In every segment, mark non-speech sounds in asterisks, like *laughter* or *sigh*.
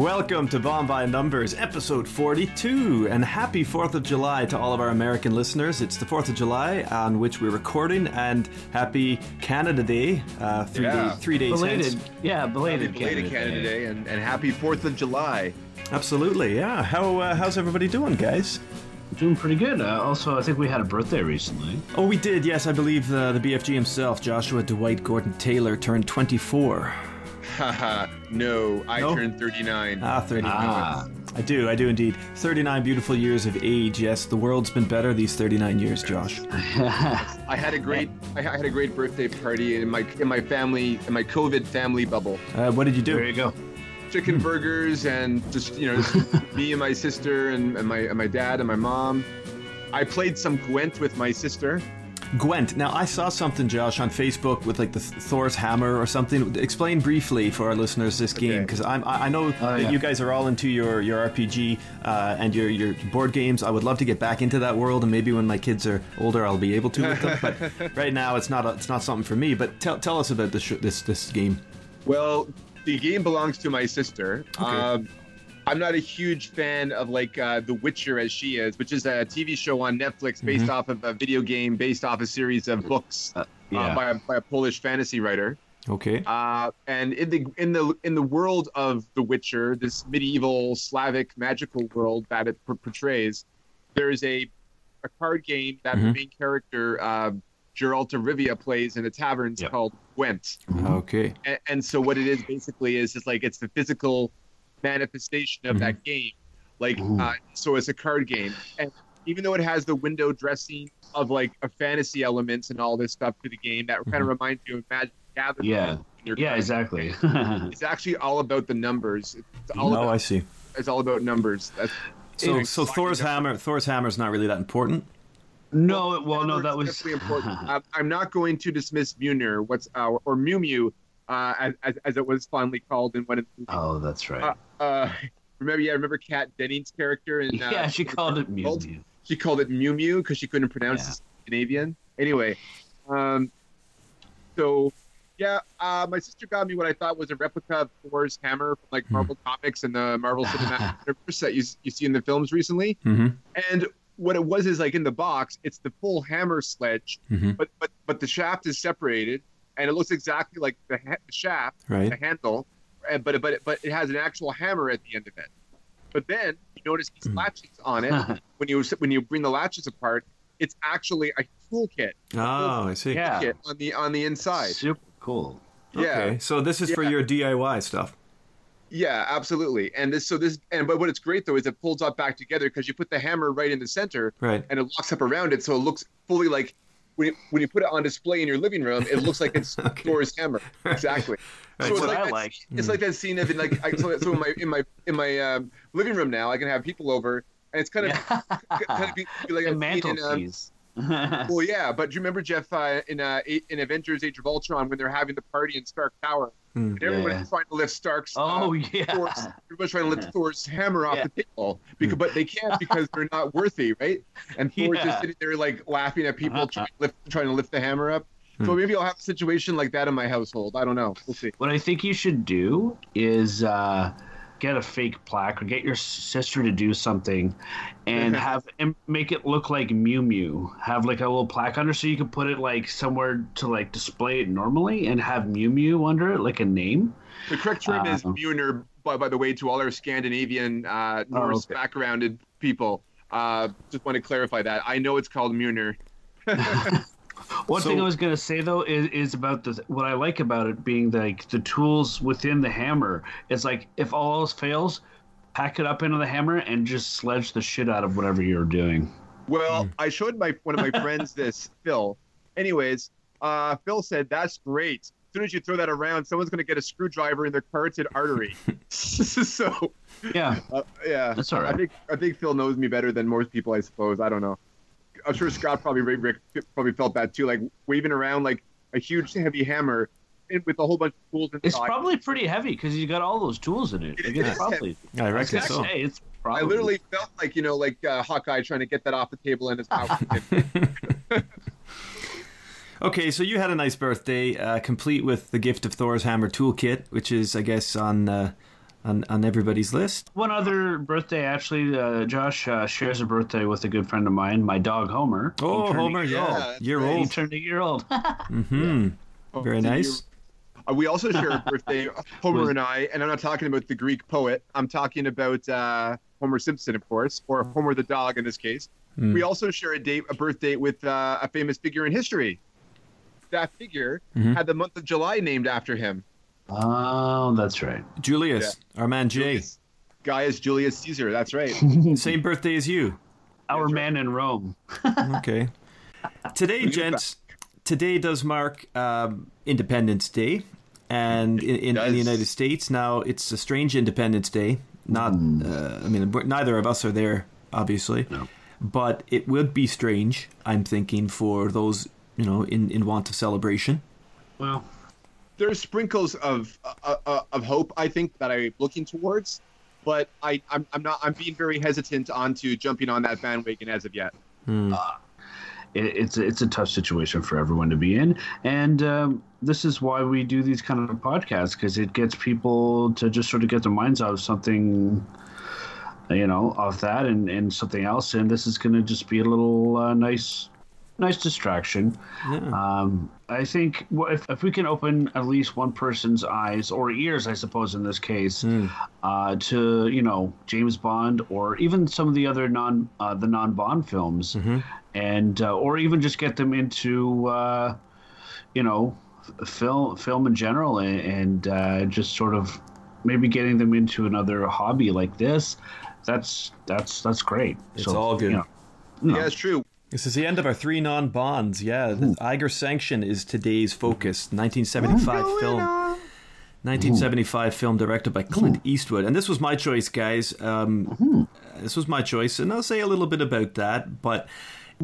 Welcome to Bond by Numbers, episode 42, and happy 4th of July to all of our American listeners. It's the 4th of July on which we're recording, and happy Canada Day, uh, three, Yeah. day, three days Belated, hence. yeah, belated, belated Canada Day and, and happy 4th of July. Absolutely, yeah. How uh, How's everybody doing, guys? Doing pretty good. Uh, also, I think we had a birthday recently. Oh, we did, yes. I believe uh, the BFG himself, Joshua Dwight Gordon Taylor, turned 24. Haha, *laughs* no, I No? turned 39. Ah, 39. Ah. I do, I do indeed. 39 beautiful years of age, yes. The world's been better these 39 years, Josh. *laughs* I had a great I had a great birthday party in my in my family in my COVID family bubble. Uh, what did you do? There you go. Chicken burgers and just you know just *laughs* me and my sister and, and my and my dad and my mom. I played some Gwent with my sister. Gwent. Now, I saw something, Josh, on Facebook with like the Thor's hammer or something. Explain briefly for our listeners this game because I'm I I know that yeah. you guys are all into your your RPG uh, and your your board games. I would love to get back into that world, and maybe when my kids are older, I'll be able to with them. But *laughs* right now, it's not a, it's not something for me. But tell tell us about this this this game. Well, the game belongs to my sister. Um, I'm not a huge fan of like uh, The Witcher as she is, which is a TV show on Netflix based off of a video game based off a series of books uh, yeah. by, a, by a Polish fantasy writer. Okay. Uh, and in the in the in the world of The Witcher, this medieval Slavic magical world that it por- portrays, there is a a card game that the Mhm. main character uh, Geralt of Rivia plays in a taverns Yep. called Gwent Okay. and, and so what it is basically is it's like it's the physical manifestation of that game like uh, so it's a card game and even though it has the window dressing of like a fantasy elements and all this stuff to the game that kind of reminds you of magic gathering Yeah. Yeah, card. exactly. *laughs* it's actually all about the numbers it's all Oh, about I see. it's all about numbers that's So so Thor's that's- hammer Thor's hammer is not really that important. no, it- well, no, that was important. *laughs* Uh, I'm not going to dismiss Mjolnir, what's uh, or Mew Mew, uh, as, as, as it was fondly called in one of the oh, that's right. Uh, uh, *laughs* remember, yeah, remember Kat Dennings' character in. Uh, *laughs* yeah, she called it Mew Mew. She called it Mew Mew because she couldn't pronounce Yeah. it Scandinavian. Anyway, um, so yeah, uh, my sister got me what I thought was a replica of Thor's hammer from like Marvel Comics and the Marvel *laughs* Cinematic Universe that you you see in the films recently. Mm-hmm. And what it was is like in the box, it's the full hammer sledge, Mhm. but but but the shaft is separated, and it looks exactly like the, ha- the shaft Right. the handle, but it- but but it has an actual hammer at the end of it. But then you notice these Mm. latches on it *laughs* when you when you bring the latches apart. It's actually a toolkit Oh, I see. Yeah. kit on the on the inside. Super cool. Yeah, Okay. So this is for your DIY stuff. yeah, absolutely. And this so this and but what it's great though is it pulls up back together because you put the hammer right in the center Right. and it locks up around it, so it looks fully like. When you, when you put it on display in your living room, it looks like it's *laughs* Okay. Thor's hammer. Exactly. Right, So it's what like I that- like. It's like that scene of in like I, so, so in my in my in my um, living room now I can have people over and it's kind of kind of be, be like *laughs* the a scene in, um, mantelpiece. *laughs* well yeah but do you remember Jeff uh, in uh, in Avengers Age of Ultron when they're having the party in Stark Tower And everyone's Yeah. trying to lift Stark's uh, oh yeah. Thor's, everyone's trying to lift Thor's hammer off Yeah. the table because but they can't because they're not worthy right and *laughs* Thor's Yeah. just sitting there like laughing at people trying, to lift, trying to lift the hammer up so Hmm. maybe I'll have a situation like that in my household I don't know we'll see What I think you should do is uh, get a fake plaque or get your sister to do something and have and make it look like Mew Mew. Have like a little plaque under so you can put it like somewhere to like display it normally and have Mew Mew under it, like a name. The correct term is Um, Mjolnir, by, by the way, to all our Scandinavian, uh, Norse okay. backgrounded people. Uh, just want to clarify that. I know it's called Mjolnir. *laughs* *laughs* One So- thing I was gonna say though is, is about the what I like about it being like the tools within the hammer. It's like if all else fails, pack it up into the hammer and just sledge the shit out of whatever you're doing. Well, I showed my one of my *laughs* friends this, Phil. Anyways, uh, Phil said, that's great. As soon as you throw that around, someone's going to get a screwdriver in their carotid artery. *laughs* *laughs* so, Yeah, uh, yeah. That's all I think I think Phil knows me better than most people, I suppose. I don't know. I'm sure Scott probably Rick probably felt that too, like waving around like a huge heavy hammer with a whole bunch of tools inside. it's probably pretty heavy because you got all those tools in it. It Like, it's probably. I I reckon gonna so. say, it's probably. I literally felt like you know, like uh, Hawkeye trying to get that off the table in his mouth. *laughs* Okay, so you had a nice birthday, uh, complete with the gift of Thor's hammer toolkit, which is, I guess, on uh, on, on everybody's list. One other birthday, actually, uh, Josh uh, shares a birthday with a good friend of mine, my dog Homer. He Oh, a Homer, year yeah, old. Year that's He old. turned a year old. *laughs* mm-hmm. Oh, Very so nice. Uh, we also share a *laughs* birthday, Homer and I, and I'm not talking about the Greek poet. I'm talking about uh, Homer Simpson, of course, or Homer the dog in this case. Hmm. We also share a date, a birthday with uh, a famous figure in history. That figure Mhm. had the month of July named after him. Oh, that's right. Julius, our man Jay, Julius- Gaius Julius Caesar. That's right. *laughs* *laughs* same birthday as you. Our That's man in Rome. *laughs* Okay. Today, gents, today does mark um, Independence Day, and in, in, in the. United States now it's a strange Independence Day. Not, uh, I mean, neither of us are there, obviously, No. but it would be strange. I'm thinking for those you know in in want of celebration. Well, There's sprinkles of uh, uh, of hope, I think, that I'm looking towards, but I, I'm, I'm not. I'm being very hesitant onto jumping on that bandwagon as of yet. it, it's a, it's a tough situation for everyone to be in, and um, this is why we do these kind of podcasts because it gets people to just sort of get their minds out of something, you know, off that and, and something else, and this is going to just be a little uh, nice. Nice distraction. Um, I think if, if we can open at least one person's eyes or ears, I suppose in this case, uh, to you know James Bond or even some of the other non uh, the non Bond films, and uh, or even just get them into uh, you know film film in general and, and uh, just sort of maybe getting them into another hobby like this. That's that's that's great. It's all good. You know, you know, Yeah, it's true. This is the end of our three non-bonds. Yeah, the Eiger Sanction is today's focus. 1975 film. 1975 film directed by Clint Eastwood, and this was my choice, guys. Um, This was my choice, and I'll say a little bit about that. But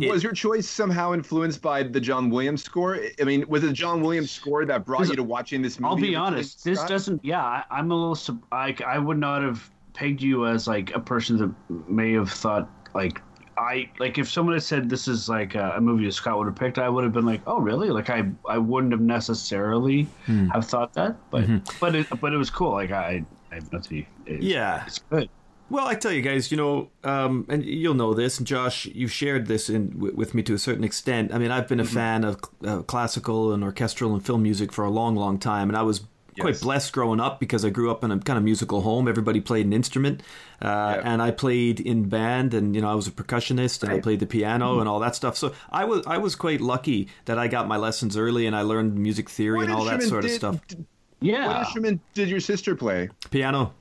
it- was your choice somehow influenced by the John Williams score? I mean, was it the John Williams score that brought you to watching this movie? I'll be originally, honest. This Scott? doesn't. Yeah, I, I'm a little. sub- I I would not have pegged you as like a person that may have thought like I like if someone had said this is like a, a movie that Scott would have picked, I would have been like, oh really? Like I I wouldn't have necessarily have thought that, but but it but it was cool. Like I I have nothing. Yeah. it's good. Well, I tell you guys, you know, um, and you'll know this, and Josh, you've shared this in, w- with me to a certain extent. I mean, I've been a fan of uh, classical and orchestral and film music for a long, long time, and I was quite blessed growing up because I grew up in a kind of musical home. Everybody played an instrument, uh, and I played in band, and you know, I was a percussionist, and I played the piano mm-hmm. and all that stuff. So I was I was quite lucky that I got my lessons early, and I learned music theory What and all that instrument sort of did- stuff. d- What Yeah. instrument did your sister play? Piano.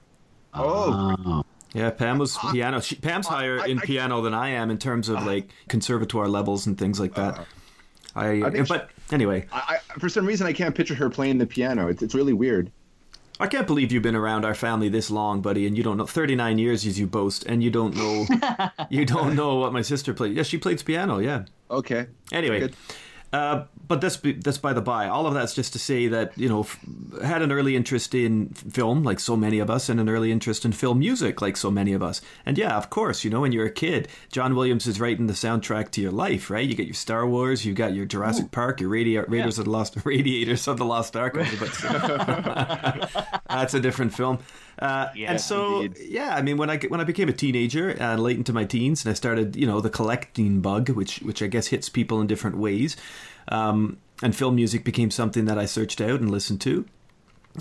Oh, Oh. Yeah, Pam was piano. She, Pam's higher I- in I- piano than I am in terms of uh-huh. like conservatoire levels and things like that. Uh-huh. I, I but anyway, I, for some reason I can't picture her playing the piano. It's, it's really weird. I can't believe you've been around our family this long, buddy, and you don't know 39 years as you boast, and you don't know *laughs* you don't know what my sister played. Yeah, she plays piano. Yeah. Okay. Anyway, Good. uh, but that's that's by the by. All of that's just to say that you know f- had an early interest in film, like so many of us, and an early interest in film music, like so many of us. And yeah, of course, you know, when you're a kid, John Williams is writing the soundtrack to your life, right? You get your Star Wars, you got your Jurassic Park, your Radi- Raiders of the Lost *laughs* Radiators of the Lost Ark. But *laughs* that's a different film. Uh, Yeah, and so, indeed. yeah, I mean, when I when I became a teenager, uh, late into my teens, and I started, you know, the collecting bug, which which I guess hits people in different ways, um, and film music became something that I searched out and listened to.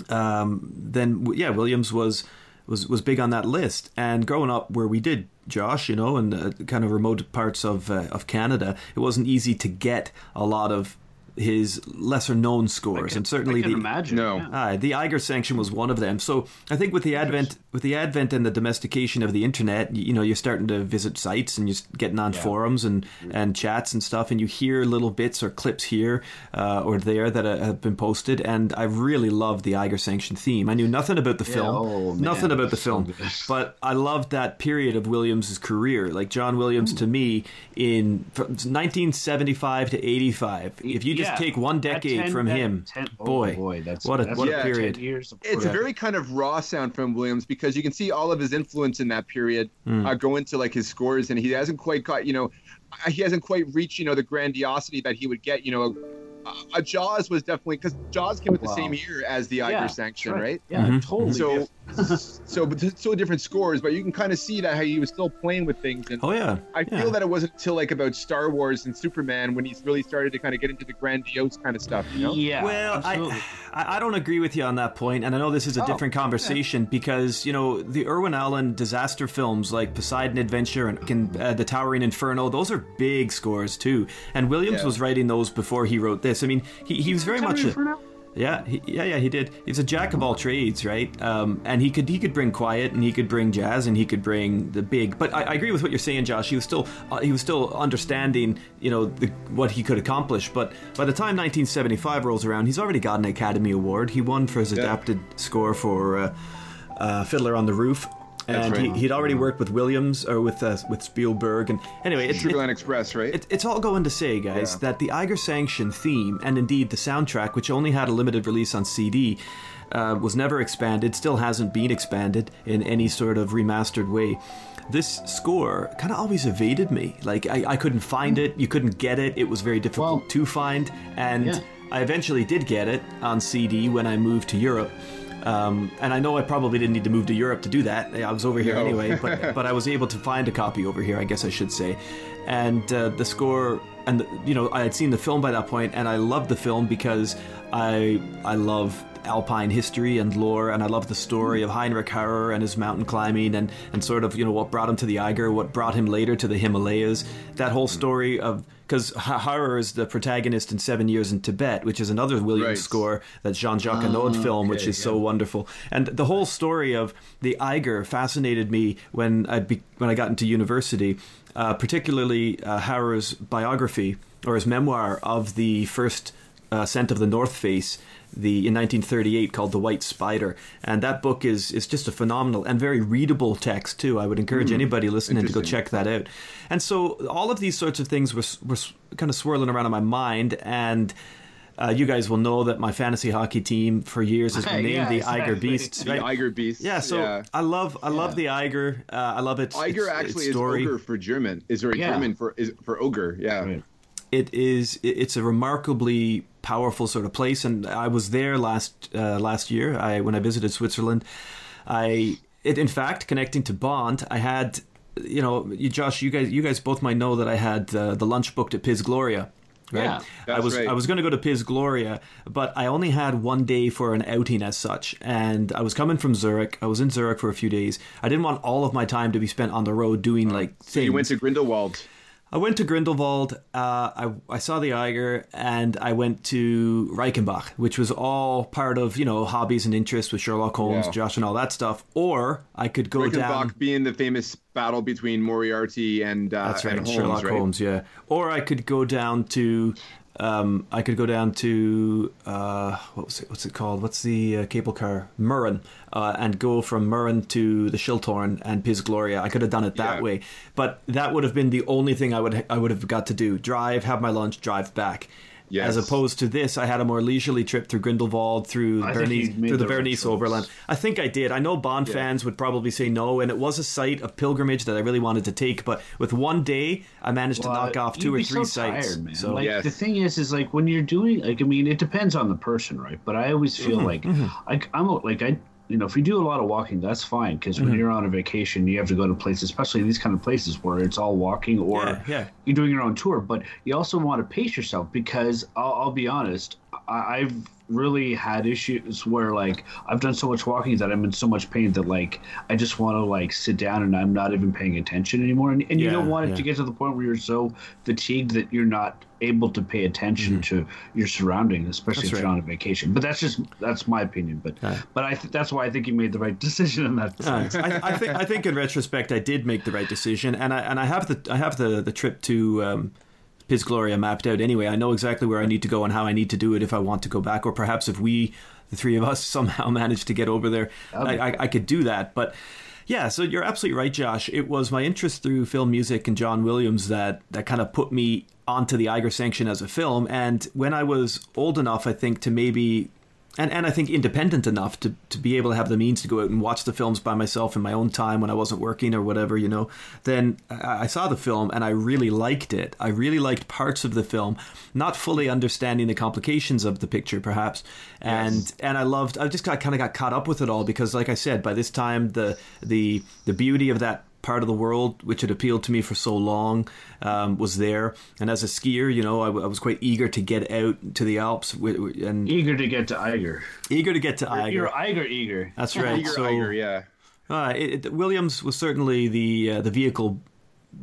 Um, then, yeah, Williams was was was big on that list. And growing up where we did, Josh, you know, in the kind of remote parts of uh, of Canada, it wasn't easy to get a lot of his lesser known scores, and certainly I can the imagine. No. yeah. Aye, the Eiger sanction was one of them. So I think with the advent with the advent and the domestication of the internet, you, you know, you're starting to visit sites and you're getting on forums and and chats and stuff, and you hear little bits or clips here uh, or there that uh, have been posted. And I really loved the Eiger sanction theme. I knew nothing about the film, oh, man, nothing about the film, good. *laughs* but I loved that period of Williams' career. Like John Williams to me in from 1975 to 85. If you just Yeah. take one decade 10 from that him, 10 oh boy, boy, that's what a that's what Yeah, a period. years of It's a very kind of raw sound from Williams because you can see all of his influence in that period Hmm. uh, go into like his scores, and he hasn't quite got you know, uh, he hasn't quite reached you know the grandiosity that he would get you know uh, Jaws was definitely because Jaws came out the Wow. same year as the Eiger Yeah, sanction, right. right? Yeah, Mhm. totally. So, *laughs* so but so different scores, but you can kind of see that how he was still playing with things. And Oh yeah. I yeah. feel that it wasn't until like about Star Wars and Superman when he's really started to kind of get into the grandiose kind of stuff. You know? yeah. Well, absolutely. I, I I don't agree with you on that point, and I know this is a Oh, different conversation because you know the Irwin Allen disaster films like Poseidon Adventure and and, uh, the Towering Inferno; those are big scores too. And Williams Yeah. was writing those before he wrote this. I mean, he, he was very much a, yeah, he, yeah, yeah. He did. He's a jack of all trades, right? Um, and he could he could bring quiet, and he could bring jazz, and he could bring the big. But I, I agree with what you're saying, Josh. He was still uh, he was still understanding, you know, the, what he could accomplish. But by the time 1975 rolls around, he's already got an Academy Award. He won for his adapted score for uh, uh, Fiddler on the Roof. That's And right. he, he'd already worked with Williams or with uh, with Spielberg, and anyway, it, it, Sugarland Express, right? it, it's all going to say, guys, Yeah. that the Eiger Sanction theme, and indeed the soundtrack, which only had a limited release on CD, uh, was never expanded, still hasn't been expanded in any sort of remastered way. This score kind of always evaded me. Like, I, I couldn't find it, you couldn't get it, it was very difficult Well, to find, and yeah. I eventually did get it on CD when I moved to Europe. Um, and I know I probably didn't need to move to Europe to do that. I was over here No. anyway, but *laughs* but I was able to find a copy over here, I guess I should say. And uh, the score, and the, you know, I had seen the film by that point, and I loved the film because I I love alpine history and lore, and I love the story of Heinrich Harrer and his mountain climbing, and and sort of you know what brought him to the Eiger, what brought him later to the Himalayas. That whole story of because Harrer is the protagonist in Seven Years in Tibet, which is another Williams Right. score that Jean Jacques Annaud film, which okay, is so wonderful. And the whole story of the Eiger fascinated me when I be, when I got into university, uh, particularly uh, Harrer's biography or his memoir of the first uh, ascent of the North Face. The in 1938 called The White Spider, and that book is is just a phenomenal and very readable text too. I would encourage anybody listening to go check that out. And so all of these sorts of things were were kind of swirling around in my mind, and uh, you guys will know that my fantasy hockey team for years has been *laughs* named Yeah, the exactly. Eiger Beasts. the Eiger Beast. Yeah, so I love I love the Eiger. Uh, I love it. Eiger its, actually its story. is ogre for German. Is very Yeah. German for is for ogre. Yeah. Right. it is it- it's a remarkably powerful sort of place. And i was there last uh, last year i when i visited switzerland. I it, in fact connecting to bond i had you know you, josh you guys you guys both might know that i had uh, the lunch booked at piz gloria right? Yeah, i was right. i was going to go to piz gloria but i only had one day for an outing as such. And i was coming from zurich. I was in zurich for a few days. I didn't want all of my time to be spent on the road doing like So things you went to Grindelwald. I went to Grindelwald. Uh, I I saw the Eiger, and I went to Reichenbach, which was all part of you know hobbies and interests with Sherlock Holmes, Yeah. Josh, and all that stuff. Or I could go down. Reichenbach being the famous battle between Moriarty and uh, That's right, and Holmes, Sherlock right? Holmes. Yeah. Or I could go down to. Um, I could go down to uh, what was it, what's it called? What's the uh, cable car? Murren, uh, and go from Murren to the Schilthorn and Piz Gloria. I could have done it that Yeah. way, but that would have been the only thing I would I would have got to do: drive, have my lunch, drive back. Yes. As opposed to this, I had a more leisurely trip through Grindelwald, through I Bernese, through the the right Bernese choice. Oberland. I think I did. I know Bond fans would probably say no, and it was a site of pilgrimage that I really wanted to take. But with one day, I managed to knock off 2 or three so sites. Tired, man. So like Yes. the thing is, is like when you're doing like I mean, it depends on the person, right? But I always feel Mm-hmm, like I, I'm like I. You know, if you do a lot of walking, that's fine because Mm-hmm. when you're on a vacation, you have to go to places, especially these kind of places where it's all walking or Yeah, yeah. you're doing your own tour. But you also want to pace yourself because I'll, I'll be honest, I, I've really had issues where like I've done so much walking that I'm in so much pain that like I just want to like sit down and I'm not even paying attention anymore. And, and you don't want it yeah. to get to the point where you're so fatigued that you're not able to pay attention to your surroundings, especially Mm-hmm. That's if you're on a vacation. But that's just that's my opinion. But but I th- that's why I think you made the right decision in that. Sense. I, I think I think in retrospect I did make the right decision, and I and I have the I have the the trip to um, Piz Gloria mapped out anyway. I know exactly where I need to go and how I need to do it if I want to go back, or perhaps if we, the three of us, *laughs* somehow manage to get over there, I, I, I could do that. But yeah, so you're absolutely right, Josh. It was my interest through film music and John Williams that that kind of put me onto the Eiger sanction as a film. And when I was old enough, I think to maybe and and I think independent enough to to be able to have the means to go out and watch the films by myself in my own time when I wasn't working or whatever, you know, then I, I saw the film and I really liked it. I really liked parts of the film, not fully understanding the complications of the picture, perhaps, and Yes. and I loved. I just got kind of got caught up with it all because, like I said, by this time the the the beauty of that part of the world which had appealed to me for so long um, was there and as a skier you know I, w- I was quite eager to get out to the alps and Eager to get to Eiger. eager to get to Eiger. You're Eiger eager. That's right. Eager, so Eiger, yeah. uh, it, it, Williams was certainly the uh, the vehicle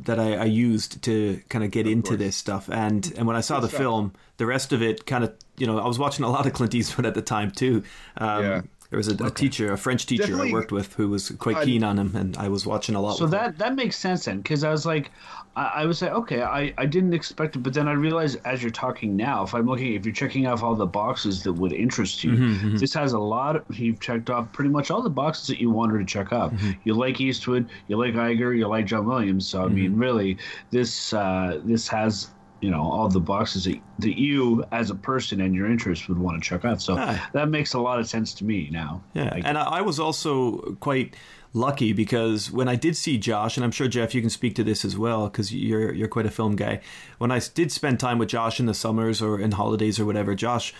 that I, I used to kind of get into course. this stuff. And and when I saw the stuff. film, the rest of it kind of you know I was watching a lot of Clint Eastwood at the time too. Um, Yeah. There was a, a teacher, a French teacher Definitely- I worked with, who was quite I- keen on him, and I was watching a lot. So him. that that makes sense then, because I was like, I, I was like, okay, I, I didn't expect it, but then I realized as you're talking now, if I'm looking, if you're checking off all the boxes that would interest you, Mm-hmm, this has a lot. Of, you've checked off pretty much all the boxes that you wanted to check off. Mm-hmm. You like Eastwood, you like Eiger, you like John Williams. So I Mm-hmm. mean, really, this uh, this has you know all the boxes that, that you as a person and your interests would want to check off. So Ah. that makes a lot of sense to me now. Yeah, Like, and I, was also quite lucky because when I did see Josh, and I'm sure Jeff, you can speak to this as well because you're you're quite a film guy. When I did spend time with Josh in the summers or in holidays or whatever, Josh,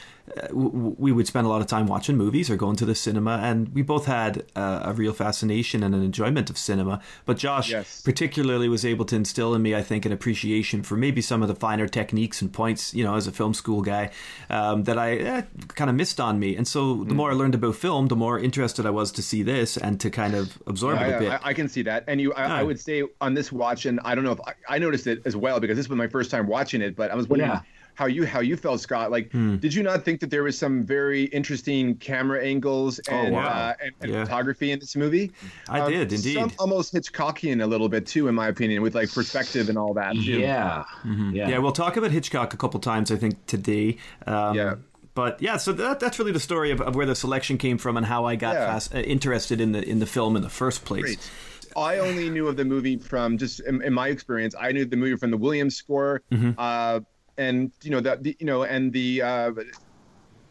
we would spend a lot of time watching movies or going to the cinema, and we both had uh, a real fascination and an enjoyment of cinema. But Josh, Yes. particularly, was able to instill in me, I think, an appreciation for maybe some of the finer techniques and points, you know, as a film school guy, um, that I eh, kind of missed on me. And so the more I learned about film, the more interested I was to see this and to kind of absorb it a I, bit. I, I can see that, and you. I, I would say on this watch, and I don't know if I, I noticed it as well because this was my first time watching it. But I was wondering Yeah. How you how you felt, Scott. Like, Hmm. did you not think that there was some very interesting camera angles and Oh, wow. uh, and, and Yeah. photography in this movie? I Um, did, indeed. Some almost Hitchcockian a little bit too, in my opinion, with like perspective and all that. Too. yeah, Mm-hmm. yeah. yeah, we'll talk about Hitchcock a couple times, I think, today. Um, Yeah. But yeah, so that, that's really the story of, of where the selection came from and how I got Yeah. fast, uh, interested in the in the film in the first place. Great. I only knew of the movie from just in, in my experience. I knew the movie from the Williams score, Mm-hmm. uh, and you know that the you know and the uh,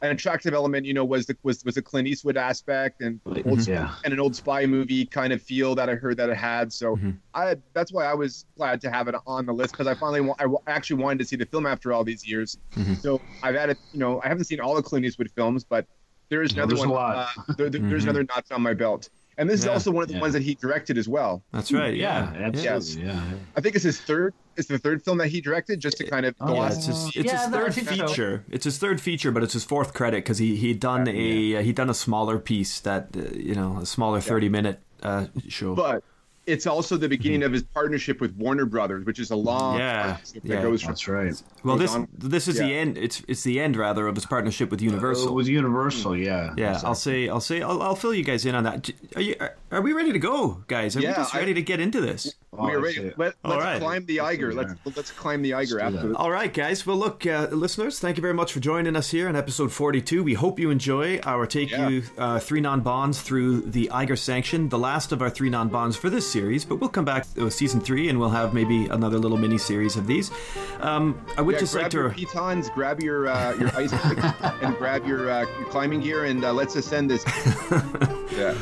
an attractive element you know was the was was the Clint Eastwood aspect and old, Yeah. and an old spy movie kind of feel that I heard that it had. So Mm-hmm. I that's why I was glad to have it on the list because I finally wa- I actually wanted to see the film after all these years. Mm-hmm. So I've added you know I haven't seen all the Clint Eastwood films, but there is another there's one. Uh, there, there- Mm-hmm. There's another notch on my belt. And this is also one of the Yeah. ones that he directed as well. That's right. yeah, Yeah, absolutely, yeah. I think it's his third. It's the third film that he directed, just to kind of the Oh, Yeah, last. it's his, it's Yeah, his third think so. feature. It's his third feature, but it's his fourth credit because he he'd done a uh, he'd done a smaller piece that uh, you know a smaller thirty minute uh, show. But it's also the beginning of his partnership with Warner Brothers, which is a long Yeah, partnership yeah. that goes from. That's right. well, this on- this is the end. It's it's the end rather of his partnership with Universal. Uh, with Universal, yeah. yeah, I'll say I'll say I'll, I'll fill you guys in on that. Are you are, are we ready to go, guys? Are we Yeah, just I- ready to get into this? Oh, we are I ready. see. Let, let's right. climb the Eiger. Let's let's climb the Eiger do that. after. All right, guys. Well, look, uh, listeners, thank you very much for joining us here in episode 42. We hope you enjoy our take Yeah. you uh, three non bonds through the Eiger sanction, the last of our three non bonds for this series. But we'll come back to season three and we'll have maybe another little mini series of these. Um, I would Yeah, just grab like your to. pitons, grab your uh, your *laughs* ice picks, and grab your, uh, your climbing gear, and uh, let's ascend this. *laughs* yeah.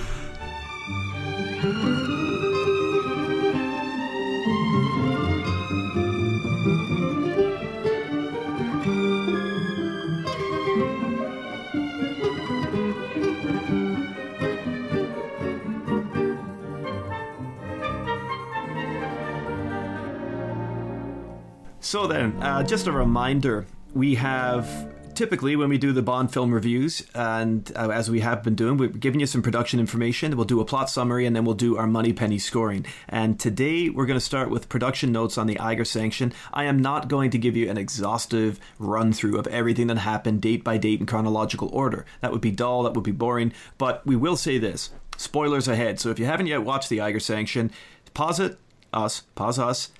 So then, uh, just a reminder we have. Typically, when we do the Bond film reviews, and uh, as we have been doing, we're giving you some production information. We'll do a plot summary, and then we'll do our Moneypenny scoring. And today, we're going to start with production notes on the Eiger sanction. I am not going to give you an exhaustive run through of everything that happened, date by date, in chronological order. That would be dull. That would be boring. But we will say this: spoilers ahead. So if you haven't yet watched the Eiger sanction, pause it. Us, pause us.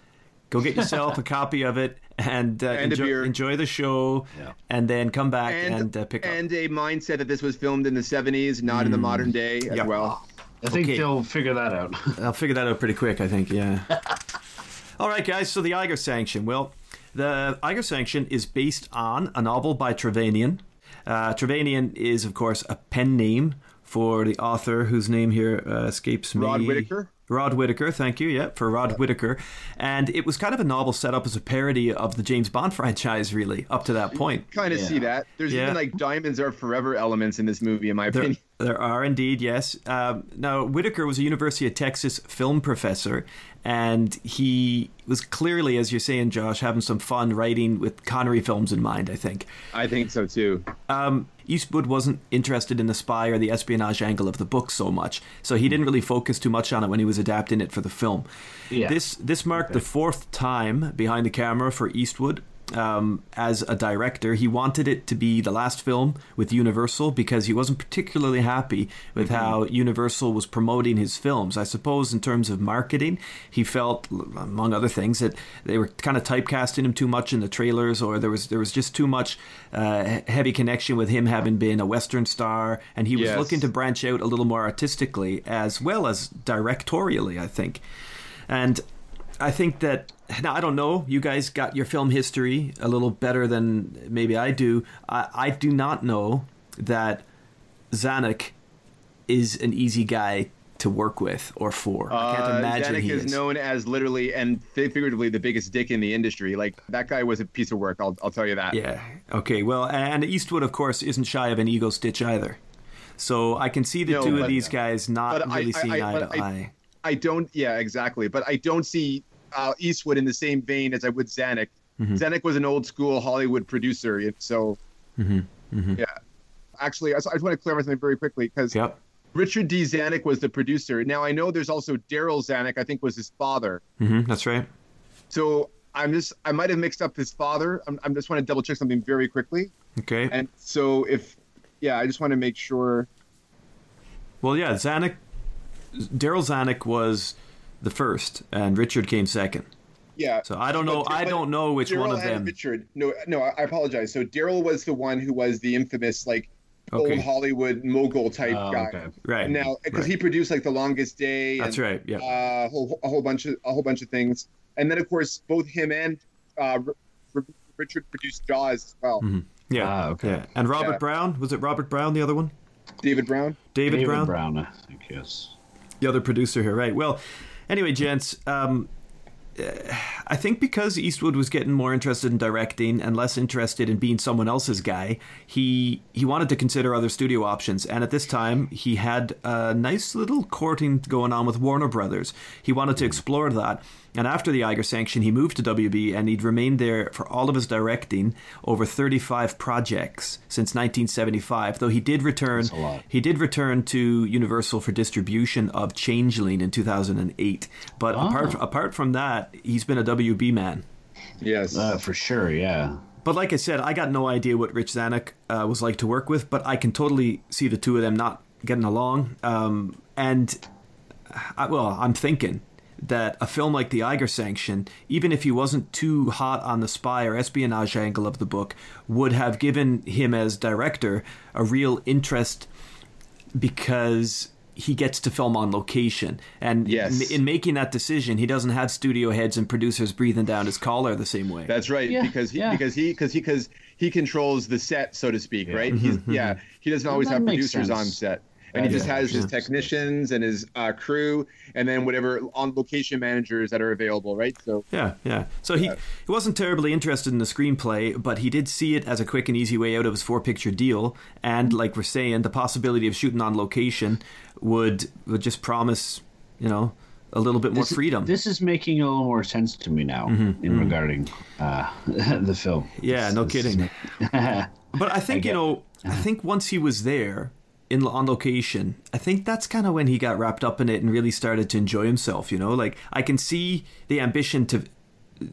Go get *laughs* yourself a copy of it and, uh, And a enjoy, beer. enjoy the show, Yeah. and then come back and, And uh, pick up. and a mindset that this was filmed in the 70s, not in the modern day as Yeah. well. I think Okay. they'll figure that out. *laughs* I'll figure that out pretty quick, I think. Yeah. *laughs* All right, guys. So the Eiger sanction. Well, the Eiger sanction is based on a novel by Trevanian. Uh, Trevanian is, of course, a pen name for the author whose name here uh, escapes me. Rod Whitaker. Rod Whitaker, thank you, yeah, for Rod Whitaker. And it was kind of a novel setup as a parody of the James Bond *laughs* franchise, really, up to that point. Kind of Yeah. see that. There's Yeah. even like diamonds are forever elements in this movie, in my There, opinion. there are indeed, yes. Um, now, Whitaker was a University of Texas film professor, and he was clearly, as you're saying, Josh, having some fun writing with Connery films in mind, I think. I think so too. Um, Eastwood wasn't interested in the spy or the espionage angle of the book so much, so he didn't really focus too much on it when he was adapting it for the film. Yeah. This this marked the fourth time behind the camera for Eastwood. Um, as a director, he wanted it to be the last film with Universal because he wasn't particularly happy with how Universal was promoting his films. I suppose, in terms of marketing, he felt, among other things, that they were kind of typecasting him too much in the trailers, or there was there was just too much uh, heavy connection with him having been a Western star, and he was Yes. looking to branch out a little more artistically as well as directorially. I think, and I think that now I don't know. You guys got your film history a little better than maybe I do. I, I do not know that Zanuck is an easy guy to work with or for. I can't Uh, imagine Zanuck he is, is. known as literally and figuratively the biggest dick in the industry. Like that guy was a piece of work. I'll, I'll tell you that. Yeah. Okay. Well, and Eastwood, of course, isn't shy of an ego stitch either. So I can see the No, two of but- these guys not really I- seeing I- eye but to I- eye. I don't. Yeah, exactly. But I don't see uh, Eastwood in the same vein as I would Zanuck. Mm-hmm. Zanuck was an old school Hollywood producer, so Mm-hmm. yeah. Actually, I just, I just want to clarify something very quickly because Yep. Richard D. Zanuck was the producer. Now I know there's also Darryl Zanuck. I think was his father. hmm That's right. So I'm just I might have mixed up his father. I'm, I'm just want to double check something very quickly. Okay. And so if yeah, I just want to make sure. Well, yeah, Zanuck, Darryl Zanuck was the first, and Richard came second. Yeah. So I don't know. But- I but don't know which Darryl one of and them. Richard. No, no, I I apologize. So Darryl was the one who was the infamous like Okay. old Hollywood mogul type Oh, guy. okay. Right. Now, because Right. he produced like The Longest Day. That's and, right. Yeah. Uh, a whole, a whole bunch of a whole bunch of things, and then of course both him and uh, R- R- Richard produced Jaws as well. Mhm. yeah. Ah, okay. Yeah. And Robert Yeah. Brown was it? Robert Brown, the other one. David Brown. David, David Brown, Brown, I think, yes. the other producer here. Right. Well, anyway, gents. Um, I think because Eastwood was getting more interested in directing and less interested in being someone else's guy, he he wanted to consider other studio options. And at this time, he had a nice little courting going on with Warner Brothers. He wanted to explore that. And after the Eiger sanction, he moved to WB and he'd remained there for all of his directing over 35 projects since 1975. Though he did return, That's a lot. he did return to Universal for distribution of Changeling in 2008. But apart apart from that, he's been a WB man. Yes. Uh, for sure, yeah. But like I said, I got no idea what Rich Zanuck uh, was like to work with, but I can totally see the two of them not getting along. Um, and I, well, I'm thinking that a film like The Eiger Sanction, even if he wasn't too hot on the spy or espionage angle of the book, would have given him as director a real interest because he gets to film on location. And Yes. in, in making that decision, he doesn't have studio heads and producers breathing down his collar the same way. That's right, Yeah, because he yeah. because he because he because he controls the set, so to speak, right? *laughs* He's yeah, he doesn't always have producers sense. on set, and he That just is- has his technicians and his uh, crew, and then whatever on location managers that are available, right? So Yeah, yeah. So he, he wasn't terribly interested in the screenplay, but he did see it as a quick and easy way out of his four picture deal. And like we're saying, the possibility of shooting on location would would just promise, you know, a little bit more This- freedom. This is making a little more sense to me now in regarding uh, *laughs* the film. Mm-hmm, yeah, no This kidding. *laughs* But I think I you know, I think once he was there in on location, I think that's kind of when he got wrapped up in it and really started to enjoy himself. You know, like I can see the ambition to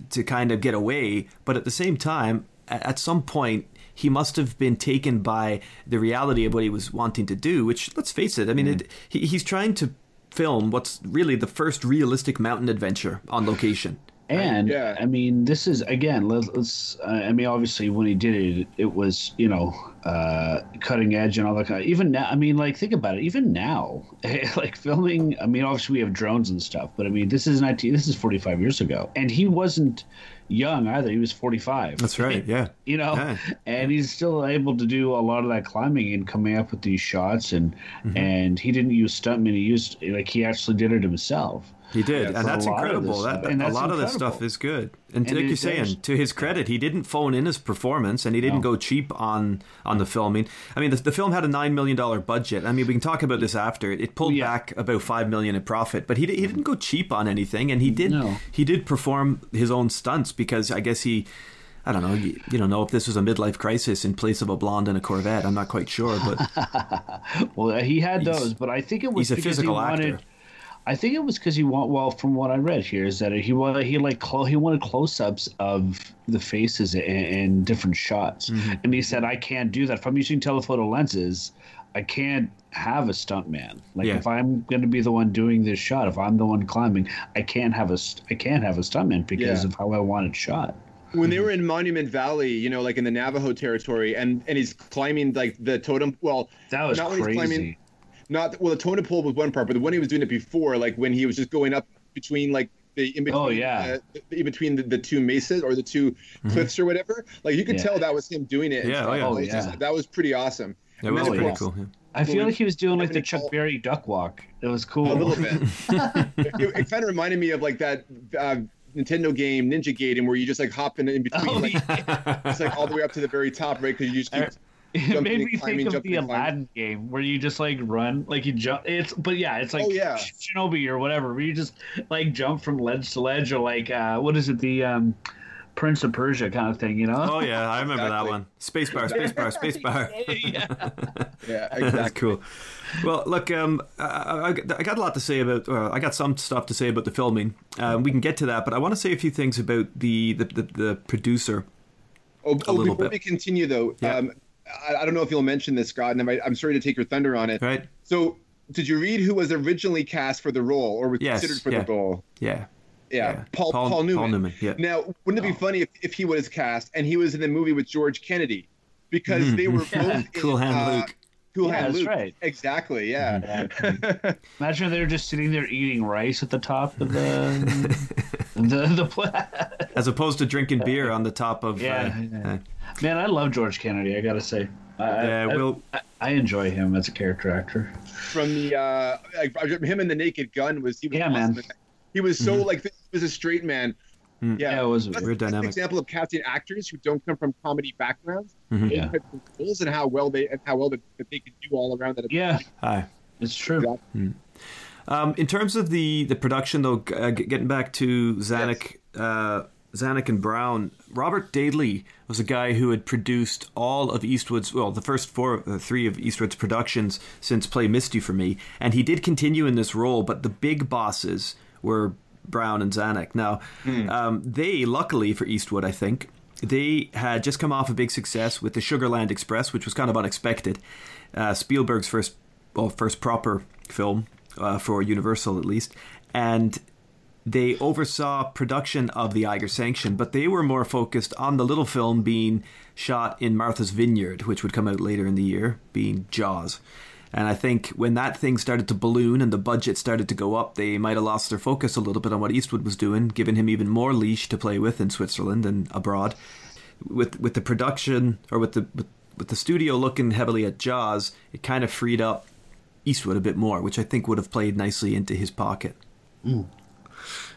to kind of get away, but at the same time, at some point. He must have been taken by the reality of what he was wanting to do. Which, let's face it, I mean, it, he, he's trying to film what's really the first realistic mountain adventure on location. And Yeah. I mean, this is again. Let, let's. Uh, I mean, obviously, when he did it, it was you know uh, cutting edge and all that kind. Of, even now, I mean, like think about it. Even now, *laughs* like filming. I mean, obviously we have drones and stuff, but I mean, this is nineteen. This is forty five years ago, and he wasn't. young either. He was 45. That's right. Yeah. you know, Yeah. and he's still able to do a lot of that climbing and coming up with these shots. And Mm-hmm. and he didn't use stuntmen. He used like he actually did it himself. He did, Yeah, and that's a incredible. That, stuff. And a that's lot of this stuff is good. And, And like you're saying, to his credit, he didn't phone in his performance, and he didn't No. go cheap on on the filming. I mean, the, the film had a nine million dollar budget. I mean, we can talk about this after. It pulled Yeah. back about five million in profit, but he he mm-hmm. didn't go cheap on anything, and he did No. he did perform his own stunts because I guess he. I don't know. You, you don't know if this was a midlife crisis in place of a blonde and a Corvette. I'm not quite sure, but *laughs* Well, he had those, but I think it was he's a physical he wanted. actor. I think it was because he want well from what I read here is that he wanted he like clo- he wanted close ups of the faces in, in different shots, Mm-hmm. and he said I can't do that if I'm using telephoto lenses. I can't have a stuntman. Like Yeah. if I'm going to be the one doing this shot, if I'm the one climbing, I can't have a I can't have a stuntman because Yeah. of how I want it shot. when they were in Monument Valley, you know, like in the Navajo territory, and and he's climbing like the totem. Well, That was not when he's crazy. climbing. Not well, the totem pole was one part, but the when he was doing it before, like when he was just going up between like the in between, Oh, yeah. uh, the- in between the, the two mesas or the 2 cliffs or whatever. Like you could Yeah. tell that was him doing it. Yeah, oh, yeah. That Oh, was yeah. just- that was pretty awesome. it And was pretty course, cool. yeah. I feel like he was doing like the Chuck Paul- Berry duck walk. It was cool. A little bit. *laughs* it, it kind of reminded me of like that uh, Nintendo game Ninja Gaiden where you just like hop in, in between, Oh, like, yeah. it's like all the way up to the very top, right? Because you just keep It made me climbing, think of the and climbing. Aladdin game where you just like run, like you jump. It's but yeah, it's like Oh, yeah. Shinobi or whatever. Where you just like jump from ledge to ledge, or like uh, what is it, the um, Prince of Persia kind of thing, you know? Oh yeah, I remember that Exactly. one. Spacebar, spacebar, spacebar. *laughs* yeah. *laughs* yeah, *laughs* That's exactly. cool. Well, look, um, I, I, I got a lot to say about. Or I got some stuff to say about the filming. Um, we can get to that, but I want to say a few things about the the, the, the producer. Oh, oh before bit. we continue though, Yeah. um, I, I don't know if you'll mention this, Scott, and I, I'm sorry to take your thunder on it. Right? So, did you read who was originally cast for the role or was Yes, considered for yeah. the role? Yeah. Yeah, Yeah. Paul, Paul- Paul Newman. Paul Newman, yeah. Now, wouldn't it be funny if, if he was cast and he was in the movie with George Kennedy? Because Mhm, they were mhm. both in, *laughs* Cool Hand uh, Luke. Cool Yeah, Hand that's Luke. right. Exactly. Yeah. *laughs* Imagine they're just sitting there eating rice at the top of the *laughs* the the pla- *laughs* As opposed to drinking beer on the top of. Yeah, uh, yeah. uh, Man, I love George Kennedy. I gotta say, I, Yeah, I, we'll- I, I enjoy him as a character actor. From the uh, like him and the Naked Gun was he was Yeah, awesome. man. He was so Mm-hmm. like he was a straight man. Mm. Yeah. Yeah, it was That's, Weird that's an dynamic. example of casting actors who don't come from comedy backgrounds. Mhm. Yeah. Roles and how well they and how well that, that they can do all around that. Yeah, Hi. it's true. Um, in terms of the the production, though, uh, getting back to Zanuck, uh, Zanuck and Brown, Robert Daley was a guy who had produced all of Eastwood's, well, the first four, uh, three of Eastwood's productions since Play Misty for Me, and he did continue in this role, but the big bosses were Brown and Zanuck. Now, um, they, luckily for Eastwood, I think, they had just come off a big success with the Sugarland Express, which was kind of unexpected. Uh, Spielberg's first, well, first proper film uh, for Universal, at least, and they oversaw production of the Eiger Sanction, but they were more focused on the little film being shot in Martha's Vineyard, which would come out later in the year, being Jaws. And I think when that thing started to balloon and the budget started to go up, they might have lost their focus a little bit on what Eastwood was doing, giving him even more leash to play with in Switzerland and abroad. With with the production or with the with, with the studio looking heavily at Jaws, it kind of freed up Eastwood a bit more, which I think would have played nicely into his pocket.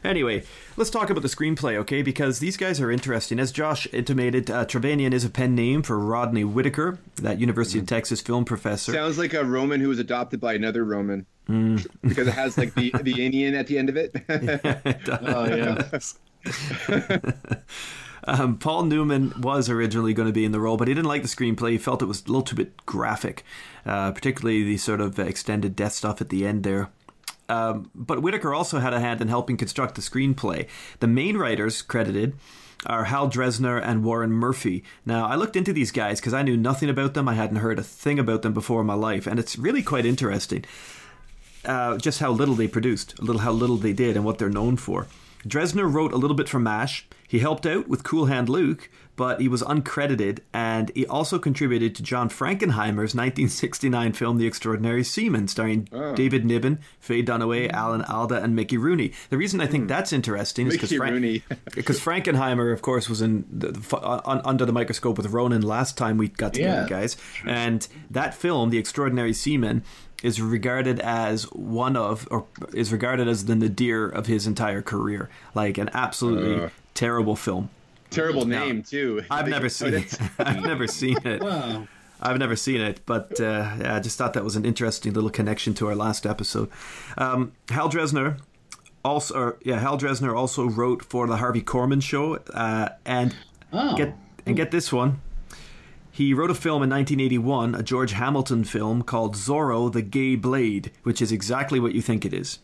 Anyway, let's talk about the screenplay, okay? Because these guys are interesting. As Josh intimated, uh, Trevanian is a pen name for Rodney Whitaker, that University of Texas film professor. Sounds like a Roman who was adopted by another Roman. Mm. because it has like the *laughs* the Indian at the end of it. *laughs* Oh yeah, *laughs* Um, Paul Newman was originally going to be in the role, but he didn't like the screenplay. He felt it was a little too bit graphic, uh, particularly the sort of extended death stuff at the end there. Um, but Whitaker also had a hand in helping construct the screenplay. The main writers credited are Hal Dresner and Warren Murphy. Now, I looked into these guys because I knew nothing about them. I hadn't heard a thing about them before in my life, and it's really quite interesting uh, just how little they produced, a little how little they did, and what they're known for. Dresner wrote a little bit for MASH. He helped out with Cool Hand Luke, but he was uncredited, and he also contributed to John Frankenheimer's 1969 film The Extraordinary Seaman, starring Oh. David Niven, Faye Dunaway, Alan Alda, and Mickey Rooney. The reason I think that's interesting is because Hmm. Because Frankenheimer, of course, was in the, the, un, under the microscope with Ronin last time we got together, Yeah. guys. And that film, The Extraordinary Seaman, is regarded as one of, or is regarded as the nadir of his entire career. Like an absolutely Uh. terrible film. Terrible name too. *laughs* *laughs* I've never seen it. I've never seen it. Wow. I've never seen it, but uh, yeah, I just thought that was an interesting little connection to our last episode. Um, Hal Dresner also, or, yeah, Hal Dresner also wrote for the Harvey Korman show, uh, and Oh. get and get this one. He wrote a film in 1981, a George Hamilton film called Zorro: The Gay Blade, which is exactly what you think it is.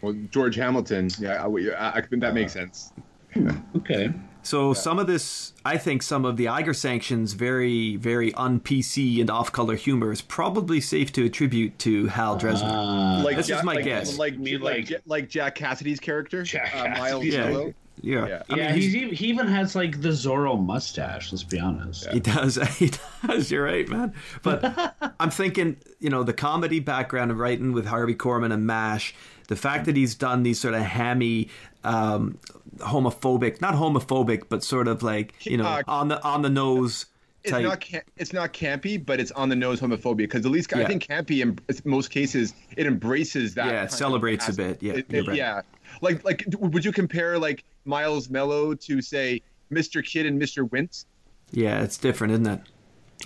Well, George Hamilton. Yeah, I, I, I, that makes sense. *laughs* Okay. So some of this, I think, some of the Eiger sanctions, very, very un-PC and off-color humor is probably safe to attribute to Hal Dresner. Uh, Like This is my like, guess. Like Me, like like- Jack Cassidy's character, Jack uh, Miles Cassidy. Yeah. Yeah, Yeah. I mean, yeah, he's- he's, he even has like the Zorro mustache. Let's be honest. He does. *laughs* He does. You're right, man. But *laughs* I'm thinking, you know, the comedy background of writing with Harvey Korman and MASH, the fact that he's done these sort of hammy, um, homophobic, not homophobic, but sort of like, you know, Uh, on the on the nose It's type. not it's not campy, but it's on the nose homophobia because at least Yeah. I think campy in most cases it embraces that. Yeah, it celebrates a bit. Yeah, It- it- right. yeah. Like like would you compare like Miles Mellough to say Mr. Kidd and Mr. Wint? yeah, it's different, isn't it?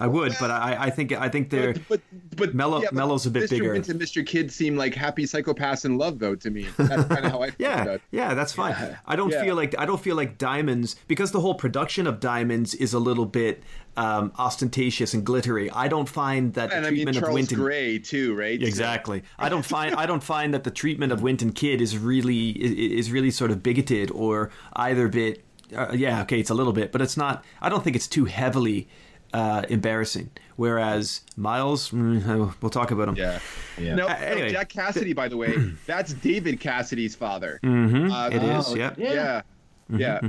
I would, but I, I think I think they're But but Mellough- yeah, but Mellough's a bit Mr. bigger. Wint and Mr. Kidd seem like happy psychopaths in love though to me. That's kind of how I *laughs* feel Yeah, yeah, that's fine. I don't Yeah. feel like I don't feel like diamonds because the whole production of diamonds is a little bit um, ostentatious and glittery. I don't find that the And I mean treatment of Charles Winton Gray too, right? exactly. I don't find *laughs* I don't find that the treatment of Winton Kid is really is really sort of bigoted or either bit. Uh, yeah, okay, it's a little bit, but it's not. I don't think it's too heavily uh, embarrassing. Whereas Miles, mm, we'll talk about him. Yeah. Yeah. No, Uh, anyway. no, Jack Cassidy, by the way, *clears throat* that's David Cassidy's father. Mm-hmm. Uh, It is. Oh, Yeah. Yeah. Yeah. Yeah.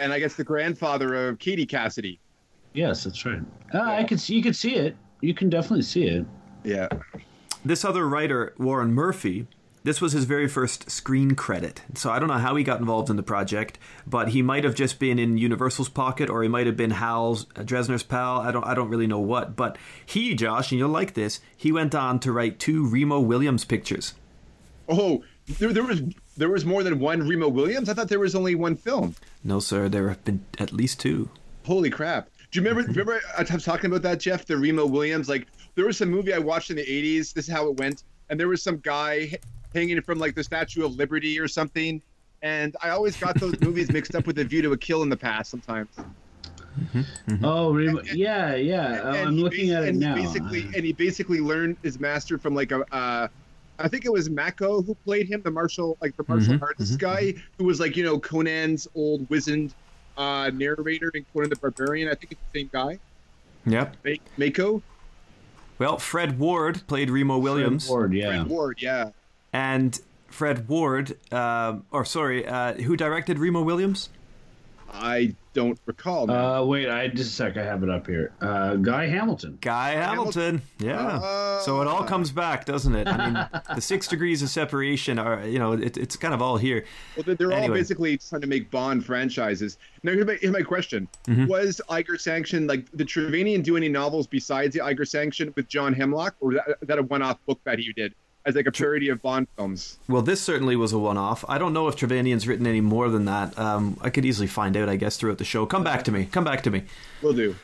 And I guess the grandfather of Katie Cassidy. Yes, that's right. Uh, I could see. You could see it. You can definitely see it. Yeah. this other writer, Warren Murphy, this was his very first screen credit. So I don't know how he got involved in the project, but he might have just been in Universal's pocket, or he might have been Hal's uh, Dresner's pal. I don't, I don't really know what. But he, Josh, and you'll like this. He went on to write two Remo Williams pictures. Oh, there, there was there was more than one Remo Williams. I thought there was only one film. No, sir, there have been at least two. Holy crap! Do you remember? remember I was talking about that, Jeff? The Remo Williams. Like there was some movie I watched in the '80s. This is how it went. And there was some guy hanging from like the Statue of Liberty or something. And I always got those movies mixed up with The View to a Kill in the past. Sometimes. Oh, remo- yeah, yeah. Uh, and I'm looking at it now. Basically, and he basically learned his master from like a, uh, I think it was Mako who played him, the martial like the martial Mhm, arts guy who was like you know Conan's old wizened uh, narrator in Conan the Barbarian. I think it's the same guy, Yep. Ma- Mako Well, Fred Ward played Remo Williams, Ward, yeah. Fred Ward. Yeah, and Fred Ward, uh, or sorry, uh, who directed Remo Williams? I don't recall. man. Uh, wait, I just a sec. I have it up here. Uh, Guy Hamilton. Guy Hamilton. Yeah. so it all comes back, doesn't it? I mean, the six *laughs* degrees of separation are, you know, it, it's kind of all here. Well, they're- they're all basically trying to make Bond franchises. Now, here's my, here's my question: Mm-hmm. Was Eiger sanctioned? Like, did Trevanian do any novels besides the Eiger sanction with John Hemlock, or was that, is that a one-off book that he did as like a parody of Bond films? Well, this certainly was a one off. I don't know if Trevanian's written any more than that. Um, I could easily find out, I guess, throughout the show. Come back to me. Come back to me. We'll do.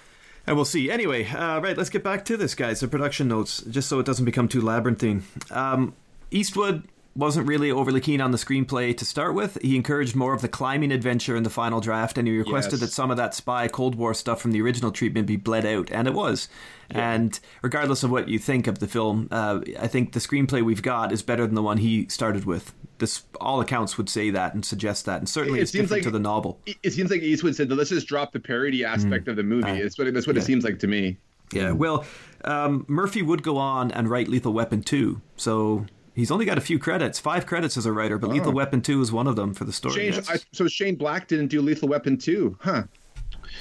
And we'll see. Anyway, uh, right, let's get back to this, guys. The production notes, just so it doesn't become too labyrinthine. Um, Eastwood wasn't really overly keen on the screenplay to start with. He encouraged more of the climbing adventure in the final draft, and he requested Yes. that some of that spy Cold War stuff from the original treatment be bled out, and it was. And regardless of what you think of the film, uh, I think the screenplay we've got is better than the one he started with. This, all accounts would say that and suggest that, and certainly It it's seems different like- to the novel. It, it seems like Eastwood said, "Let's just drop the parody aspect of the movie." It's what that's what it seems like to me. Yeah, well, um, Murphy would go on and write Lethal Weapon 2, so He's only got a few credits, five credits as a writer, but Lethal Weapon Two is one of them for the story. Shane, I, so Shane Black didn't do Lethal Weapon 2, huh?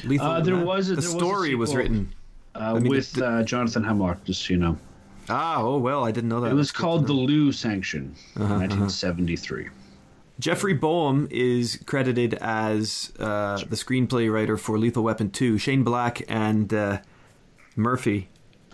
Lethal, Uh, there was a- the there was a story was, sequel. written. Uh, mean, with the- uh, Jonathan Hemlock, just so you know. Ah, oh well, I didn't know that. It was That's called the know. Loo Sanction, 1973. Jeffrey Boam is credited as uh, the screenplay writer for Lethal Weapon Two. Shane Black and uh, Murphy.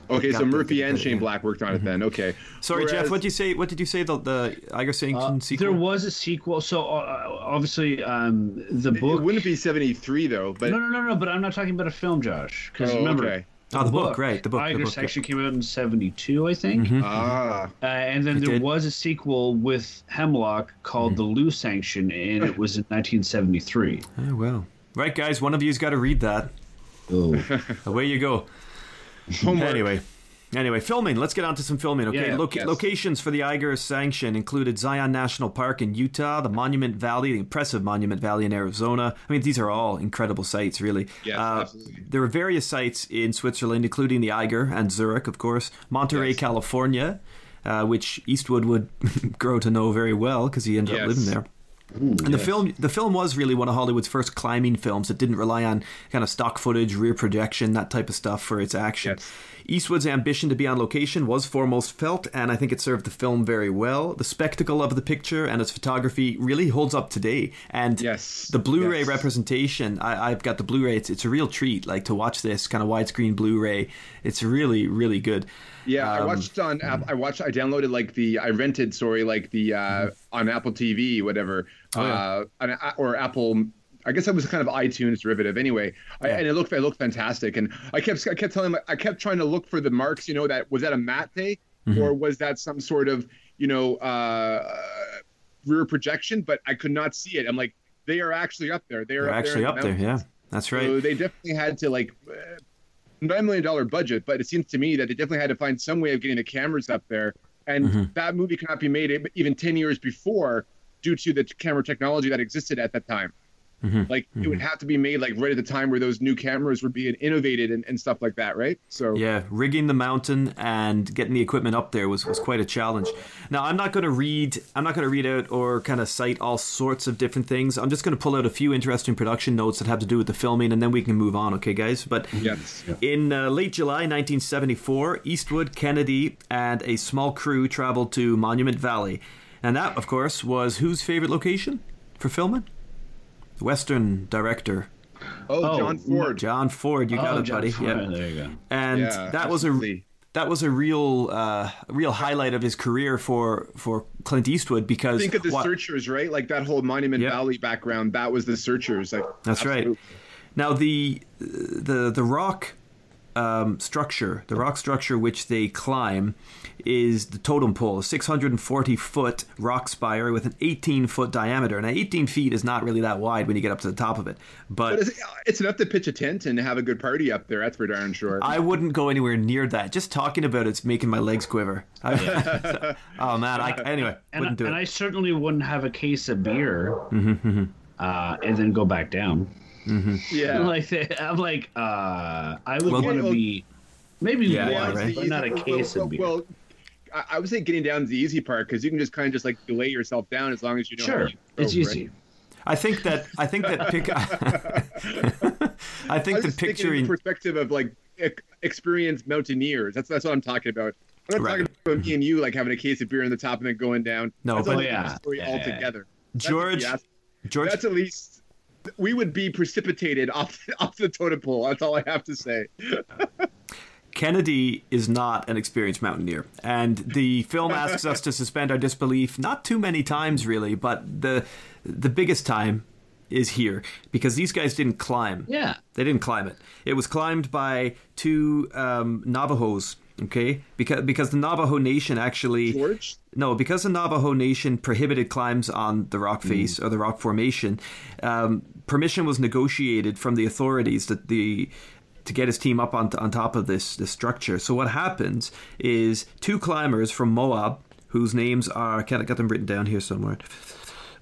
Okay, so Murphy and Shane. Black worked on it then. Okay. Sorry, Jeff. What did you say? What did you say? The the Eiger Sanction sequel. There was a sequel, so uh, obviously um, the It book. wouldn't be 73 though, but No, no, no, no. But I'm not talking about a film, Josh. Because Oh, remember, okay. Oh, the book, right, the book, the Eiger book, yeah. Came out in '72, I think. ah, Uh, and then It there did. was a sequel with Hemlock called The Loo Sanction, and it was in 1973. Oh well. Right, guys. One of you's got to read that. Oh. Away you go. Homework. Anyway. Anyway, filming. Let's get on to some filming. Okay, Yeah, yes. locations for the Eiger sanction included Zion National Park in Utah, the Monument Valley, the impressive Monument Valley in Arizona. I mean, these are all incredible sites, really. Yes, Uh, absolutely. There were various sites in Switzerland, including the Eiger and Zurich, of course, Monterey, Yes. California, uh, which Eastwood would *laughs* grow to know very well because he ended up living there. And the film, the film was really one of Hollywood's first climbing films. It didn't rely on kind of stock footage, rear projection, that type of stuff for its action. Yes. Eastwood's ambition to be on location was foremost felt, and I think it served the film very well. The spectacle of the picture and its photography really holds up today. And Yes. the Blu-ray Yes. representation, I, I've got the Blu-ray. It's, it's a real treat, like to watch this kind of widescreen Blu-ray. It's really, really good. Yeah, I Um, watched on hmm. app. I watched. I downloaded like the. I rented. Sorry, like the uh, Mm-hmm. on Apple TV, whatever, Oh, uh, or Apple. I guess it was kind of iTunes derivative. Anyway, I, Yeah. and it looked. It looked fantastic, and I kept. I kept telling. My, I kept trying to look for the marks. You know, that was that a matte Mm-hmm. or was that some sort of you know uh, rear projection? But I could not see it. I'm like, they are actually up there. They are They're up actually there up the there. Yeah, mountains. that's So right. they definitely had to like uh, nine million dollar budget, but it seems to me that they definitely had to find some way of getting the cameras up there. And Mm-hmm. that movie cannot be made even ten years before due to the camera technology that existed at that time. Mm-hmm. Like it would have to be made like right at the time where those new cameras were being innovated and, and stuff like that, right? So Yeah, rigging the mountain and getting the equipment up there was, was quite a challenge. Now, I'm not going to read I'm not going to read out or kind of cite all sorts of different things. I'm just going to pull out a few interesting production notes that have to do with the filming, and then we can move on, okay, guys? But yes. in uh, late July 1974, Eastwood, Kennedy, and a small crew traveled to Monument Valley, and that, of course, was whose favorite location for filming? Western director Oh, Oh, John Ford. John Ford. You got Oh, it, John buddy. Ford, Yeah. There you go. and Yeah, that was a absolutely. that was a real uh, real highlight of his career for for Clint Eastwood because Think of the wha- Searchers, right? Like that whole Monument Yep. Valley background. That was the Searchers. Like That's right. Now the the the rock um, structure, the rock structure which they climb, is the totem pole, a 640 foot rock spire with an 18 foot diameter. Now 18 feet is not really that wide when you get up to the top of it, but. But it's, it's enough to pitch a tent and have a good party up there. That's for darn sure. I wouldn't go anywhere near that. Just talking about it's making my legs quiver. I- *laughs* oh man! I, anyway, And, wouldn't do and it. I certainly wouldn't have a case of beer Mm-hmm, uh, and then go back down. Yeah. Like *laughs* I'm like, uh, I would Well- want to Well- be maybe Yeah, one, yeah, right. but not a Well, case well, of beer. Well, I, I would say getting down is the easy part because you can just kind of just like lay yourself down as long as you know. sure, to go, it's right? easy. I think that I think that *laughs* pick. *laughs* I think I the was thinking in picturing. perspective of like experienced mountaineers. That's that's what I'm talking about. I'm not Right. talking about me and you like having a case of beer on the top and then going down. No, that's but- a Oh, yeah. story Yeah. altogether. That's George, the ass- George, That's at least we would be precipitated off *laughs* off the totem pole. That's all I have to say. Kennedy is not an experienced mountaineer, and the film asks us to suspend our disbelief not too many times, really, but the the biggest time is here because these guys didn't climb. Yeah. They didn't climb it. It was climbed by two um, Navajos. Okay, because because the Navajo Nation actually George? no because the Navajo Nation prohibited climbs on the rock face or the rock formation. Um, permission was negotiated from the authorities that the to get his team up on, on top of this this structure. So what happens is two climbers from Moab, whose names are can I got them written down here somewhere.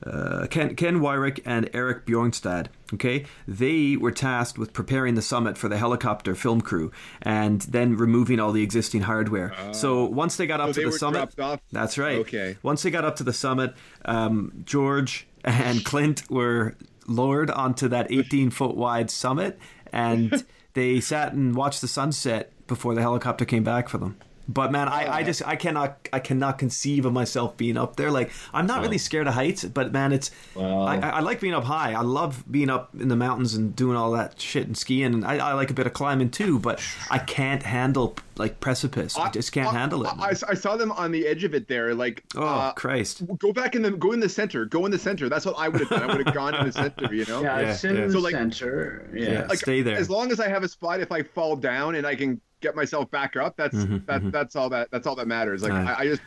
uh, Ken, Ken Weirich and Eric Bjornstad. Okay, they were tasked with preparing the summit for the helicopter film crew and then removing all the existing hardware. so once they got up so to the summit, that's right. Okay. Once they got up to the summit, um, George and *laughs* Clint were lowered onto that 18 foot wide summit, and *laughs* they sat and watched the sunset before the helicopter came back for them. But man, I, I just I cannot I cannot conceive of myself being up there. Like I'm not really scared of heights, but man, it's Well- I, I like being up high. I love being up in the mountains and doing all that shit and skiing. And I, I like a bit of climbing too, but I can't handle like precipice. I just can't I- handle it. I, I- I saw them on the edge of it there. Like, oh uh, Christ! go back in the go in the center. Go in the center. That's what I would have done. I would have gone in the center. You know. Yeah, Yeah, I sit yeah. in the So, like- center. Yeah. Yeah. Like, Stay there. As long as I have a spot, if I fall down and I can get myself back up, that's mm-hmm, that, mm-hmm. that's all that that's all that matters. Like Aye. I, I just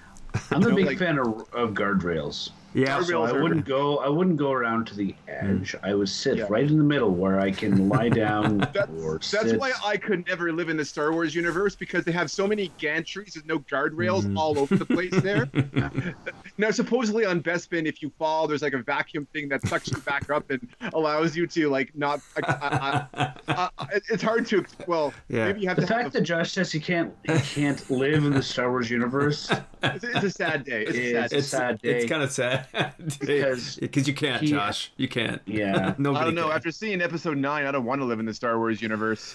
I'm a big like- fan of, of guardrails. Yeah, So I wouldn't go. I wouldn't go around to the edge. Hmm. I would sit Yeah. right in the middle where I can *laughs* lie down That's, or that's why I could never live in the Star Wars universe because they have so many gantries. There's no guardrails hmm. all over the place there. *laughs* now, supposedly on Bespin, if you fall, there's like a vacuum thing that sucks you back up and allows you to like not. I, I, I, I, it's hard to. Well, Yeah. maybe you have the to. fact Have that Josh says he can't he can't live in the Star Wars universe it's, *laughs* it's a sad day. It's a sad It's a sad day. It's kind of sad *laughs* Because because you can't, he- Josh. You can't. *laughs* Yeah. *laughs* Nobody. I don't know. can. After seeing episode nine, I don't want to live in the Star Wars universe.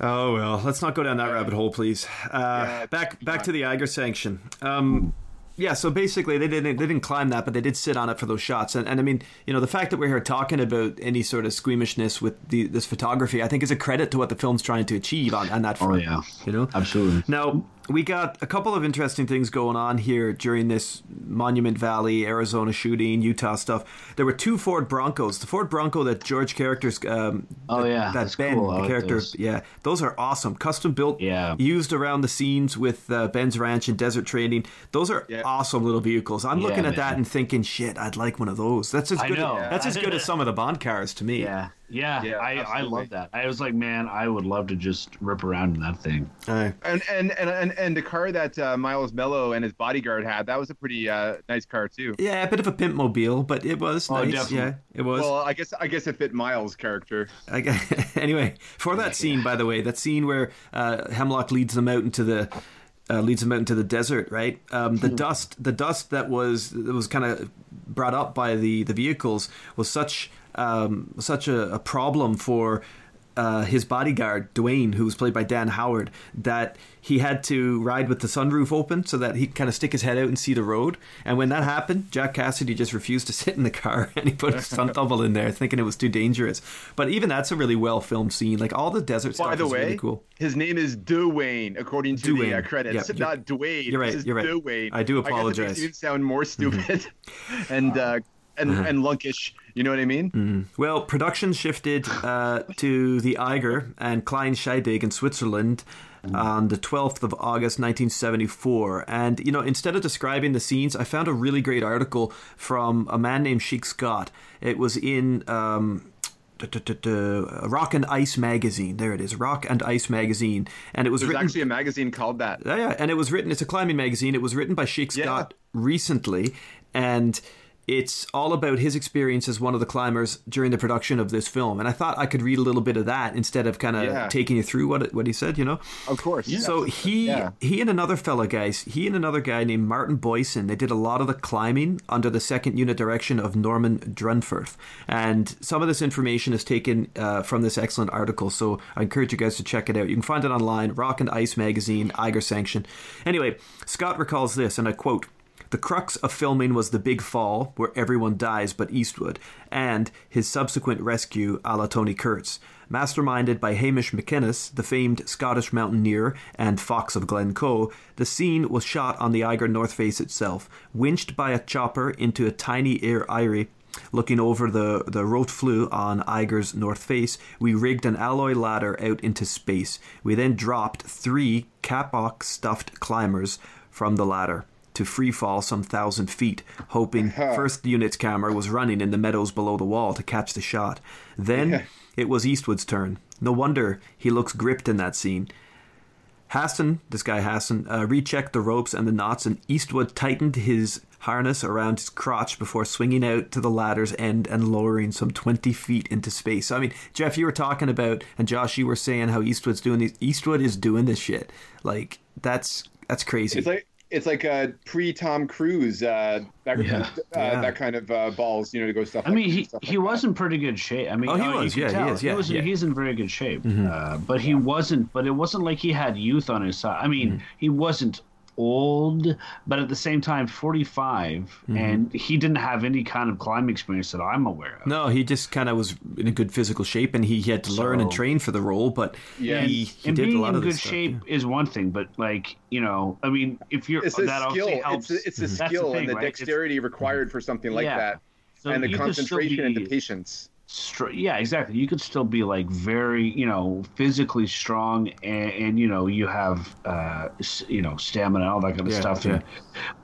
Oh well, let's not go down that rabbit hole, please. Uh, Yeah, back back to the Eiger sanction. Um, yeah, so basically they didn't they didn't climb that, but they did sit on it for those shots. And, and I mean, you know, the fact that we're here talking about any sort of squeamishness with the, this photography, I think is a credit to what the film's trying to achieve on, on that Oh front. yeah. You know, Absolutely. Now, we got a couple of interesting things going on here during this Monument Valley, Arizona shooting, Utah stuff. There were two Ford Broncos. The Ford Bronco that George characters, um, Oh, that- yeah, that that's Ben, cool. The character, those. yeah, those are awesome. Custom built, Yeah. used around the scenes with uh, Ben's Ranch and Desert Training. Those are Yeah. awesome little vehicles. I'm Yeah, looking at that and thinking, shit, I'd like one of those. That's as I good. know. As, that's as *laughs* good as some of the Bond cars to me. Yeah. Yeah. Yeah, I, I love that. I was like, man, I would love to just rip around in that thing. Aye. And and and and, and the car that uh, Miles Mellough and his bodyguard had, that was a pretty uh, nice car too. yeah, a bit of a pimp mobile, but it was Oh, nice. definitely. Yeah, it was. Well, I guess I guess it fit Miles' character. I gu- *laughs* anyway, for that scene, by the way, that scene where uh, Hemlock leads them out into the uh, leads them out into the desert, right? Um, the dust, the dust that was that was kind of brought up by the the vehicles was such um, such a, a problem for. Uh, his bodyguard Dwayne, who was played by Dan Howard, that he had to ride with the sunroof open so that he could kind of stick his head out and see the road. And when that happened, Jack Cassidy just refused to *laughs* sit in the car and he put a stunt *laughs* double in there, thinking it was too dangerous. But even that's a really well filmed scene. Like all the desert stuff By the is way, really cool. his name is Dwayne, according to the uh, credits. You're- Not Dwayne. you're right, you're right. Dwayne. I do guess it apologize. makes it even sound more stupid *laughs* and uh, and Uh-huh. and lunkish. You know what I mean? Mm-hmm. Well, production shifted uh, to the Eiger and Klein Scheidegg in Switzerland on the 12th of August 1974. And, you know, instead of describing the scenes, I found a really great article from a man named Sheik Scott. It was in. Um, duh, Rock and Ice magazine. There it is, Rock and Ice magazine, and it was There's written. actually a magazine called that. Yeah, yeah, and it was written. It's a climbing magazine. It was written by Sheik Yeah. Scott recently, and it's all about his experience as one of the climbers during the production of this film. And I thought I could read a little bit of that instead of kind of Yeah. taking you through what it, what he said. You know. Of course. So he Yeah. he and another fella, guys, he and another guy named Martin Boysen, they did a lot of the climbing under the second unit direction of Norman Dyhrenfurth. And some of this information is taken uh, from this excellent article, so I encourage you guys to check it out. You can find it online, Rock and Ice Magazine, Eiger Sanction. Anyway, Scott recalls this, and I quote. The crux of filming was the big fall, where everyone dies but Eastwood, and his subsequent rescue a la Toni Kurz. Masterminded by Hamish MacInnes, the famed Scottish mountaineer and fox of Glencoe, the scene was shot on the Eiger North Face itself, winched by a chopper into a tiny air eyrie. Looking over the, the Rote Fluh on Eiger's north face, we rigged an alloy ladder out into space. We then dropped three Kapok stuffed climbers from the ladder to free fall some thousand feet, hoping first unit's camera was running in the meadows below the wall to catch the shot. Then it was Eastwood's turn. No wonder he looks gripped in that scene. Haston, this guy Haston, uh, rechecked the ropes and the knots, and Eastwood tightened his harness around his crotch before swinging out to the ladder's end and lowering some 20 feet into space. So, I mean, Jeff, you were talking about, and Josh, you were saying how Eastwood's doing these. Eastwood is doing this shit. Like, that's that's crazy. It's like it's like a pre Tom Cruise, uh, that, Yeah. uh, Yeah. that kind of uh, balls, you know, to go stuff. I like, mean, he, stuff he like was in pretty good shape. I mean, Oh, he you was, can yeah, he is, yeah, was, yeah. He's in very good shape. Mm-hmm. Uh, but he wasn't. But it wasn't like he had youth on his side. I mean, Mm-hmm. he wasn't old, but at the same time, 45, Mm-hmm. and he didn't have any kind of climbing experience that I'm aware of. no, he just kind of was in a good physical shape, and he, he had to learn and train for the role. But Yeah. he, he and did being a lot in of good this stuff, shape yeah. is one thing, but like you know, I mean, if you're It's a that skill. obviously helps. It's a, it's a That's the skill thing, and the right? It's- dexterity required for something like Yeah. that, so and the you could still concentration and the patience. Str- yeah, exactly. You could still be like very, you know, physically strong, and, and you know, you have, uh, s- you know, stamina, and all that kind of Yeah, stuff. yeah. And,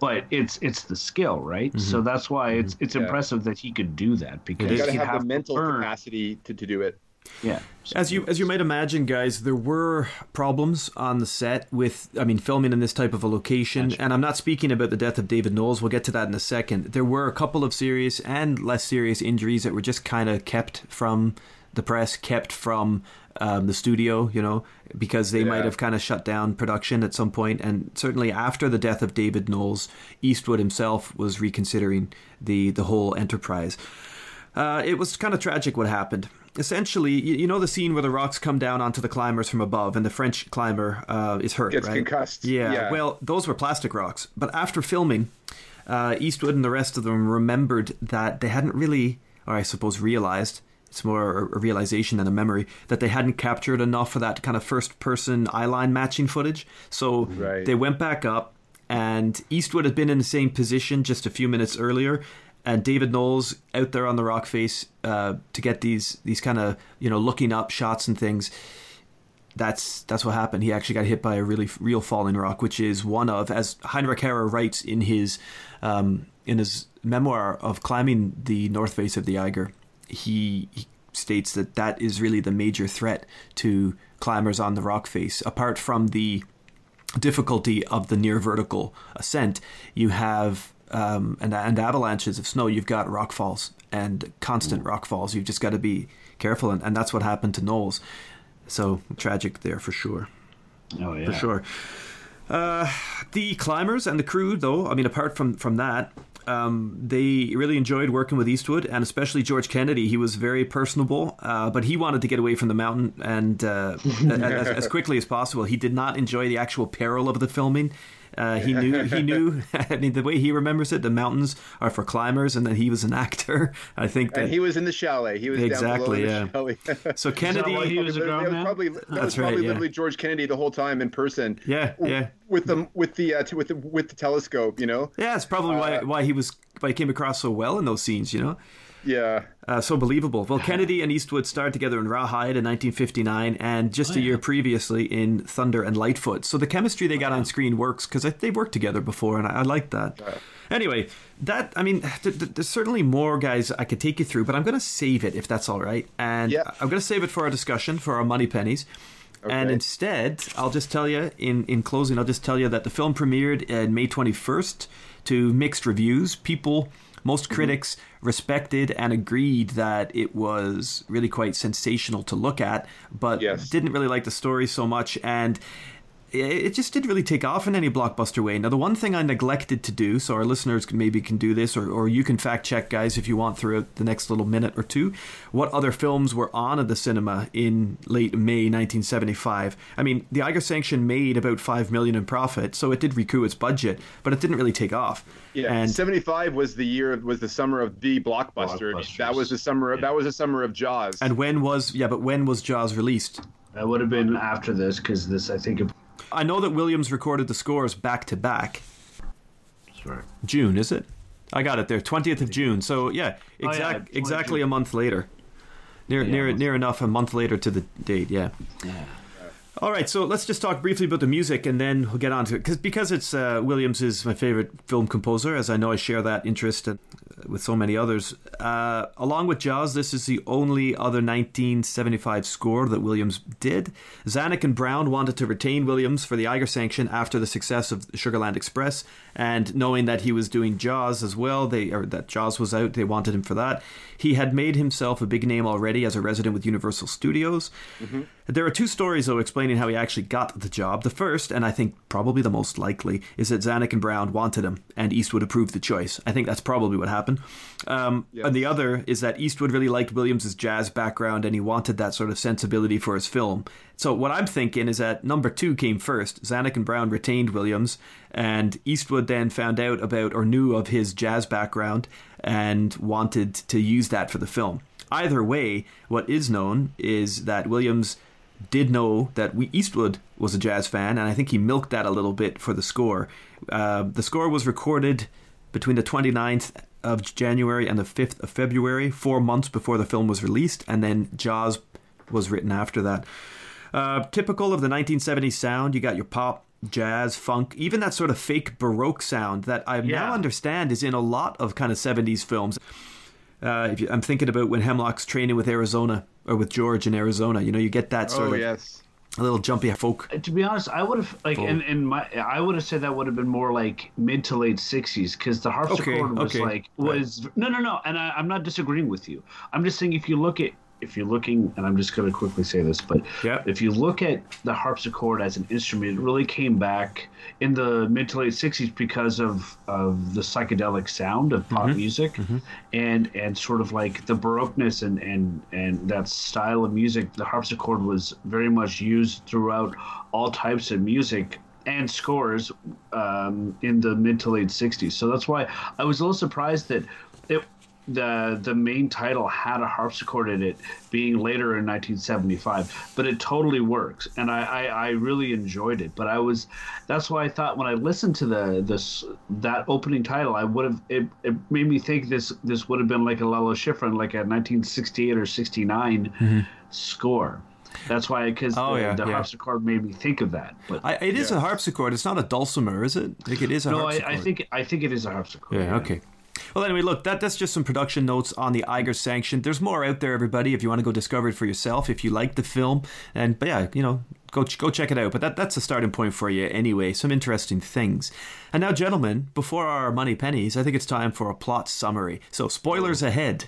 but it's it's the skill, right? So that's why it's it's Yeah. impressive that he could do that because. You got to he'd have, the mental learn- capacity to, to do it. Yeah. As you as you might imagine, guys, there were problems on the set with, I mean, filming in this type of a location. And I'm not speaking about the death of David Knowles. We'll get to that in a second. There were a couple of serious and less serious injuries that were just kind of kept from the press, kept from um, the studio, you know, because they might have kind of shut down production at some point. And certainly after the death of David Knowles, Eastwood himself was reconsidering the the whole enterprise. Uh, it was kind of tragic what happened. Essentially, you, you know the scene where the rocks come down onto the climbers from above, and the French climber uh, is hurt, Gets right? concussed. Yeah. Yeah. Well, those were plastic rocks, but after filming, uh, Eastwood and the rest of them remembered that they hadn't really, or I suppose realized. It's more a realization than a memory that they hadn't captured enough of that kind of first-person eyeline matching footage. So Right. they went back up, and Eastwood had been in the same position just a few minutes earlier, and David Knowles out there on the rock face uh, to get these these kind of you know looking up shots and things. That's that's what happened. He actually got hit by a really real falling rock, which is one of, as Heinrich Harrer writes in his um, in his memoir of climbing the north face of the Eiger. He, he states that that is really the major threat to climbers on the rock face, apart from the difficulty of the near vertical ascent, you have um, and, and avalanches of snow. You've got rock falls and constant rock falls. You've just got to be careful, and, and that's what happened to Knowles. So tragic there for sure, Oh yeah. for sure. Uh, the climbers and the crew, though, I mean, apart from from that. Um, they really enjoyed working with Eastwood, and especially George Kennedy. He was very personable, uh, but he wanted to get away from the mountain and uh, *laughs* as, as quickly as possible. He did not enjoy the actual peril of the filming. Uh, he knew he knew. *laughs* *laughs* I mean, the way he remembers it, the mountains are for climbers, and that he was an actor. *laughs* I think that And he was in the chalet. He was Exactly, down below in the chalet. so. Kennedy, why he was a that grown was man? probably that That's was right, probably yeah. literally George Kennedy the whole time in person. yeah, yeah, With the with the uh, with the with the telescope, you know. yeah. It's probably why why he was why he came across so well in those scenes. You know. Yeah. Uh, so believable. Well, Kennedy and Eastwood starred together in Rawhide in 1959, and just a year previously in Thunder and Lightfoot. So the chemistry they got on screen works because they've worked together before, and I, I like that. Anyway, that I mean, th- th- there's certainly more guys I could take you through, but I'm going to save it if that's all right, and Yeah. I'm going to save it for our discussion for our money pennies. And instead, I'll just tell you in, in closing, I'll just tell you that the film premiered in May 21st to mixed reviews. People, most mm-hmm. critics respected and agreed that it was really quite sensational to look at, but Yes. didn't really like the story so much. And it it just didn't really take off in any blockbuster way. Now, the one thing I neglected to do, so our listeners can, maybe can do this, or, or you can fact check, guys, if you want throughout the next little minute or two, what other films were on at the cinema in late May 1975. I mean, the Eiger Sanction made about five million in profit, so it did recoup its budget, but it didn't really take off. Yeah, and seventy five was the year was the summer of the blockbuster. That was the summer. That was the summer of Jaws. and when was yeah, but when was Jaws released? That would have been after this because this, I think. I know that Williams recorded the scores back to back. Sorry. June, is it? I got it there, twentieth of June. So yeah, Oh, yeah, exactly a month later. Near, Yeah, near, near enough a month later to the date. Yeah. Yeah. All right, so let's just talk briefly about the music, and then we'll get on to it. Because because it's uh, Williams is my favorite film composer, as I know I share that interest. And with so many others. Uh, along with Jaws, this is the only other 1975 score that Williams did. Zanuck and Brown wanted to retain Williams for the Eiger sanction after the success of Sugarland Express, and knowing that he was doing Jaws as well, they or that Jaws was out, they wanted him for that. He had made himself a big name already as a resident with Universal Studios. Mm-hmm. There are two stories, though, explaining how he actually got the job. The first, and I think probably the most likely, is that Zanuck and Brown wanted him, and Eastwood approved the choice. I think that's probably what happened. Um, yes. And the other is that Eastwood really liked Williams's jazz background, and he wanted that sort of sensibility for his film. So what I'm thinking is that number two came first. Zanuck and Brown retained Williams, and Eastwood then found out about or knew of his jazz background and wanted to use that for the film. Either way, what is known is that Williams did know that we Eastwood was a jazz fan, and I think he milked that a little bit for the score. Uh, the score was recorded between the 29th of January and the 5th of February, four months before the film was released, and then Jaws was written after that. Uh, typical of the 1970s sound, you got your pop, jazz, funk, even that sort of fake Baroque sound that I yeah. now understand is in a lot of kind of 70s films. Uh, you, I'm thinking about when Hemlock's training with Arizona or with George in Arizona. You know, you get that sort oh, of yes. a little jumpy folk. Uh, to be honest, I would have like in, in my I would have said that would have been more like mid to late '60s because the harpsichord okay, was okay. like was right. no no no, and I, I'm not disagreeing with you. I'm just saying if you look at if you're looking, and I'm just going to quickly say this, but yep. if you look at the harpsichord as an instrument, it really came back in the mid to late '60s because of of the psychedelic sound of pop mm-hmm. music, mm-hmm. and and sort of like the baroqueness and and and that style of music. The harpsichord was very much used throughout all types of music and scores um, in the mid to late '60s. So that's why I was a little surprised that it the the main title had a harpsichord in it, being later in 1975. But it totally works, and I, I, I, really enjoyed it. But I was, that's why I thought when I listened to the this that opening title, I would have it, it made me think this this would have been like a Lalo Schifrin, like a 1968 or 69 mm-hmm. score. That's why, because oh, the, yeah, the yeah. harpsichord made me think of that. But I, it is yeah. a harpsichord. It's not a dulcimer, is it? Like it is a no, harpsichord. I, I think I think it is a harpsichord. Yeah. Okay. Well, anyway, look, that, that's just some production notes on the Eiger sanction. There's more out there, everybody, if you want to go discover it for yourself, if you like the film. And, but yeah, you know, go go check it out. But that, that's a starting point for you anyway. Some interesting things. And now, gentlemen, before our money pennies, I think it's time for a plot summary. So, spoilers ahead.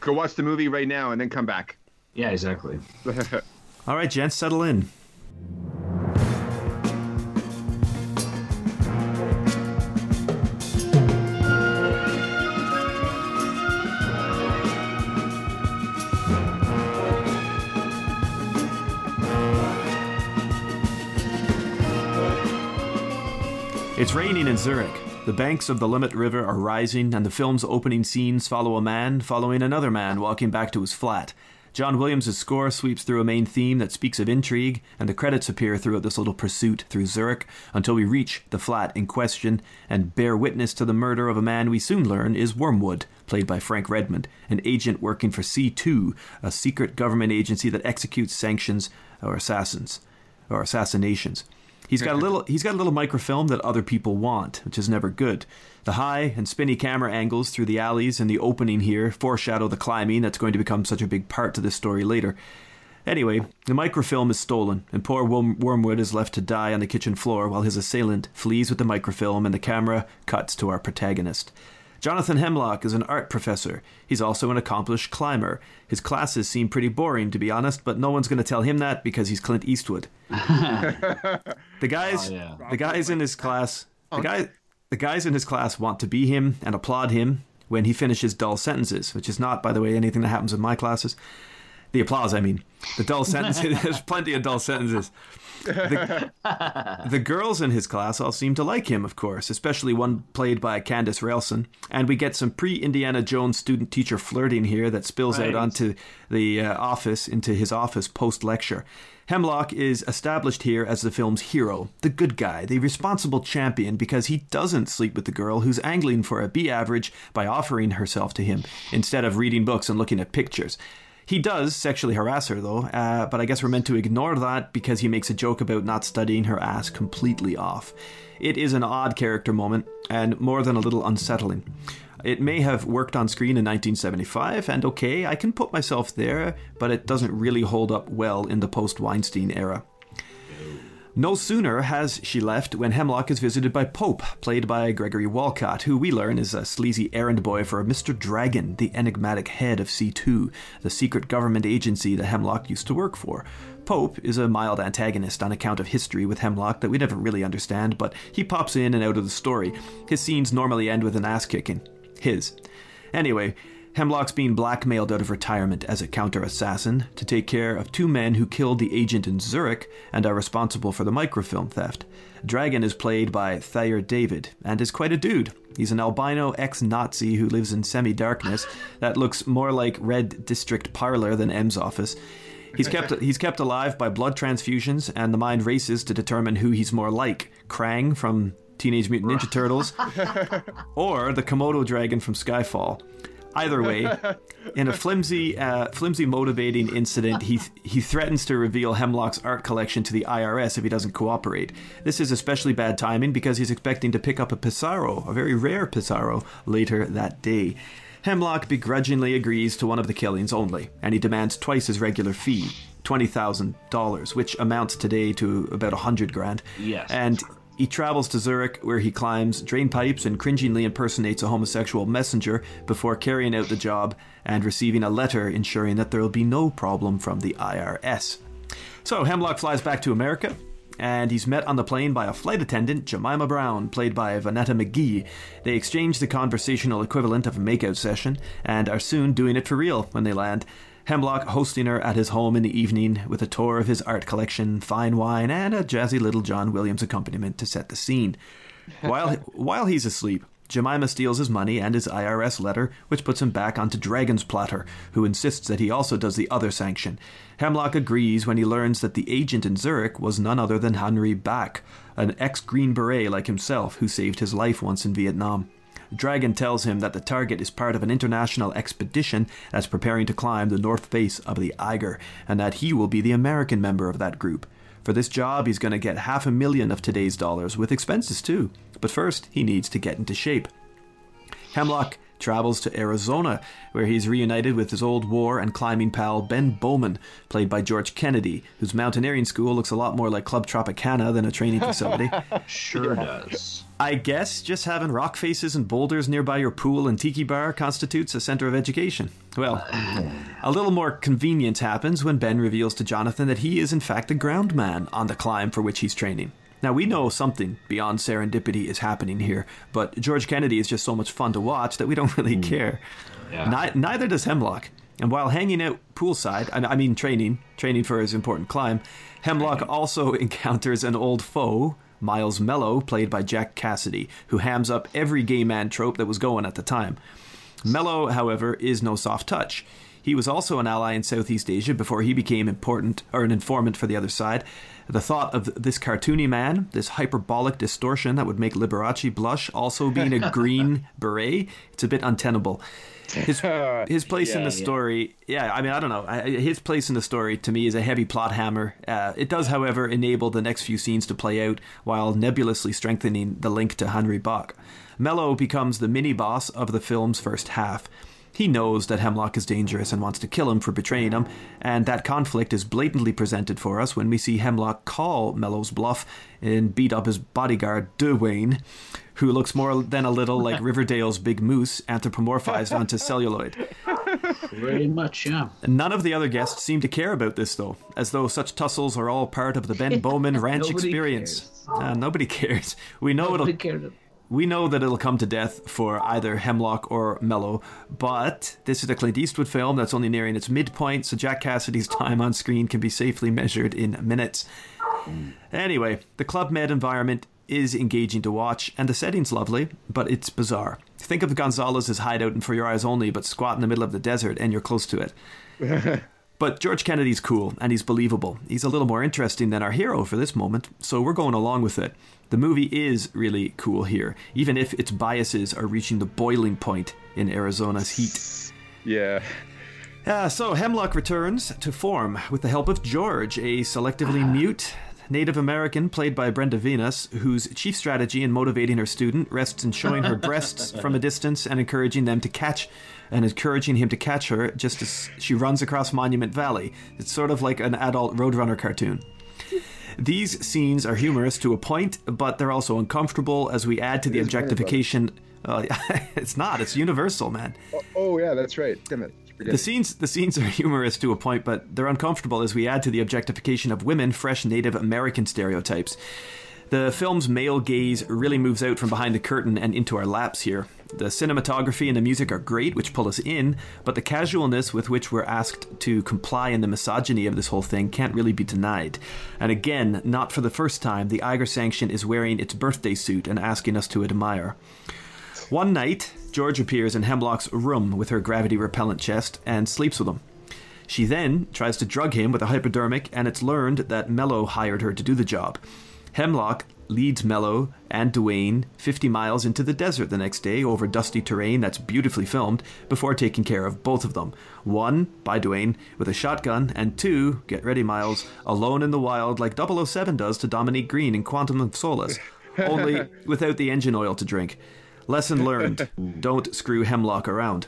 Go watch the movie right now and then come back. Yeah, exactly. *laughs* All right, gents, settle in. It's raining in Zurich. The banks of the Limmat River are rising, and the film's opening scenes follow a man following another man walking back to his flat. John Williams' score sweeps through a main theme that speaks of intrigue, and the credits appear throughout this little pursuit through Zurich until we reach the flat in question and bear witness to the murder of a man we soon learn is Wormwood, played by Frank Redmond, an agent working for C2, a secret government agency that executes sanctions or assassins or assassinations. He's got a little he's got a little microfilm that other people want, which is never good. The high and spinny camera angles through the alleys and the opening here foreshadow the climbing that's going to become such a big part to this story later. Anyway, the microfilm is stolen, and poor Wormwood is left to die on the kitchen floor while his assailant flees with the microfilm and the camera cuts to our protagonist. Jonathan Hemlock is an art professor. He's also an accomplished climber. His classes seem pretty boring, to be honest, but no one's going to tell him that because he's Clint Eastwood. *laughs* the guys, oh, yeah. the guys in his class, the guy, the guys in his class want to be him and applaud him when he finishes dull sentences, which is not, by the way, anything that happens in my classes. The applause, I mean, the dull *laughs* sentences. *laughs* there's plenty of dull sentences. The, the, girls in his class all seem to like him, of course, especially one played by Candice Railson. And we get some pre Indiana Jones student teacher flirting here that spills right. out onto the uh, office, into his office post lecture. Hemlock is established here as the film's hero, the good guy, the responsible champion, because he doesn't sleep with the girl who's angling for a B average by offering herself to him instead of reading books and looking at pictures. He does sexually harass her, though, uh, but I guess we're meant to ignore that because he makes a joke about not studying her ass completely off. It is an odd character moment, and more than a little unsettling. It may have worked on screen in 1975, and okay, I can put myself there, but it doesn't really hold up well in the post Weinstein era. No sooner has she left when Hemlock is visited by Pope, played by Gregory Walcott, who we learn is a sleazy errand boy for Mr. Dragon, the enigmatic head of C2, the secret government agency that Hemlock used to work for. Pope is a mild antagonist on account of history with Hemlock that we never really understand, but he pops in and out of the story. His scenes normally end with an ass kicking. His. Anyway, Hemlock's being blackmailed out of retirement as a counter assassin to take care of two men who killed the agent in Zurich and are responsible for the microfilm theft. Dragon is played by Thayer David and is quite a dude. He's an albino ex Nazi who lives in semi darkness that looks more like Red District Parlor than M's office. He's kept he's kept alive by blood transfusions, and the mind races to determine who he's more like: Krang from Teenage Mutant Ninja Turtles, *laughs* or the Komodo dragon from Skyfall. Either way, *laughs* in a flimsy, uh, flimsy motivating incident, he he threatens to reveal Hemlock's art collection to the IRS if he doesn't cooperate. This is especially bad timing because he's expecting to pick up a Pissarro, a very rare Pissarro, later that day. Hemlock begrudgingly agrees to one of the killings only, and he demands twice his regular fee, twenty thousand dollars, which amounts today to about a hundred grand. Yes. And he travels to Zurich, where he climbs drain pipes and cringingly impersonates a homosexual messenger before carrying out the job and receiving a letter ensuring that there will be no problem from the IRS. So Hemlock flies back to America, and he's met on the plane by a flight attendant, Jemima Brown, played by Vonetta McGee. They exchange the conversational equivalent of a makeout session and are soon doing it for real when they land. Hemlock hosting her at his home in the evening with a tour of his art collection, fine wine, and a jazzy little John Williams accompaniment to set the scene. While, *laughs* while he's asleep, Jemima steals his money and his IRS letter, which puts him back onto Dragon's platter, who insists that he also does the other sanction. Hemlock agrees when he learns that the agent in Zurich was none other than Henry Bach, an ex Green Beret like himself who saved his life once in Vietnam. Dragon tells him that the target is part of an international expedition that's preparing to climb the north face of the Eiger, and that he will be the American member of that group. For this job, he's going to get half a million of today's dollars, with expenses too. But first, he needs to get into shape. Hemlock travels to Arizona, where he's reunited with his old war and climbing pal Ben Bowman, played by George Kennedy, whose mountaineering school looks a lot more like Club Tropicana than a training facility. *laughs* Sure does. I guess just having rock faces and boulders nearby your pool and tiki bar constitutes a center of education. Well, a little more convenience happens when Ben reveals to Jonathan that he is in fact a ground man on the climb for which he's training. Now, we know something beyond serendipity is happening here, but George Kennedy is just so much fun to watch that we don't *laughs* really hmm. care. Yeah. Ni- neither does Hemlock. And while hanging out poolside, I mean training, training for his important climb, Hemlock also *laughs* encounters an old foe, Miles Mellough, played by Jack Cassidy, who hams up every gay man trope that was going at the time. Mellough, however, is no soft touch. He was also an ally in Southeast Asia before he became important or an informant for the other side. The thought of this cartoony man, this hyperbolic distortion that would make Liberace blush, also being a *laughs* green beret, it's a bit untenable. His *laughs* his place in Yeah. the story, yeah, I mean, I don't know. I, his place in the story to me is a heavy plot hammer. Uh, it does, however, enable the next few scenes to play out while nebulously strengthening the link to Henry Bach. Mellough becomes the mini boss of the film's first half. He knows that Hemlock is dangerous and wants to kill him for betraying him, and that conflict is blatantly presented for us when we see Hemlock call Mellough's bluff and beat up his bodyguard, Dwayne, who looks more than a little like *laughs* Riverdale's Big Moose anthropomorphized onto celluloid. Very much, yeah. None of the other guests seem to care about this, though, as though such tussles are all part of the Ben *laughs* Bowman Ranch Nobody experience. Uh, nobody cares. We know Nobody it'll. cared. We know that it'll come to death for either Hemlock or Mellough, but this is a Clint Eastwood film that's only nearing its midpoint, so Jack Cassidy's time on screen can be safely measured in minutes. Anyway, the Club Med environment is engaging to watch, and the setting's lovely, but it's bizarre. Think of Gonzalez's hideout in For Your Eyes Only, but squat in the middle of the desert, and you're close to it. *laughs* But George Kennedy's cool and he's believable. He's a little more interesting than our hero for this moment, so we're going along with it. The movie is really cool here, even if its biases are reaching the boiling point in Arizona's heat. Yeah. Uh, so Hemlock returns to form with the help of George, a selectively mute Native American, played by Brenda Venus, whose chief strategy in motivating her student rests in showing her breasts *laughs* from a distance and encouraging them to catch and encouraging him to catch her just as she runs across Monument Valley. It's sort of like an adult Roadrunner cartoon. These scenes are humorous to a point, but they're also uncomfortable as we add to the objectification. Uh, *laughs* it's not. It's universal, man. Oh, oh yeah, that's right. Damn it. The scenes the scenes are *laughs* humorous to a point, but they're uncomfortable as we add to the objectification of women fresh Native American stereotypes. The film's male gaze really moves out from behind the curtain and into our laps here. The cinematography and the music are great, which pull us in, but the casualness with which we're asked to comply in the misogyny of this whole thing can't really be denied. And again, not for the first time, the Eiger Sanction is wearing its birthday suit and asking us to admire. One night, George appears in Hemlock's room with her gravity repellent chest and sleeps with him. She then tries to drug him with a hypodermic, and it's learned that Mellough hired her to do the job. Hemlock leads Mellough and Duane 50 miles into the desert the next day over dusty terrain that's beautifully filmed before taking care of both of them. One, by Duane, with a shotgun, and two, get ready, Miles, alone in the wild like 007 does to Dominic Greene in Quantum of Solace, only *laughs* without the engine oil to drink. Lesson learned *laughs* don't screw Hemlock around.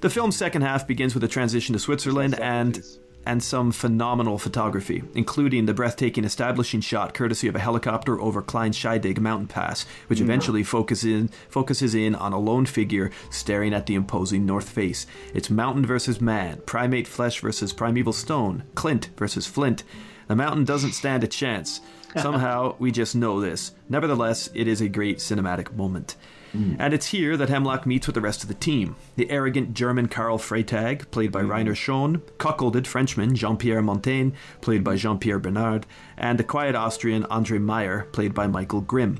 The film's second half begins with a transition to Switzerland and and some phenomenal photography, including the breathtaking establishing shot courtesy of a helicopter over Kleinscheidegg mountain pass, which mm-hmm. eventually focuses in, focuses in on a lone figure staring at the imposing north face. It's mountain versus man, primate flesh versus primeval stone, Clint versus Flint. The mountain doesn't stand a chance. *laughs* Somehow, we just know this. Nevertheless, it is a great cinematic moment. Mm. And it's here that Hemlock meets with the rest of the team. The arrogant German Karl Freytag, played by mm. Reiner Schöne, cuckolded Frenchman Jean Pierre Montaigne, played by Jean Pierre Bernard, and the quiet Austrian Andre Meyer, played by Michael Grimm.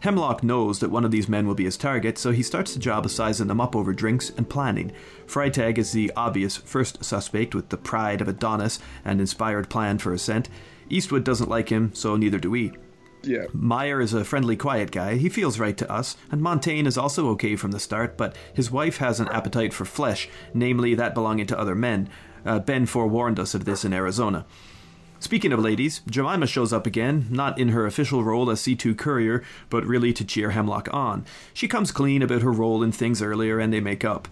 Hemlock knows that one of these men will be his target, so he starts the job of sizing them up over drinks and planning. Freytag is the obvious first suspect with the pride of Adonis and inspired plan for ascent. Eastwood doesn't like him, so neither do we. Yeah. Meyer is a friendly, quiet guy. He feels right to us. And Montaigne is also okay from the start, but his wife has an appetite for flesh, namely that belonging to other men. Uh, ben forewarned us of this in Arizona. Speaking of ladies, Jemima shows up again, not in her official role as C2 courier, but really to cheer Hemlock on. She comes clean about her role in things earlier and they make up.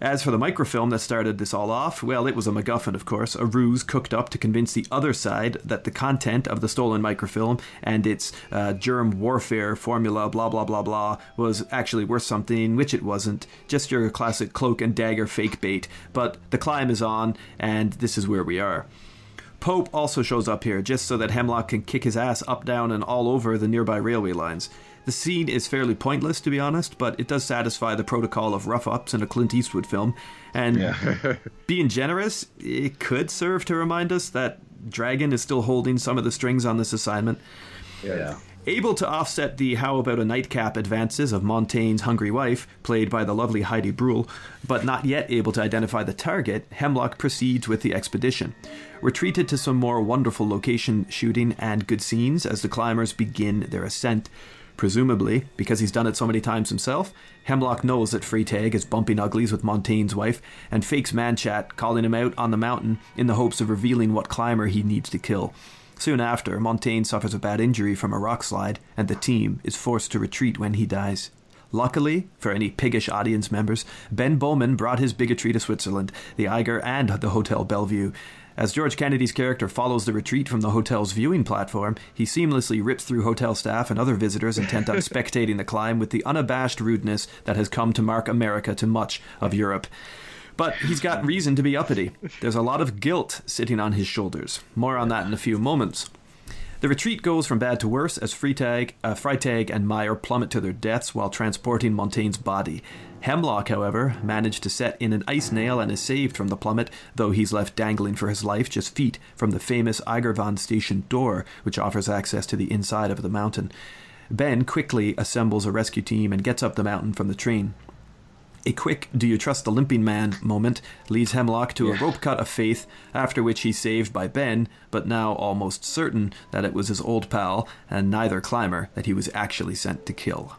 As for the microfilm that started this all off, well, it was a MacGuffin, of course, a ruse cooked up to convince the other side that the content of the stolen microfilm and its uh, germ warfare formula, blah, blah, blah, blah, was actually worth something, which it wasn't. Just your classic cloak and dagger fake bait. But the climb is on, and this is where we are. Pope also shows up here just so that Hemlock can kick his ass up, down, and all over the nearby railway lines. The scene is fairly pointless, to be honest, but it does satisfy the protocol of rough ups in a Clint Eastwood film. And yeah. *laughs* being generous, it could serve to remind us that Dragon is still holding some of the strings on this assignment. Yeah. Able to offset the how about a nightcap advances of Montaigne's hungry wife, played by the lovely Heidi Brühl, but not yet able to identify the target, Hemlock proceeds with the expedition. We're treated to some more wonderful location shooting and good scenes as the climbers begin their ascent. Presumably, because he's done it so many times himself, Hemlock knows that Freytag is bumping uglies with Montaigne's wife and fakes Manchat, calling him out on the mountain in the hopes of revealing what climber he needs to kill. Soon after, Montaigne suffers a bad injury from a rock slide, and the team is forced to retreat when he dies. Luckily, for any piggish audience members, Ben Bowman brought his bigotry to Switzerland, the Eiger, and the Hotel Bellevue, as George Kennedy's character follows the retreat from the hotel's viewing platform, he seamlessly rips through hotel staff and other visitors intent on *laughs* spectating the climb with the unabashed rudeness that has come to mark America to much of Europe. But he's got reason to be uppity. There's a lot of guilt sitting on his shoulders. More on that in a few moments. The retreat goes from bad to worse as Freitag, uh, Freytag and Meyer plummet to their deaths while transporting Montaigne's body. Hemlock, however, managed to set in an ice nail and is saved from the plummet, though he's left dangling for his life just feet from the famous Eigerwand station door, which offers access to the inside of the mountain. Ben quickly assembles a rescue team and gets up the mountain from the train. A quick do you trust the limping man moment leads Hemlock to a rope cut of faith, after which he's saved by Ben, but now almost certain that it was his old pal and neither climber that he was actually sent to kill.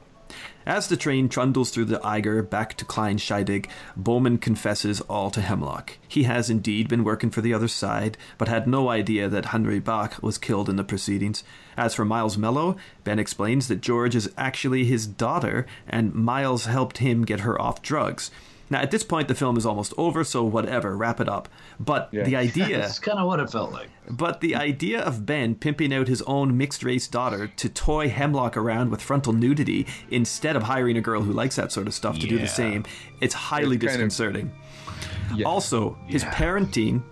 As the train trundles through the Eiger back to Klein Scheidegg, Bowman confesses all to Hemlock. He has indeed been working for the other side, but had no idea that Henri Baq was killed in the proceedings. As for Miles Mellough, Ben explains that George is actually his daughter, and Miles helped him get her off drugs. Now, at this point, the film is almost over, so whatever, wrap it up. But Yeah. the idea. *laughs* That's kind of what it felt like. But the idea of Ben pimping out his own mixed race daughter to toy Hemlock around with frontal nudity instead of hiring a girl who likes that sort of stuff to do the same, it's highly It's kind of- disconcerting. Yeah. Also, his Yeah. parenting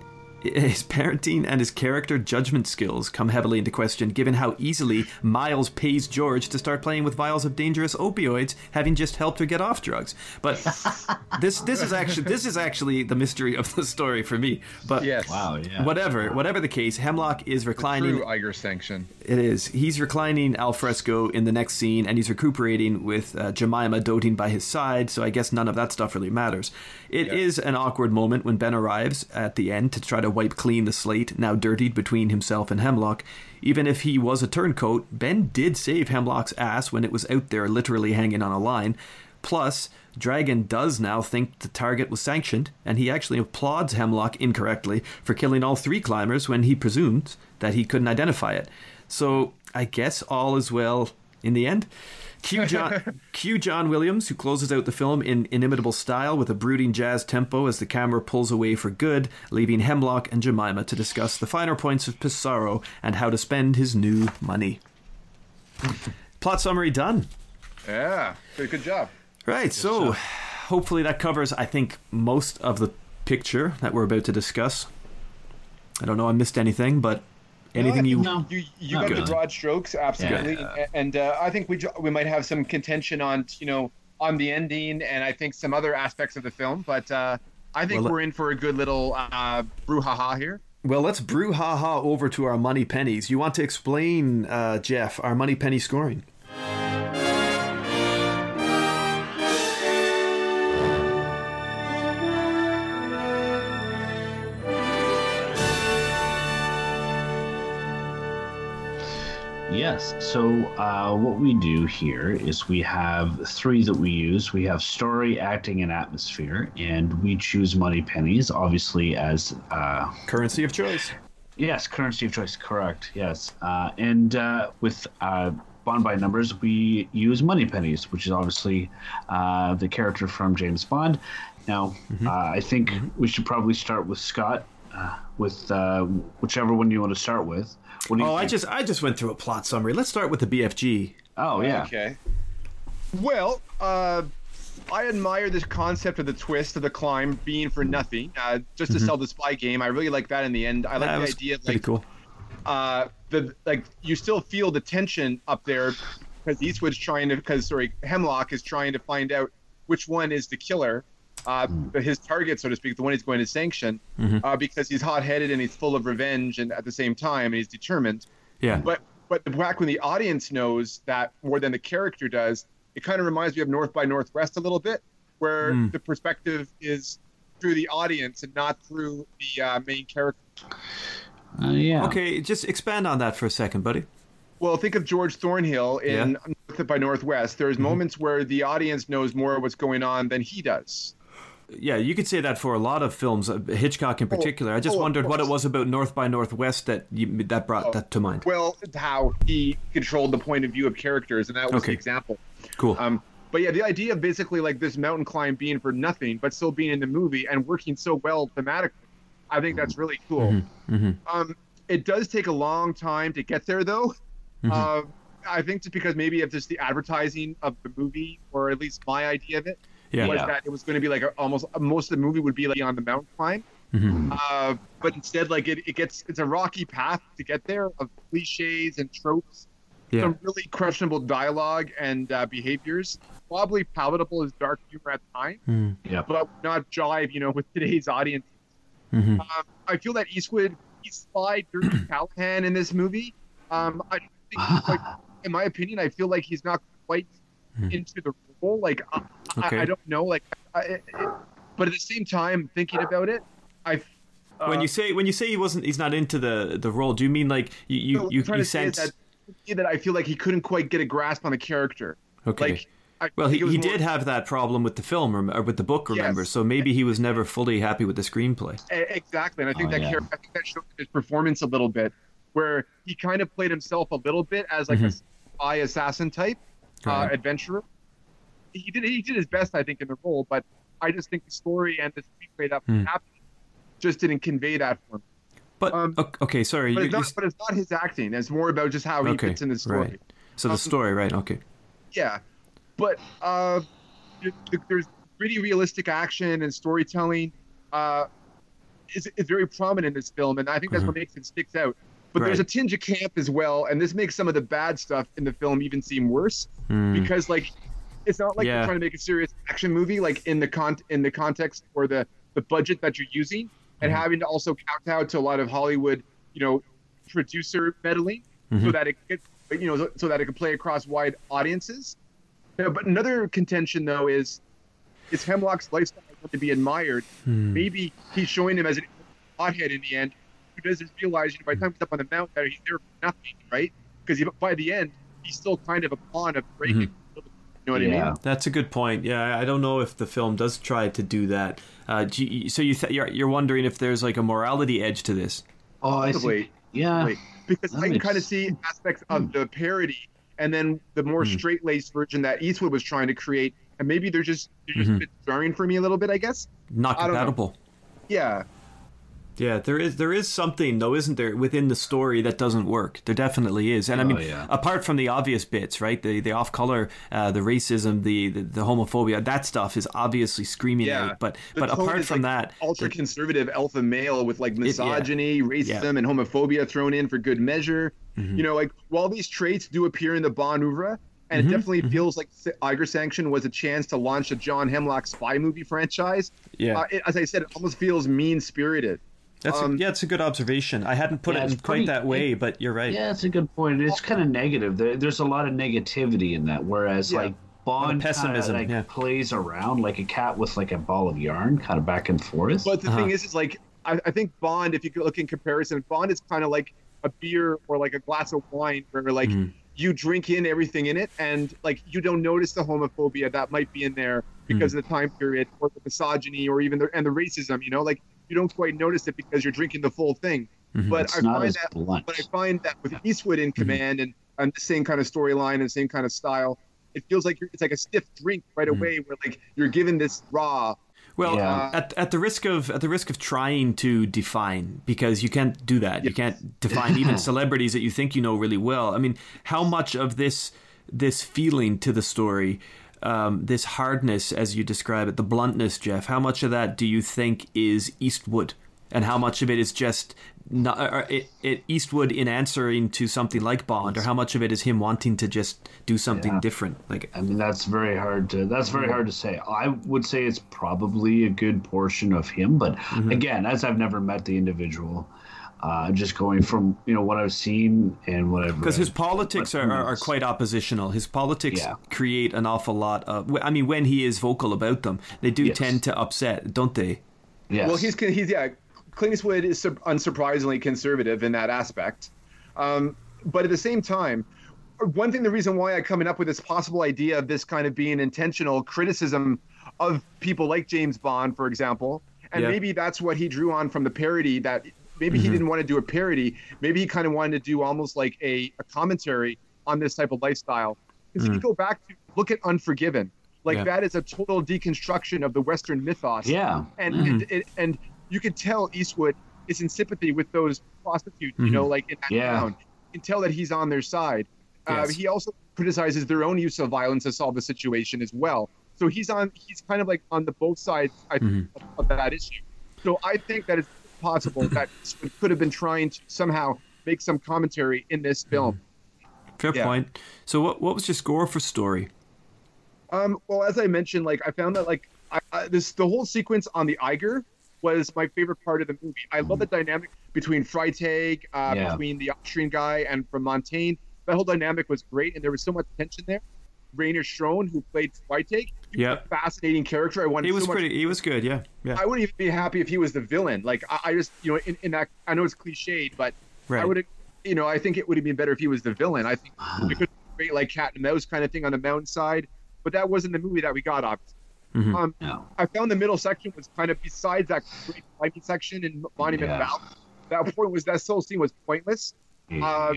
his parenting and his character judgment skills come heavily into question given how easily Miles pays George to start playing with vials of dangerous opioids having just helped her get off drugs. But *laughs* this this is actually this is actually the mystery of the story for me. But Yes. Wow, yeah. Whatever, whatever the case, Hemlock is reclining. True Eiger sanction. It is. He's reclining al fresco in the next scene, and he's recuperating with uh, Jemima doting by his side. So I guess none of that stuff really matters. It is an awkward moment when Ben arrives at the end to try to wipe clean the slate, now dirtied between himself and Hemlock. Even if he was a turncoat, Ben did save Hemlock's ass when it was out there literally hanging on a line. Plus, Dragon does now think the target was sanctioned, and he actually applauds Hemlock incorrectly for killing all three climbers when he presumed that he couldn't identify it. So I guess all is well in the end. Cue John, *laughs* cue John Williams, who closes out the film in inimitable style with a brooding jazz tempo as the camera pulls away for good, leaving Hemlock and Jemima to discuss the finer points of Pissarro and how to spend his new money. Plot summary done. Yeah. Good, good job. Right, so hopefully that covers, I think, most of the picture that we're about to discuss. I don't know I missed anything, but anything you. No. You you Not got good. the broad strokes absolutely, Yeah. and uh, I think we we might have some contention on you know on the ending and I think some other aspects of the film, but uh, I think Well, we're in for a good little uh, brouhaha here. Well, let's brew ha ha over to our Moneypennies. You want to explain, uh, Jeff, our Moneypenny scoring? Yes. So uh, what we do here is we have three that we use. We have story, acting, and atmosphere, and we choose Moneypennies, obviously as uh, Currency of choice. yes, currency of choice. Correct. Yes. Uh, and uh, with uh, Bond by numbers, we use Moneypennies, which is obviously uh, the character from James Bond. Now, uh, I think we should probably start with Scott, uh, with uh, whichever one you want to start with. What do you Oh, I just I just went through a plot summary. Let's start with the BFG. Oh yeah. Okay. Well, uh, I admire this concept of the twist of the climb being for nothing, uh, just to sell the spy game. I really like that in the end. I like That the idea of pretty like cool. uh, the like you still feel the tension up there because Eastwood's trying to because sorry Hemlock is trying to find out which one is the killer, uh, but his target so to speak, the one he's going to sanction, uh, because he's hot-headed and he's full of revenge and at the same time and he's determined. Yeah. But but the back when the audience knows that more than the character does, it kind of reminds me of North by Northwest a little bit, where Mm. the perspective is through the audience and not through the uh, main character. Uh, yeah. Okay, just expand on that for a second, buddy. Well, think of George Thornhill in North by Northwest. There's Mm-hmm. moments where the audience knows more what's going on than he does. Yeah, you could say that for a lot of films, uh, Hitchcock in particular. I just oh, wondered what it was about North by Northwest that you, that brought that to mind. Well, how he controlled the point of view of characters, and that was Okay. the example. Cool. Um, but yeah, the idea of basically like this mountain climb being for nothing, but still being in the movie and working so well thematically, I think that's really cool. Mm-hmm. Um, it does take a long time to get there, though. Mm-hmm. Uh, I think just because maybe of just the advertising of the movie, or at least my idea of it, yeah. was Yeah. that it was going to be like a, almost most of the movie would be like on the mountain climb. Mhm. Uh, but instead, like it, it gets it's a rocky path to get there of cliches and tropes, Yeah. some really questionable dialogue and uh, behaviors, probably palatable as dark humor at the time, Mm. Yep. but not jive, you know, with today's audience. Mhm. Um, I feel that Eastwood he spied Dirty *clears throat* Callahan in this movie. Um, I think, like, *laughs* in my opinion, I feel like he's not quite Hmm. into the role. Like, I, Okay. I, I don't know. Like, I, it, it- but at the same time, thinking about it, I. Uh, when you say when you say he wasn't, he's not into the the role. Do you mean like you you what you, I'm you to say is sense? that, that I feel like he couldn't quite get a grasp on the character. okay. Like I Well, he, he more- did have that problem with the film or with the book, remember? Yes. So maybe he was never fully happy with the screenplay. Exactly, and I think Oh, that yeah. char- I think that showed his performance a little bit, where he kind of played himself a little bit as like a spy assassin type uh, Right. adventurer. He did he did his best, I think, in the role, but I just think the story and the screenplay that Hmm. happened just didn't convey that for me. But Um, okay, sorry. But you- it's, not, but it's not his acting. It's more about just how he okay, fits in the story. right. So the Um, story, right? Okay. Yeah, but uh, th- th- there's pretty realistic action and storytelling. Uh, is is very prominent in this film, and I think that's what makes it sticks out. But there's a Mm-hmm. Tinge of camp as well, and this makes some of the bad stuff in the film even seem worse Hmm. because like it's not like Yeah. you're trying to make a serious action movie like in the con in the context or the the budget that you're using and Mm-hmm. having to also kowtow to a lot of Hollywood you know producer meddling Mm-hmm. so that it gets you know so- so that it can play across wide audiences. Yeah, but another contention though is is Hemlock's lifestyle to be admired? Hmm. Maybe he's showing him as an hothead in the end who doesn't realize you know by the time he's up on the mountain he's there for nothing, right? Because by the end he's still kind of a pawn of breaking. Mm-hmm. You know what I Yeah. mean? That's a good point. Yeah, I don't know if the film does try to do that. Uh, do you- so you th- you're, you're wondering if there's like a morality edge to this? Oh, I Possibly. see. Yeah. Wait, because that I can makes- kind of see aspects of hmm. the parody and then the more hmm. straight-laced version that Eastwood was trying to create, and maybe they're just they're just mm-hmm. a bit jarring for me a little bit, I guess. Not I don't know. compatible. Yeah, Yeah, there is there is something though, isn't there, within the story that doesn't work? There definitely is, and I Oh, mean, yeah. apart from the obvious bits, right? The the off color, uh, the racism, the, the the homophobia, that stuff is obviously screaming yeah. out. But The but apart from like, that, ultra conservative alpha male with like yeah. misogyny, racism, and homophobia thrown in for good measure. Mm-hmm. You know, like while these traits do appear in the Bond oeuvre, and Mm-hmm. it definitely feels like Eiger Sanction was a chance to launch a John Hemlock spy movie franchise. Yeah. uh, it, as I said, it almost feels mean spirited. That's um, a, yeah, it's a good observation. I hadn't put Yeah, it in quite that way, but you're right. Yeah, it's a good point. It's kind of negative. There, there's a lot of negativity in that, whereas Yeah. like Bond pessimism, kinda, like, yeah. plays around like a cat with like a ball of yarn, kind of back and forth. But the Uh-huh. thing is, is like I, I think Bond, if you could look in comparison, Bond is kind of like a beer or like a glass of wine, where like Mhm. you drink in everything in it, and like you don't notice the homophobia that might be in there because of the time period, or the misogyny, or even the and the racism. You know, like you don't quite notice it because you're drinking the full thing. Mm-hmm. But it's I find that, blunt. but I find that with Eastwood in mm-hmm. command and and the same kind of storyline and same kind of style. It feels like you're, it's like a stiff drink right mm-hmm. away, where like you're given this raw, Well, uh, Yeah. at, at the risk of at the risk of trying to define, because you can't do that. You can't define even *laughs* celebrities that you think you know really well. I mean, how much of this this feeling to the story, um, this hardness, as you describe it, the bluntness, Jeff? How much of that do you think is Eastwood, and how much of it is just not, it, it Eastwood in answering to something like Bond, or how much of it is him wanting to just do something Yeah. different? Like, I mean, that's very hard to. That's very hard to say. I would say it's probably a good portion of him, but Mm-hmm. again, as I've never met the individual, uh, just going from you know what I've seen and what I've Because his politics But are, are, are quite oppositional. His politics Yeah. create an awful lot of. I mean, when he is vocal about them, they do Yes. tend to upset, don't they? yes. Well, he's he's yeah. Clint Eastwood is unsurprisingly conservative in that aspect, um, but at the same time, one thing the reason why I'm coming up with this possible idea of this kind of being intentional criticism of people like James Bond, for example, and Yeah. maybe that's what he drew on from the parody that maybe he didn't want to do a parody, maybe he kind of wanted to do almost like a, a commentary on this type of lifestyle. Because if you go back to look at Unforgiven, like Yeah. that is a total deconstruction of the Western mythos yeah. and Mm-hmm. and, and and you can tell Eastwood is in sympathy with those prostitutes, you know, like in that Yeah. town. You can tell that he's on their side. Uh, he also criticizes their own use of violence to solve the situation as well. So he's on. He's kind of like on the both sides I Mm-hmm. of, of that issue. So I think that it's possible that could have been trying to somehow make some commentary in this film. Fair Yeah. point. So, what what was your score for story? Um, well, as I mentioned, like I found that like I, I, this the whole sequence on the Eiger was my favorite part of the movie. I love the dynamic between Freytag, uh, Yeah. between the Austrian guy, and from Montaigne. That whole dynamic was great, and there was so much tension there. Reiner Schöne, who played Freytag, he was Yep. a fascinating character. I wanted He was so much pretty. He was good. Yeah, yeah. I wouldn't even be happy if he was the villain. Like I, I just, you know, in, in that, I know it's cliched, but I Right. would, you know, I think it would have been better if he was the villain. I think it could be great, like cat and mouse kind of thing on the mountainside. but that wasn't the movie that we got. Obviously. Mhm. Um, No. I found the middle section was kind of besides that great climbing section in Monument Yeah. Valley. That point was that whole scene was pointless. Uh,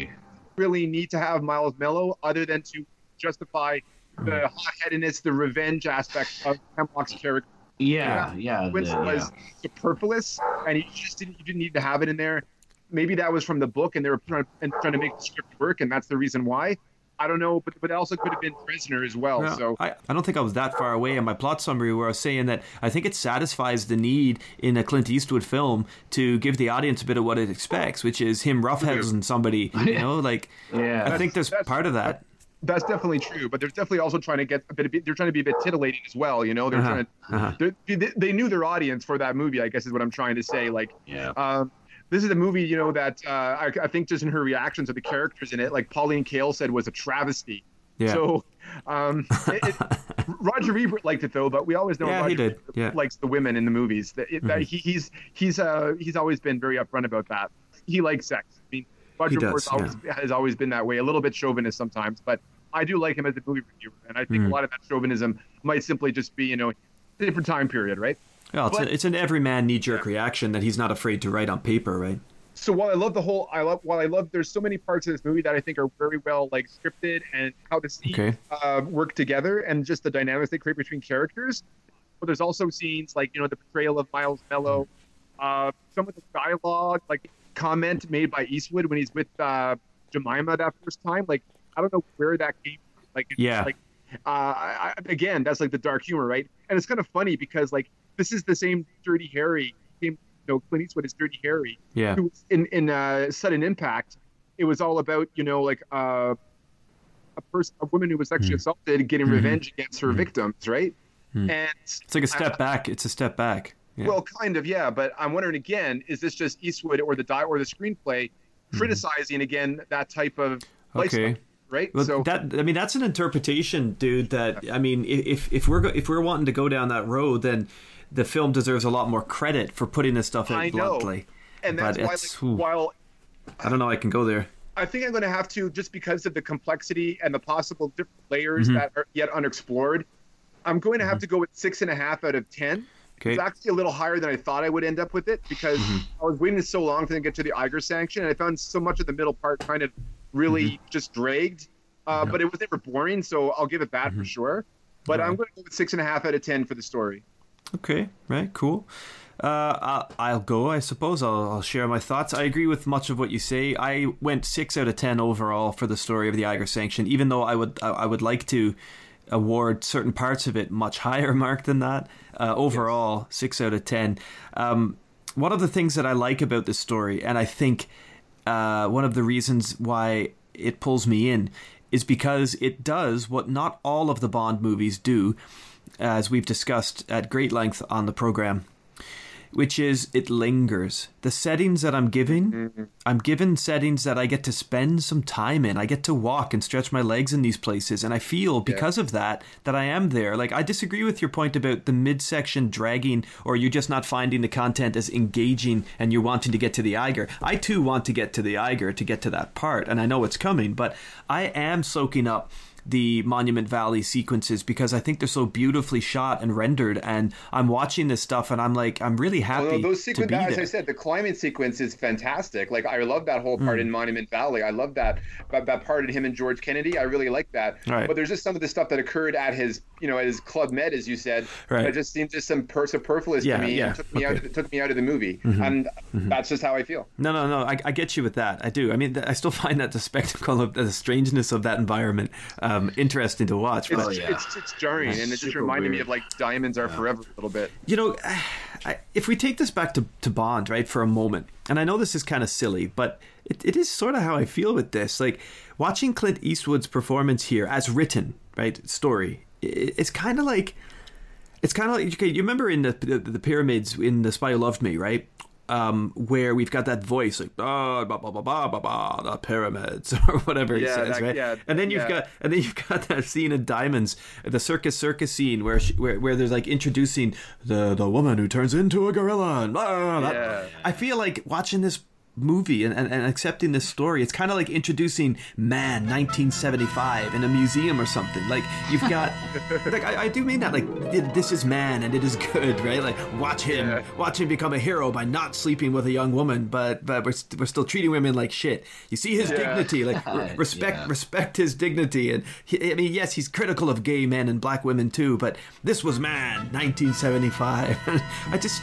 really need to have Miles Mellough other than to justify the mm. hot-headedness, the revenge aspect of Hemlock's character. yeah, yeah, Which the- was superfluous, and you just didn't you didn't need to have it in there. Maybe that was from the book, and they were trying, and trying to make the script work, and that's the reason why. I don't know, but but it also could have been Prisoner as well. Yeah, so I, I don't think I was that far away in my plot summary where I was saying that I think it satisfies the need in a Clint Eastwood film to give the audience a bit of what it expects, which is him roughhousing somebody. You *laughs* know, like Yeah. I think there's part of that. That's definitely true. But they're definitely also trying to get a bit. Of, they're trying to be a bit titillating as well. You know, they're Uh-huh, trying. uh-huh. they're- They, they knew their audience for that movie. I guess is what I'm trying to say. Like, yeah. um, this is a movie, you know, that uh, I, I think just in her reactions of the characters in it, like Pauline Kael said, was a travesty. Yeah. So, um, it, it, *laughs* Roger Ebert liked it though, but we always know Yeah, Roger he did. Ebert Yeah. Mm-hmm. likes the women in the movies. That, it, that he, he's he's uh he's always been very upfront about that. He likes sex. I mean, Roger does, always, has always been that way. A little bit chauvinist sometimes, but I do like him as a movie reviewer, and I think Mm. a lot of that chauvinism might simply just be, you know, a different time period, right? Well, it's, But- a, it's an everyman knee jerk reaction that he's not afraid to write on paper, right? so while I love the whole, I love while I love there's so many parts of this movie that I think are very well like scripted and how the scenes Okay. uh, work together and just the dynamics they create between characters. But there's also scenes like you know the portrayal of Miles Mellough, uh, some of the dialogue, like comment made by Eastwood when he's with uh, Jemima that first time. Like I don't know where that came. From. Like it's Yeah. like uh, I, I- again that's like the dark humor, right? And it's kind of funny because like this is the same Dirty Harry. Same, you know, Clint Eastwood is Dirty Harry Yeah. who in in uh, sudden impact it was all about you know like uh, a person a woman who was sexually Mm. assaulted getting Mhm. revenge against her Mm. victims right Mm. and It's like a step back. It's a step back. Yeah. well kind of yeah but i'm wondering again is this just eastwood or the die or the screenplay criticizing again that type of lifestyle, Mm-hmm. okay. Right so that I mean that's an interpretation, dude. That I mean, if if we're go- if we're wanting to go down that road, then the film deserves a lot more credit for putting this stuff out bluntly. and that's but why it's- like, while I don't know. I can go there. I think I'm going to have to, just because of the complexity and the possible different layers Mhm. that are yet unexplored, I'm going to have to go with six and a half out of 10. Mm-hmm. Okay. It's actually a little higher than I thought I would end up with it because Mm-hmm. I was waiting so long for them to get to the Eiger sanction, and I found so much of the middle part kind of really Mm-hmm. just dragged. Uh, But it was never boring, so I'll give it that Mm-hmm. for sure. But I'm going to go with six and a half out of 10 for the story. Okay, right, cool. Uh, I'll, I'll go. I suppose I'll, I'll share my thoughts. I agree with much of what you say. I went six out of ten overall for the story of the Eiger sanction, even though I would I, would like to award certain parts of it much higher *laughs* mark than that. Uh, overall, six out of ten. Um, one of the things that I like about this story, and I think uh, one of the reasons why it pulls me in, is because it does what not all of the Bond movies do, as we've discussed at great length on the program which is it lingers. The settings that I'm giving, mm-hmm. I'm given settings that I get to spend some time in. I get to walk and stretch my legs in these places, and I feel because of that that I am there. Like I disagree with your point about the midsection dragging, or you're just not finding the content as engaging, and you're wanting to get to the Eiger. I too want to get to the Eiger to get to that part, and I know it's coming, but I am soaking up the Monument Valley sequences because I think they're so beautifully shot and rendered. And I'm watching this stuff and I'm like, I'm really happy Although those be as there. I said, the climbing sequence is fantastic. Like I love that whole part mm. in Monument Valley. I love that, that that part in him and George Kennedy. I really like that. Right. But there's just some of the stuff that occurred at his, you know, at his Club Med, as you said. Right. That just seemed just some per- superfluous Yeah, to me. yeah, And took me okay. out. It took me out of the movie, mm-hmm. and mm-hmm. that's just how I feel. No, no, no. I, I get you with that. I do. I mean, I still *laughs* find that the spectacle of the strangeness of that environment uh, um, interesting to watch. It's, But, yeah. it's, it's jarring, and it just Super reminded me of like Diamonds Are Forever a little bit. you know, *sighs* I, if we take this back to, to Bond, right, for a moment, and I know this is kind of silly, but it, it is sort of how I feel with this. Like, watching Clint Eastwood's performance here as written, right, story, i it's kind of like. It's kind of like okay, you remember in the, the the pyramids in the Spy Who Loved Me, right? Um, where we've got that voice like ah, ba ba ba ba ba ba the pyramids *laughs* or whatever he Yeah, says, that- right? yeah, and then you've yeah. got and then you've got *laughs* that scene in Diamonds, the circus circus scene where she, where where there's like introducing the the woman who turns into a gorilla and blah, blah, blah. Yeah. I feel like watching this movie and, and, and accepting this story. It's kind of like introducing Man 1975 in a museum or something. Like you've got, *laughs* like I, I, do mean that. Like this is Man and it is good, right? Like watch him, yeah. watch him become a hero by not sleeping with a young woman, but but we're, we're still treating women like shit. You see his yeah. dignity, like *laughs* respect yeah. respect his dignity. And he, I mean, yes, he's critical of gay men and black women too, but this was Man 1975. *laughs* I just.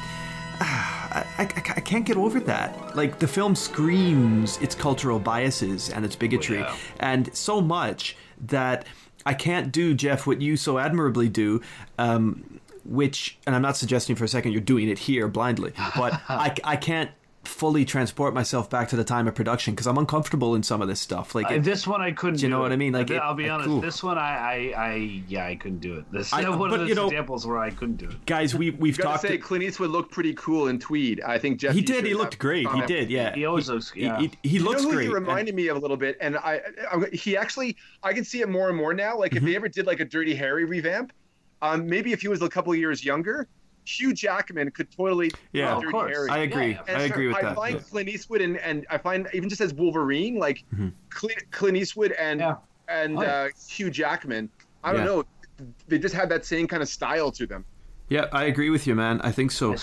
I, I, I, can't get over that. Like the film screams its cultural biases and its bigotry, yeah. and so much that I can't do, Jeff, what you so admirably do. Um, which, and I'm not suggesting for a second you're doing it here blindly, but *laughs* I, I can't fully transport myself back to the time of production because I'm uncomfortable in some of this stuff. Like uh, this one, I couldn't. you know what I mean? Like I'll be honest, cool. this one, I, I, I, yeah, I couldn't do it. This is *laughs* one of those know, examples where I couldn't do it. Guys, we we've you talked. Say to, Clint Eastwood looked pretty cool in tweed. I think Jeff. He did. He looked great. He did. Yeah. He always looks. Yeah. He, he, he looks you know great. He reminded and, me of a little bit, and I, I, he actually, I can see it more and more now. Like mm-hmm. if they ever did like a Dirty Harry revamp, um, maybe if he was a couple years younger Hugh Jackman could totally yeah, of course. Harry. I agree. Yeah, I agree with I that. I find yeah. Clint Eastwood and, and I find even just as Wolverine, like mm-hmm. Clint, Clint, Eastwood and yeah. and oh, uh, Hugh Jackman. I don't know. They just had that same kind of style to them. Yeah, I agree with you, man. I think so.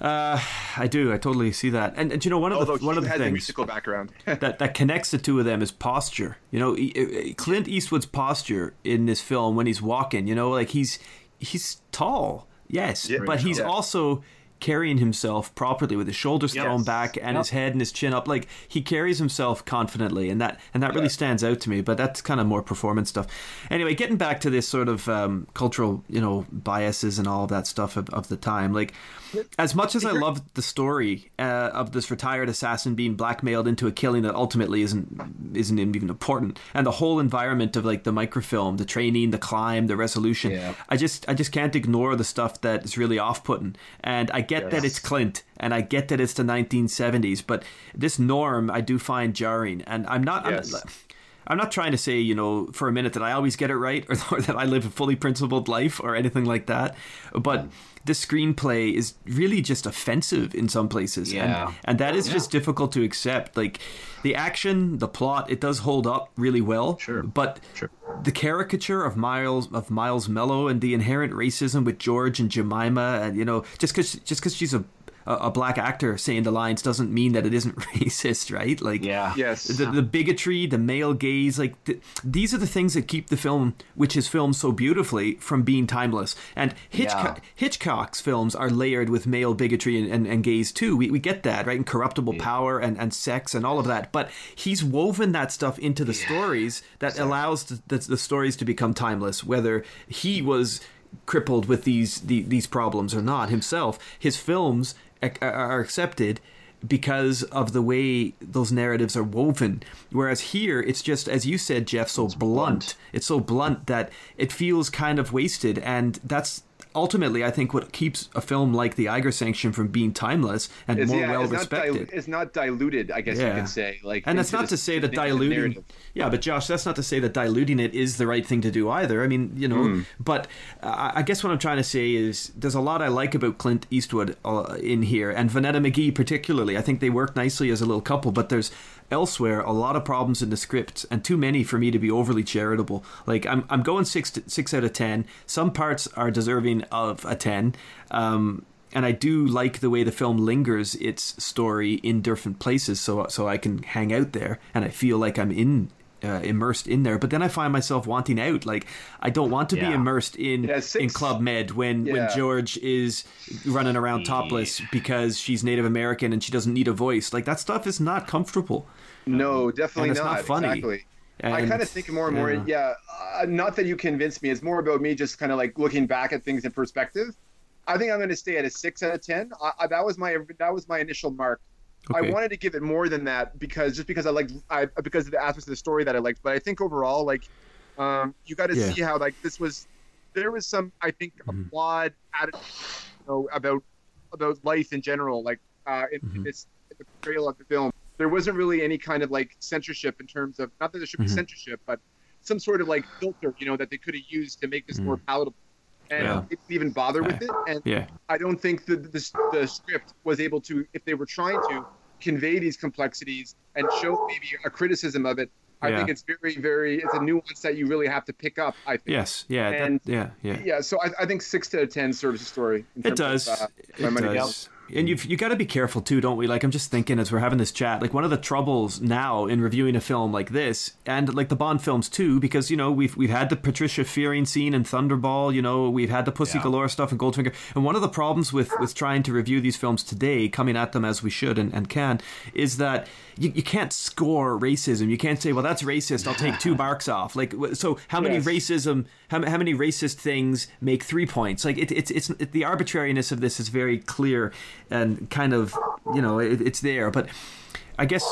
Uh, I do. I totally see that. And, and you know, one of Although the one of the things musical background *laughs* that that connects the two of them is posture. You know, Clint Eastwood's posture in this film when he's walking. You know, like he's he's tall Yes, yeah, but he's yeah. also carrying himself properly with his shoulders yes. thrown back and yep. his head and his chin up like he carries himself confidently and that and that really stands out to me but that's kind of more performance stuff anyway getting back to this sort of um, cultural you know biases and all of that stuff of, of the time like as much as I love the story uh, of this retired assassin being blackmailed into a killing that ultimately isn't isn't even important, and the whole environment of like the microfilm, the training, the climb, the resolution, yeah. I just I just can't ignore the stuff that is really off-putting. And I get yes. that it's Clint, and I get that it's the 1970s, but this norm I do find jarring, and I'm not. Yes. I'm, I'm not trying to say, you know, for a minute that I always get it right or, *laughs* or that I live a fully principled life or anything like that. But the screenplay is really just offensive in some places. Yeah. And, and that is yeah. just difficult to accept. Like the action, the plot, it does hold up really well. Sure. But sure. the caricature of Miles of Miles Mellough and the inherent racism with George and Jemima and you know, just cause just cause she's a a, black actor saying the lines doesn't mean that it isn't *laughs* racist, right? Like, yeah, yes, the, the bigotry, the male gaze, like th- these are the things that keep the film, which is filmed so beautifully, from being timeless. And Hitchcock, yeah. Hitchcock's films are layered with male bigotry and, and, and gaze too. We, we get that, right? And corruptible yeah. power and, and sex and all of that. But he's woven that stuff into the yeah. stories that exactly. allows the, the, the stories to become timeless, whether he was crippled with these the, these problems or not himself. His films are accepted because of the way those narratives are woven. Whereas here, it's just, as you said, Jeff, so blunt. blunt. It's so blunt that it feels kind of wasted. And that's ultimately, I think, what keeps a film like The Eiger Sanction from being timeless and it's, more yeah, well it's respected. Not it's not diluted, I guess yeah. you could say. Like, and that's not to say that diluting. Yeah, but Josh, that's not to say that diluting it is the right thing to do either. I mean, you know, mm. but uh, I guess what I'm trying to say is there's a lot I like about Clint Eastwood uh, in here, and Vonetta McGee particularly. I think they work nicely as a little couple, but there's elsewhere a lot of problems in the script and too many for me to be overly charitable. Like i'm, I'm going six to, six out of ten. Some parts are deserving of a 10 um, and I do like the way the film lingers its story in different places, so so I can hang out there and I feel like I'm in uh, immersed in there. But then I find myself wanting out. Like I don't want to yeah. be immersed in yeah, in Club Med when yeah. when George is running around topless because she's Native American and she doesn't need a voice. Like that stuff is not comfortable. No, definitely not. not. funny. Exactly. And, I kind of think more and more. Yeah, uh, not that you convinced me. It's more about me just kind of like looking back at things in perspective. I think I'm going to stay at a six out of ten. I, I, that was my that was my initial mark. Okay. I wanted to give it more than that because just because I like I because of the aspects of the story that I liked. But I think overall, like, um, you got to yeah. see how like this was. There was some I think mm-hmm. a flawed attitude you know, about about life in general, like uh, in, mm-hmm. in this in the portrayal of the film. There wasn't really any kind of like censorship in terms of not that there should mm-hmm. be censorship, but some sort of like filter, you know, that they could have used to make this more mm. palatable and yeah. didn't even bother with it. And yeah. I don't think the, the, the script was able to, if they were trying to, convey these complexities and show maybe a criticism of it. I Yeah. think it's very, very, it's a nuance that you really have to pick up. I think. Yes, yeah, that- yeah, yeah. Yeah. So I, I think six to ten serves the story. in It does. Of, uh, my it money does. And you've you got to be careful too, don't we? Like I'm just thinking as we're having this chat, like one of the troubles now in reviewing a film like this, and like the Bond films too, because you know we've we've had the Patricia Fearing scene in Thunderball, you know we've had the Pussy Yeah. Galore stuff in Goldfinger, and one of the problems with with trying to review these films today, coming at them as we should and, and can, is that you, you can't score racism. You can't say, well, that's racist. I'll take two *laughs* marks off. Like so, how many Yes. racism? How, how many racist things make three points? Like it, it's it's it, the arbitrariness of this is very clear and kind of you know it, it's there. But I guess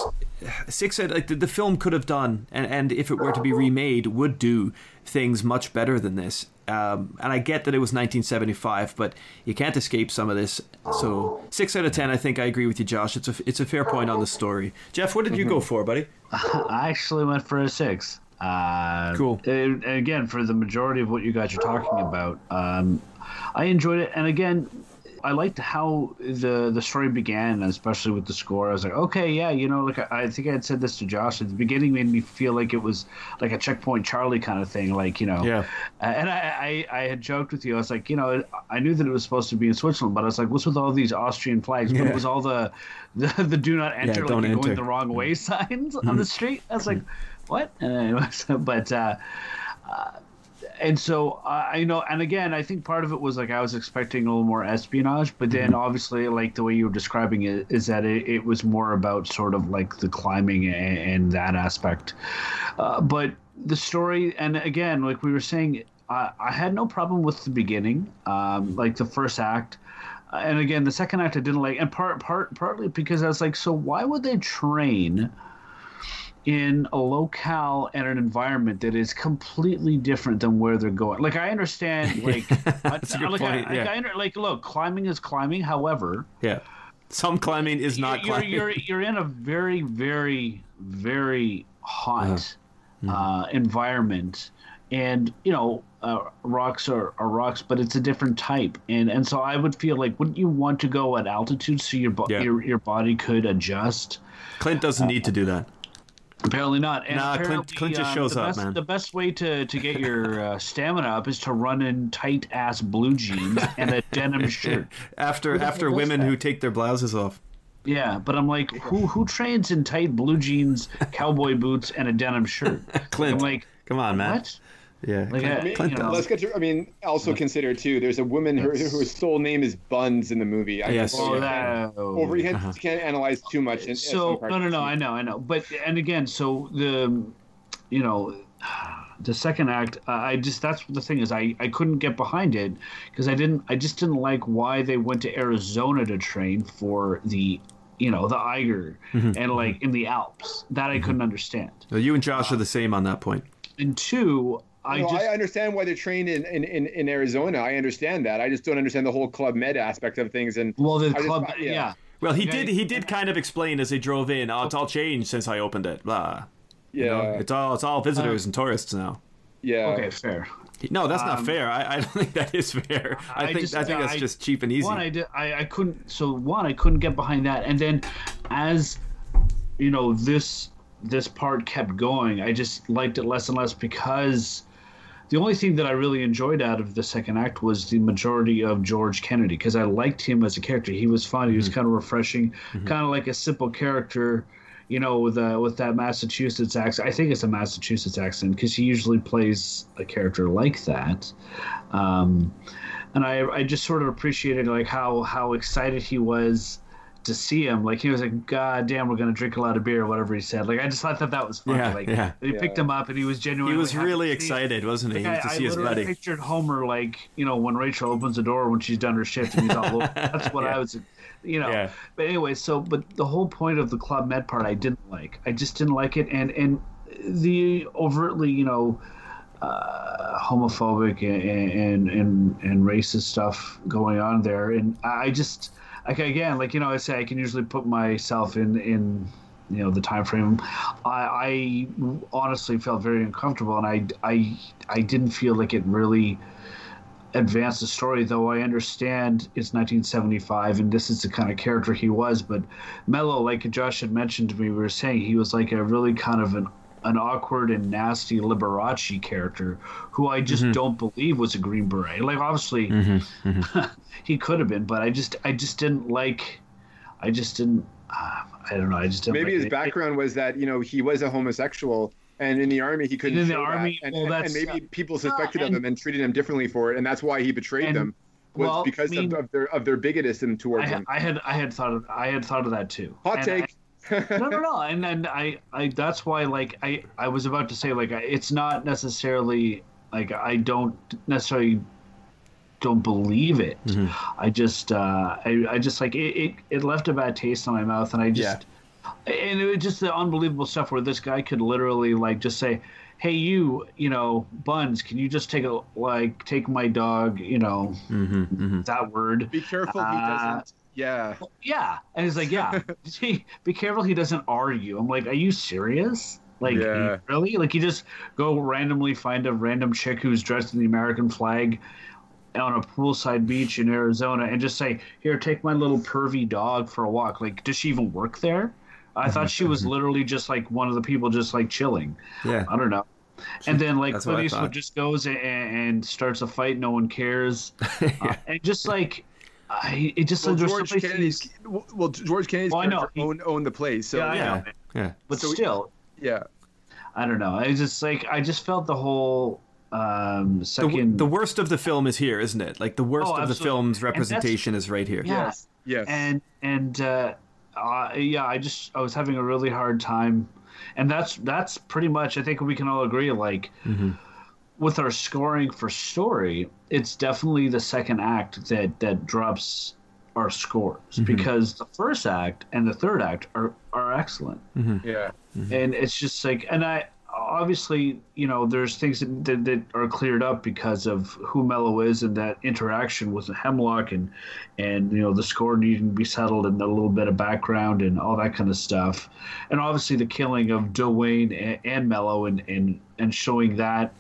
six out like the, the film could have done, and and if it were to be remade, would do things much better than this. Um, and I get that it was 1975, but you can't escape some of this. So six out of ten, I think I agree with you, Josh. It's a it's a fair point on the story. Jeff, what did you go for, buddy? *laughs* I actually went for a six. Uh, Cool. again, for the majority of what you guys are talking about, um, I enjoyed it. And again, I liked how the the story began, especially with the score. I was like, okay, yeah, you know, like I, I think I had said this to Josh at the beginning, made me feel like it was like a checkpoint Charlie kind of thing, like you know. Yeah. Uh, and I, I I had joked with you. I was like, you know, I knew that it was supposed to be in Switzerland, but I was like, what's with all these Austrian flags? But Yeah. it was all the *laughs* the, the do not enter, like you're enter. going the wrong way *laughs* signs on the street. I was like, what? And anyways, *laughs* but uh, uh, and so uh, I know, and again, I think part of it was like I was expecting a little more espionage, but then obviously, like the way you were describing it, is that it, it was more about sort of like the climbing and, and that aspect. Uh, but the story, and again, like we were saying, I, I had no problem with the beginning, um, like the first act. And again, the second act I didn't like, and part part partly because I was like, so why would they train in a locale and an environment that is completely different than where they're going? Like I understand, *laughs* like, That's a I, good like, point, I, yeah. I, under- like, look, climbing is climbing. However, Yeah. Some climbing is not you're, climbing. You're, you're in a very, very, very hot Uh-huh. uh, environment, and you know uh, rocks are, are rocks, but it's a different type, and and so I would feel like wouldn't you want to go at altitude so your bo- Yeah. your your body could adjust? Clint doesn't need to do that. Apparently not. And Nah, Clint- apparently, Clint just um, shows the up, best, man. The best way to, to get your uh, *laughs* stamina up is to run in tight ass blue jeans and a denim *laughs* shirt. After after women that? who take their blouses off. Yeah, but I'm like, who who trains in tight blue jeans, cowboy boots, and a denim shirt? *laughs* Clint, I'm like, come on, man. what? Yeah. Like, Clint, I mean, Clint you know. Let's get to. I mean, also consider too. There's a woman who, whose sole name is Buns in the movie. I Yes. Oh, you that. Over you can't, can't analyze too much. In, in So parts no, no, no. I know, I know. But and again, so the, you know, the second act, uh, I just that's the thing is I I couldn't get behind it because I didn't I just didn't like why they went to Arizona to train for the. You know the Eiger Mm-hmm. and like in the Alps that I couldn't understand. Well, you and Josh are the same on that point. And two, I No, just I understand why they're trained in, in, in, in Arizona. I understand that. I just don't understand the whole Club Med aspect of things. And well the I just- club yeah. yeah. Well, he Okay. did. He did kind of explain as they drove in. Oh, it's all changed since I opened it. Blah. yeah, You know, it's all it's all visitors um, and tourists now. yeah. Okay, fair. No, that's not um, fair. I, I don't *laughs* think that is fair. I, I think just- I think that's I- just cheap and easy. One, I did. I, I couldn't. So one, I couldn't get behind that, and then as you know, this this part kept going. I just liked it less and less because the only thing that I really enjoyed out of the second act was the majority of George Kennedy because I liked him as a character. He was fun. Mm-hmm. He was kind of refreshing, kind of like a simple character. You know, with uh, with that Massachusetts accent. I think it's a Massachusetts accent because he usually plays a character like that. Um, and I, I just sort of appreciated like how how excited he was to see him. Like he was like, "God damn, we're gonna drink a lot of beer," or whatever he said. Like I just thought that that was funny. Yeah, like yeah. he picked him up and he was genuinely. he was really to excited, wasn't he, Like, to I, see I his buddy? pictured Homer like you know when Rachel opens the door when she's done her shift and he's all *laughs* over. That's what I was, you know. Yeah. But anyway, so but the whole point of the Club Med part I didn't like. I just didn't like it, and and the overtly you know uh, homophobic and, and and and racist stuff going on there, and I just like again like you know I say I can usually put myself in in you know the time frame I, I honestly felt very uncomfortable and I, I i didn't feel like it really advance the story. Though I understand it's 1975 and this is the kind of character he was, but Mellough, like Josh had mentioned to me, we were saying he was like a really kind of an an awkward and nasty Liberace character who I just mm-hmm. don't believe was a Green Beret. Like obviously mm-hmm. Mm-hmm. *laughs* he could have been, but I just I just didn't like. I just didn't. Uh, I don't know. I just maybe like his it. background was that you know he was a homosexual. And in the army, he couldn't. In the army, that. And, well, and, maybe people suspected uh, and, of him and treated him differently for it, and that's why he betrayed and, them was well, because I mean, of, of, their of their bigotism towards I, him. I had I had thought of I had thought of that too. Hot take no, no, *laughs* no, and and I, I that's why like I I was about to say like it's not necessarily like I don't necessarily don't believe it. Mm-hmm. I just uh, I I just like it, it it left a bad taste in my mouth, and I just yeah. and it was just the unbelievable stuff where this guy could literally like just say. Hey, you, you know, Buns, can you just take a like take my dog, you know, mm-hmm, mm-hmm. that word? Be careful, uh, he doesn't yeah. Yeah. And he's like, yeah, *laughs* be careful he doesn't argue. I'm like, are you serious? Like, yeah. really? Like, you just go randomly find a random chick who's dressed in the American flag on a poolside beach in Arizona and just say, here, take my little pervy dog for a walk. Like, does she even work there? I thought she was *laughs* literally just like one of the people just like chilling. Yeah. I don't know. and then like Clint Eastwood just goes and, and, starts a fight, no one cares, *laughs* yeah. uh, and just like I, it just well, George Kennedy's well George Kennedy's well, know. owned owned the place so yeah yeah, yeah. but so still. Yeah. I don't know. I just like I just felt the whole um second the, the, worst of the film is here isn't it? Like the worst oh, of the film's representation is right here. Yeah. yes. Yes. And and uh, uh, yeah I just I was having a really hard time. And that's that's pretty much I think we can all agree like. Mm-hmm. with our scoring for story, it's definitely the second act that that drops our scores mm-hmm. because the first act and the third act are are excellent. Mm-hmm. Yeah, mm-hmm. and it's just like, and I obviously you know there's things that, that, that, are cleared up because of who Mellough is and that interaction with the Hemlock and and you know the score needing to be settled and a little bit of background and all that kind of stuff, and obviously the killing of Dwayne and, and Mellough and and and showing that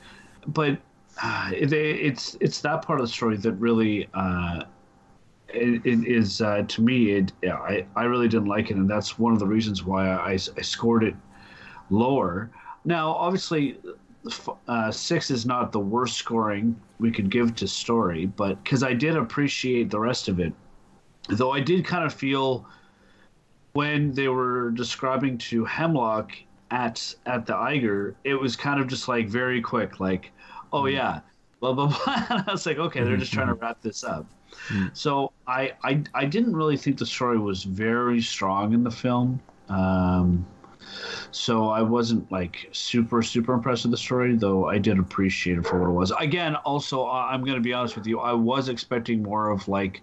but uh, it, it's it's that part of the story that really uh, it, it is uh, to me. It yeah, I I really didn't like it, and that's one of the reasons why I, I scored it lower. Now, obviously, uh, six is not the worst scoring we could give to story, but because I did appreciate the rest of it, though I did kind of feel when they were describing to Hemlock at at the Eiger, it was kind of just like very quick, like oh mm-hmm. yeah, blah blah *laughs* blah. And I was like, okay, they're just trying to mm-hmm. wrap this up. Mm-hmm. So I, I I didn't really think the story was very strong in the film. Um, so I wasn't like super super impressed with the story, though I did appreciate it for what it was. Again, also I'm going to be honest with you, I was expecting more of like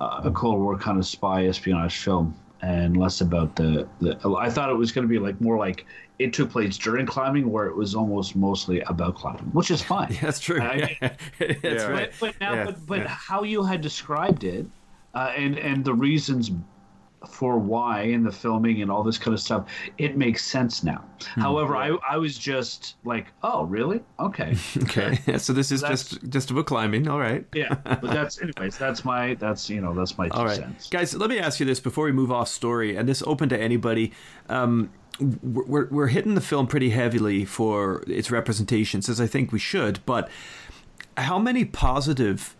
uh, a Cold War kind of spy espionage film and less about the, the I thought it was going to be like more like it took place during climbing where it was almost mostly about climbing which is fine yeah, *laughs* that's true I, yeah. *laughs* that's yeah. right. but, but now yeah. but, but how you had described it uh, and and the reasons for why in the filming and all this kind of stuff, it makes sense now. Hmm. However, I, I was just like, oh, really? Okay. *laughs* okay. Yeah, *laughs* so this is just just book climbing. All right. yeah. But *laughs* that's anyways. That's my that's you know that's my two all right. cents. Guys, let me ask you this before we move off story, and this open to anybody. Um, we're we're hitting the film pretty heavily for its representations, as I think we should. But how many positive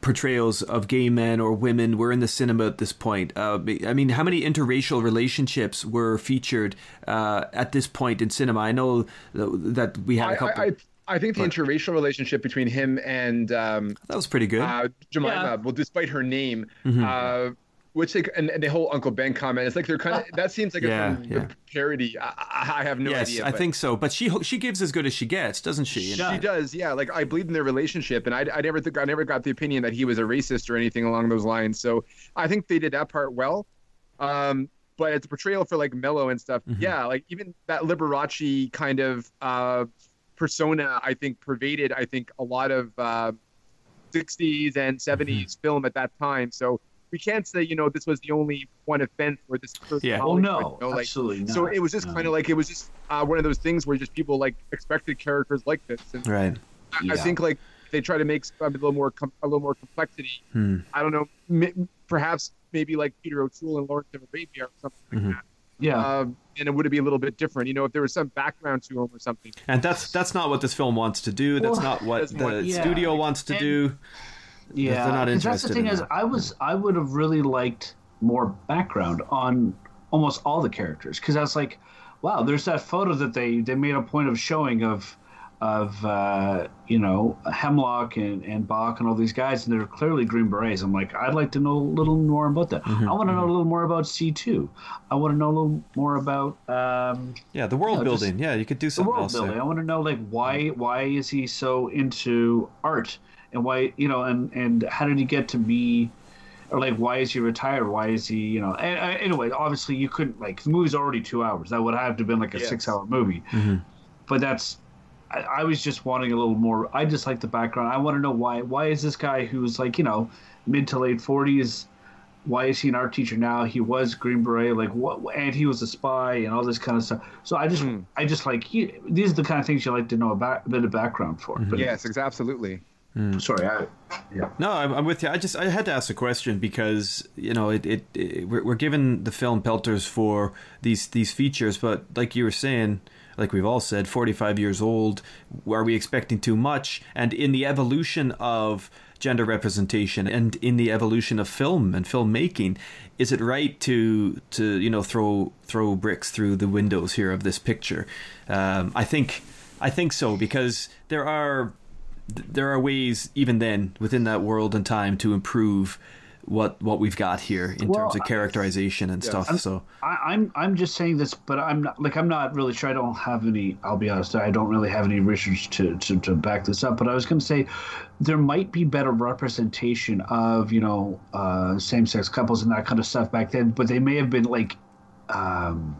portrayals of gay men or women were in the cinema at this point. Uh, I mean, how many interracial relationships were featured uh, at this point in cinema? I know that we had a couple. I, I, I think the but, interracial relationship between him and um, that was pretty good. Uh, Jemima, yeah. well, despite her name, mm-hmm. Which like and, and, the whole Uncle Ben comment, it's like they're kind of *laughs* that seems like yeah, a yeah. parody. I, I, have no yes, idea. I think so, but she she gives as good as she gets, doesn't she? She does, yeah. Like I believe in their relationship, and I, I never think I never got the opinion that he was a racist or anything along those lines. So I think they did that part well. Um, but it's a portrayal for like Mellough and stuff. Mm-hmm. Yeah, like even that Liberace kind of uh, persona, I think pervaded. I think a lot of uh, 60s and 70s mm-hmm. film at that time. So we can't say you know this was the only one offense where this person. Yeah. Oh no, you know, like, absolutely not. So it was just no. kind of like it was just uh, one of those things where just people like expected characters like this. And right. I, yeah. I think like they try to make a little more com- a little more complexity. Hmm. I don't know, m- perhaps maybe like Peter O'Toole and Lawrence of Arabia or something like Mhm. that. Yeah. Um, and it would be a little bit different, you know, if there was some background to him or something. And that's that's not what this film wants to do. That's Well, not what the yeah. studio wants to And- do. Yeah, they're not 'cause that's the thing in is, that. I was I would have really liked more background on almost all the characters because I was like, wow, there's that photo that they they made a point of showing of of uh, you know Hemlock and and Baq and all these guys, and they're clearly Green Berets. I'm like, I'd like to know a little more about that. Mm-hmm, I want to know a little more about C two. I want to know a little more about. Um, Yeah, the world No, just building. yeah, you could do the something world else building. there. I want to know like why why is he so into art and why you know and and how did he get to be or like why is he retired? Why is he you know? And, uh, anyway, obviously you couldn't like the movie's already two hours. That would have to have been like a Yes. six hour movie. Mm-hmm. But that's. I, I was just wanting a little more. I just like the background. I want to know why. Why is this guy who's like you know mid to late forties? Why is he an art teacher now? He was Green Beret, like what? And he was a spy and all this kind of stuff. So I just, Hmm. I just like he, these are the kind of things you like to know about, a bit of background for. But, Yes, ex- absolutely. Sorry, I, yeah. No, I'm, I'm with you. I just I had to ask a question because you know it, it, it we're, we're given the film pelters for these these features, but like you were saying, like we've all said, 45 years old. Are we expecting too much? And in the evolution of gender representation and in the evolution of film and filmmaking, is it right to to you know throw throw bricks through the windows here of this picture? Um, I think I think so because there are there are ways even then within that world and time to improve what what we've got here in Well, terms of characterization and stuff. so I, I'm I'm just saying this, but I'm not like I'm not really sure. I don't have any. I'll be honest. I don't really have any research to, to, to back this up. But I was going to say there might be better representation of you know uh, same sex couples and that kind of stuff back then. But they may have been like um,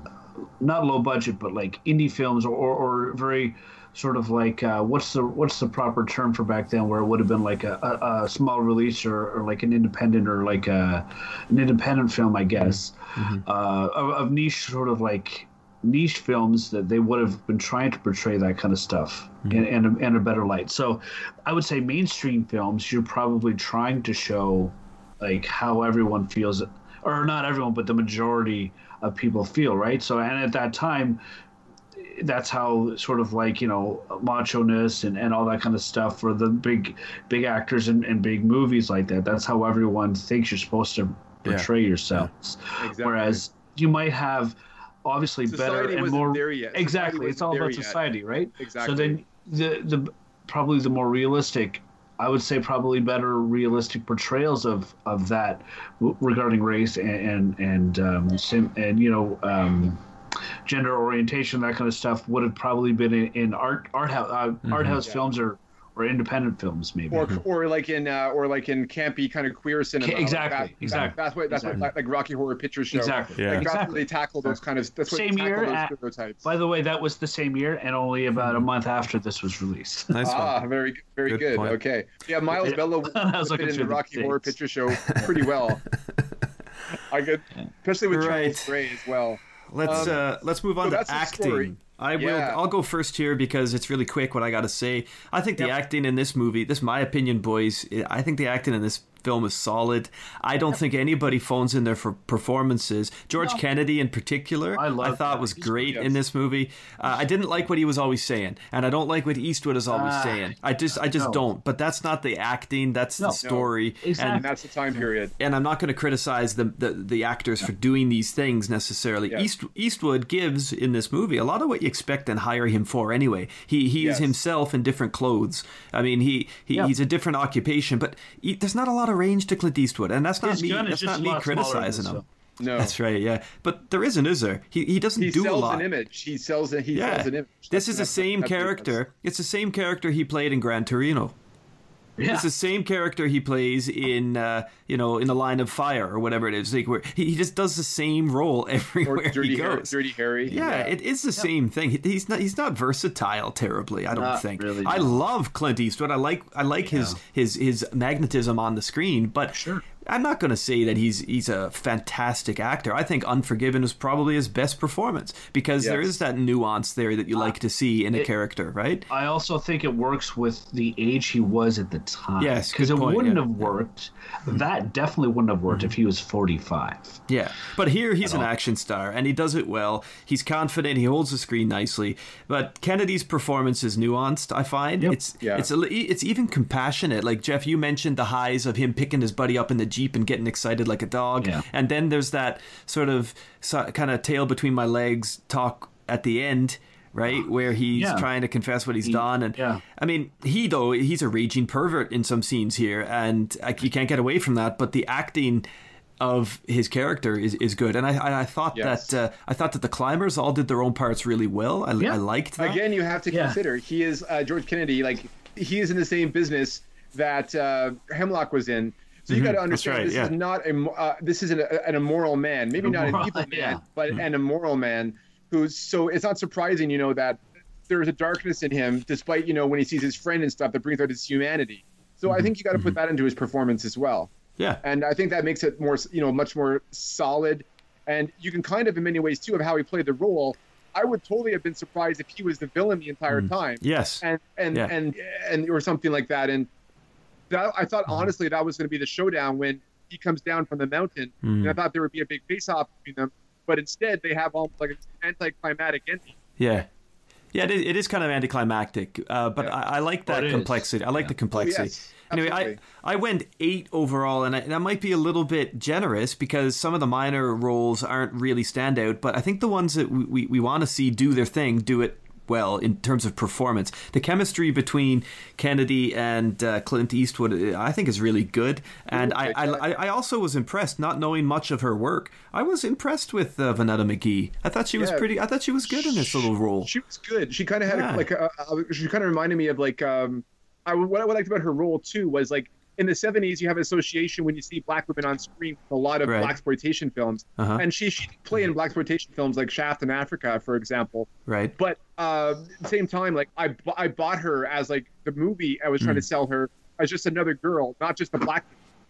not low budget, but like indie films or, or, or very sort of like uh, what's the what's the proper term for back then where it would have been like a, a, a small release or, or like an independent or like a, an independent film I guess uh, of, of niche sort of like niche films that they would have been trying to portray that kind of stuff in, in, a, in a better light. So I would say mainstream films you're probably trying to show like how everyone feels or not everyone but the majority of people feel right? So and at that time that's how sort of like you know macho ness and, and all that kind of stuff for the big big actors and, in big movies like that that's how everyone thinks you're supposed to portray yourselves Exactly. whereas you might have obviously Society better and more yet. Exactly it's all about yet. society right Exactly. so then the the probably the more realistic I would say probably better realistic portrayals of of that regarding race and and and um, sim, and you know um, gender orientation that kind of stuff would have probably been in, in art art house uh, art house films or or independent films maybe. or or like in uh, or like in campy kind of queer cinema. Exactly, Like that- exactly, That's what that's exactly. what like Rocky Horror Picture Show. Exactly. Yeah. Like that's Exactly. they tackle those kind of that's what Same tackle year those at- stereotypes. By the way, that was the same year and only about a month after this was released. nice Ah, one. very good, very Good good. Okay, yeah, Miles Yeah. Mellough I *laughs* was would fit in the the Rocky Horror. Picture Show pretty well. *laughs* I could, especially with Right. Charles Gray as well. Let's Um, uh, let's move on so to that's the story. acting. I will. Yeah. I'll go first here because it's really quick. What I got to say. I think the Yep. acting in this movie. This is my opinion, boys. I think the acting in this film is solid. I don't think anybody phones in there for performances. George Kennedy, in particular, I love thought that. was great yes. in this movie. Uh, I didn't like what he was always saying, and I don't like what Eastwood is always Ah, saying. I just, I just no. don't. But that's not the acting. That's No. the story. Exactly. And that's the time period. and I'm not going to criticize the, the the actors for doing these things necessarily. East Eastwood gives in this movie a lot of what you expect and hire him for anyway. He he Yes. is himself in different clothes. I mean, he, he Yeah. he's a different occupation, but he, there's not a lot of range to Clint Eastwood, and that's not His me. That's not me lot smaller in criticizing him. film. No, That's right, yeah. But there isn't, is there? He he doesn't he do a sells lot. an image. He sells it. He Yeah. sells an image. This That's- is the same that's difference. character. It's the same character he played in Gran Torino. Yeah. It's the same character he plays in, uh, you know, in the Line of Fire or whatever it is. Like where he, he just does the same role Or *laughs* everywhere Dirty he Harry. goes. Dirty Harry. yeah, it is the same thing. He's not he's not versatile terribly. I don't Not think. really, I no. love Clint Eastwood. I like I like his his his magnetism on the screen, but Sure. I'm not going to say that he's he's a fantastic actor. I think Unforgiven is probably his best performance because yes. there is that nuance there that you like to see in a character, right? I also think it works with the age he was at the time. Yes, because it point, wouldn't yeah. have worked. That definitely wouldn't have worked mm-hmm. if he was 45. Yeah, but here he's an action star and he does it well. He's confident. He holds the screen nicely. But Kennedy's performance is nuanced. I find yep. it's yeah. it's it's even compassionate. Like Jeff, you mentioned the highs of him picking his buddy up in the jeep and getting excited like a dog, yeah. and then there's that sort of so, kind of tail between my legs talk at the end right *gasps* where he's yeah. trying to confess what he's he, done and yeah. i mean he though he's a raging pervert in some scenes here and like, you can't get away from that but the acting of his character is, is good, and I I thought yes. that uh, I thought that the climbers all did their own parts really well. I, yeah. I liked that. Again, you have to yeah. consider he is uh, George Kennedy. Like he is in the same business that uh, Hemlock was in. So you mm-hmm. got to understand right, this yeah. is not a uh, this is an, an, immoral man. Maybe not an *laughs* evil man, but mm-hmm. an immoral man who's so. It's not surprising, you know, that there's a darkness in him, despite you know when he sees his friend and stuff that brings out his humanity. So mm-hmm. I think you got to put mm-hmm. that into his performance as well. Yeah. And I think that makes it more, you know, much more solid. And you can kind of, in many ways, too, of how he played the role. I would totally have been surprised if he was the villain the entire mm. time. Yes. And and yeah. and and or something like that. And that, I thought mm. honestly that was going to be the showdown when he comes down from the mountain. Mm. And I thought there would be a big face-off between them, but instead they have almost like an anticlimactic ending. Yeah. Yeah, it is, it is kind of anticlimactic, uh, but yeah. I, I, like that oh, complexity. Is. I like yeah. the complexity. Oh, yes. Anyway, I, I went eight overall, and I, that might be a little bit generous because some of the minor roles aren't really standout, but I think the ones that we, we, we want to see do their thing do it well in terms of performance. The chemistry between Kennedy and uh, Clint Eastwood, uh, I think, is really good. And I, I, I, also was impressed, not knowing much of her work. I was impressed with uh, Vonetta McGee. I thought she was yeah. pretty. I thought she was good in this little role. She was good. She kind of had yeah. a, like a, a, she kind of reminded me of like um, I what I liked about her role too was like in the 70s you have association when you see black women on screen with a lot of right. black exploitation films uh-huh. and she she play in black exploitation films like shaft in africa for example right but uh, at the same time like i i bought her as like the movie i was trying mm. to sell her as just another girl not just a black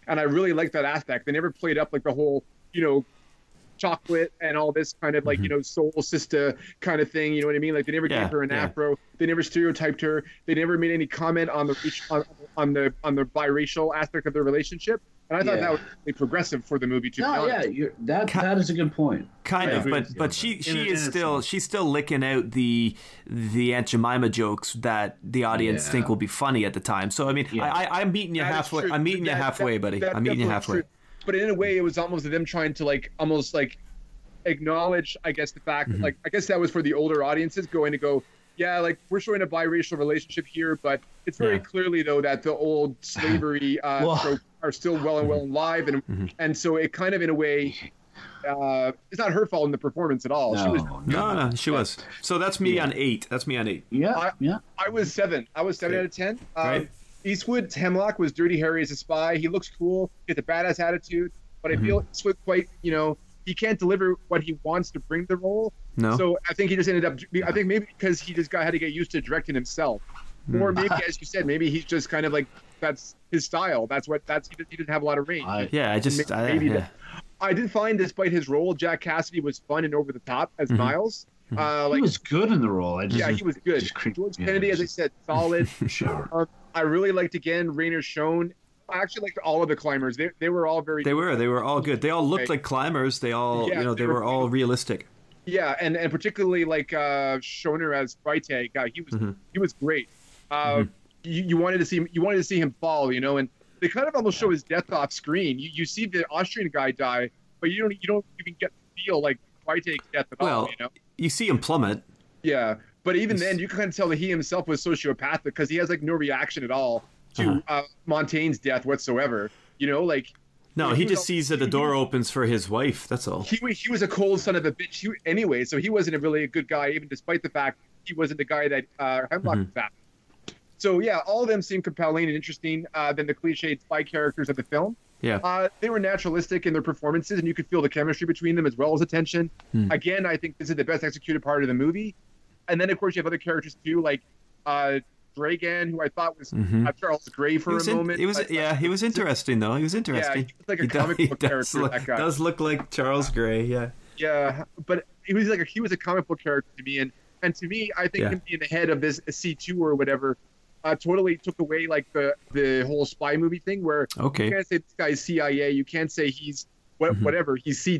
and i really like that aspect they never played up like the whole you know chocolate and all this kind of like mm-hmm. you know soul sister kind of thing. You know what I mean? Like they never yeah, gave her an yeah. afro. They never stereotyped her. They never made any comment on the on, on the on the biracial aspect of their relationship. And I thought yeah. that was really progressive for the movie too. No, yeah, that kind, that is a good point. Kind of, but but she she is still she's still licking out the the Aunt Jemima jokes that the audience yeah. think will be funny at the time. So I mean, yeah. I, am meeting you that halfway. I'm meeting that, you halfway, that, buddy. That, I'm meeting you halfway. True but in a way, it was almost them trying to like almost like acknowledge, I guess, the fact mm-hmm. like I guess that was for the older audiences going to go, yeah, like we're showing a biracial relationship here, but it's very yeah. clearly though that the old *sighs* slavery uh, well, are still well and well alive, and mm-hmm. and so it kind of in a way. Uh, it's not her fault in the performance at all. No, she was no, no, she was. So that's me yeah. on eight. That's me on eight. Yeah, I, yeah. I was seven. I was seven out of ten. Um, right. Eastwood's Hemlock was Dirty Harry as a spy. He looks cool. He has a badass attitude, but I mm-hmm. feel Eastwood quite, you know, he can't deliver what he wants to bring the role. No. So I think he just ended up. I think maybe because he just got had to get used to directing himself, mm. or maybe as you said, maybe he's just kind of like that's his style. That's what that's he, he didn't have a lot of range. I, yeah, I just maybe, I, yeah. I did find, despite his role, Jack Cassidy was fun and over the top as mm-hmm. Miles. Mm-hmm. Uh, like, he was good in the role. I just, yeah, he was good. George yeah, Kennedy, as I said, solid. For *laughs* sure. Um, I really liked again Reiner Schöne. I actually liked all of the climbers. They, they were all very. They were. They were all good. They all looked like climbers. They all, yeah, you know, they, they were, were, all realistic. Yeah, and, and particularly like uh, Schoner as Freytag, guy, he was mm-hmm. he was great. Uh, mm-hmm. you, you wanted to see him, you wanted to see him fall, you know, and they kind of almost show his death off screen. You, you see the Austrian guy die, but you don't you don't even get feel like Freytag's death at well, all. You know, you see him plummet. Yeah, but even then, you can kind of tell that he himself was sociopathic because he has like no reaction at all to uh-huh. uh, Montaigne's death whatsoever. You know, like no, he, he just sees that the door opens for his wife. That's all. He he was a cold son of a bitch he, anyway, so he wasn't a really a good guy, even despite the fact he wasn't the guy that uh, Hemlock mm-hmm. was So yeah, all of them seem compelling and interesting uh, than the cliched spy characters of the film. Yeah, uh, they were naturalistic in their performances, and you could feel the chemistry between them as well as the tension. Hmm. Again, I think this is the best executed part of the movie. And then of course you have other characters too, like uh, Dragon, who I thought was uh, Charles Gray for He a in- moment. he was but- yeah, he was interesting though. He was interesting. he looks like a He does- comic he book character, Look, that guy. Does look like Charles Gray, yeah. Yeah, but he was like a, he was a comic book character to me, and and to me, I think Yeah. him being the head of this C two or whatever, uh, totally took away like the the whole spy movie thing where Okay. you can't say this guy's CIA, you can't say he's what Mhm. whatever he's C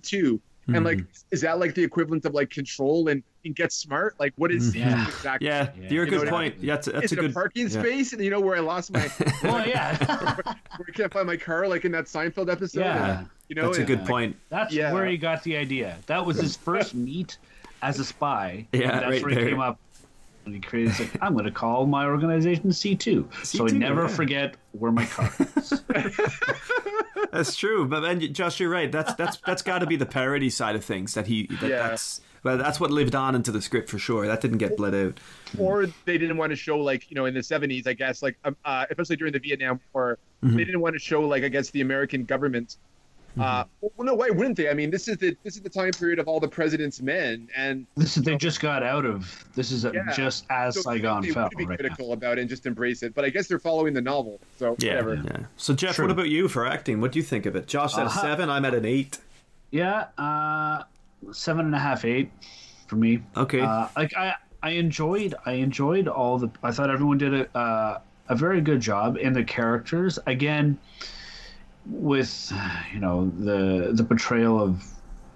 2 and like is that like the equivalent of like control and, and get smart? Like what is C two Mhm. exactly? Yeah, Yeah. you're a You good what I point. Yeah, that's, that's is a it good a parking yeah. space? And you know where I lost my *laughs* well, yeah, *laughs* where I can't find my car, like in that Seinfeld episode. Yeah. you know, That's a and- good point. that's Yeah. where he got the idea. That was his *laughs* first meet as a spy. Yeah, and that's right where he there. came up. And he created, like, I'm going to call my organization C2. so I C2, never yeah. forget where my car is. *laughs* That's true, but then Josh, you're right. That's that's that's got to be the parody side of things that he. That, Yeah. That's well, that's what lived on into the script for sure. That didn't get bled out. or they didn't want to show like you know in the 70s i guess like um, uh, especially during the vietnam war Mm-hmm. they didn't want to show like i guess the american government uh, well, no why wouldn't they i mean this is the this is the time period of all the president's men and This is, they just got out of, this is Yeah. just as so Saigon they fell would be right now. critical about it and just embrace it but i guess they're following the novel so Yeah, whatever yeah. So Jeff, True. what about you for acting? What do you think of it? Josh at Uh-huh. seven. I'm at an eight. Yeah, uh, seven and a half, eight for me. Okay. Uh, like I, I enjoyed, I enjoyed all the. I thought everyone did a uh, a very good job in the characters. Again, with you know the the portrayal of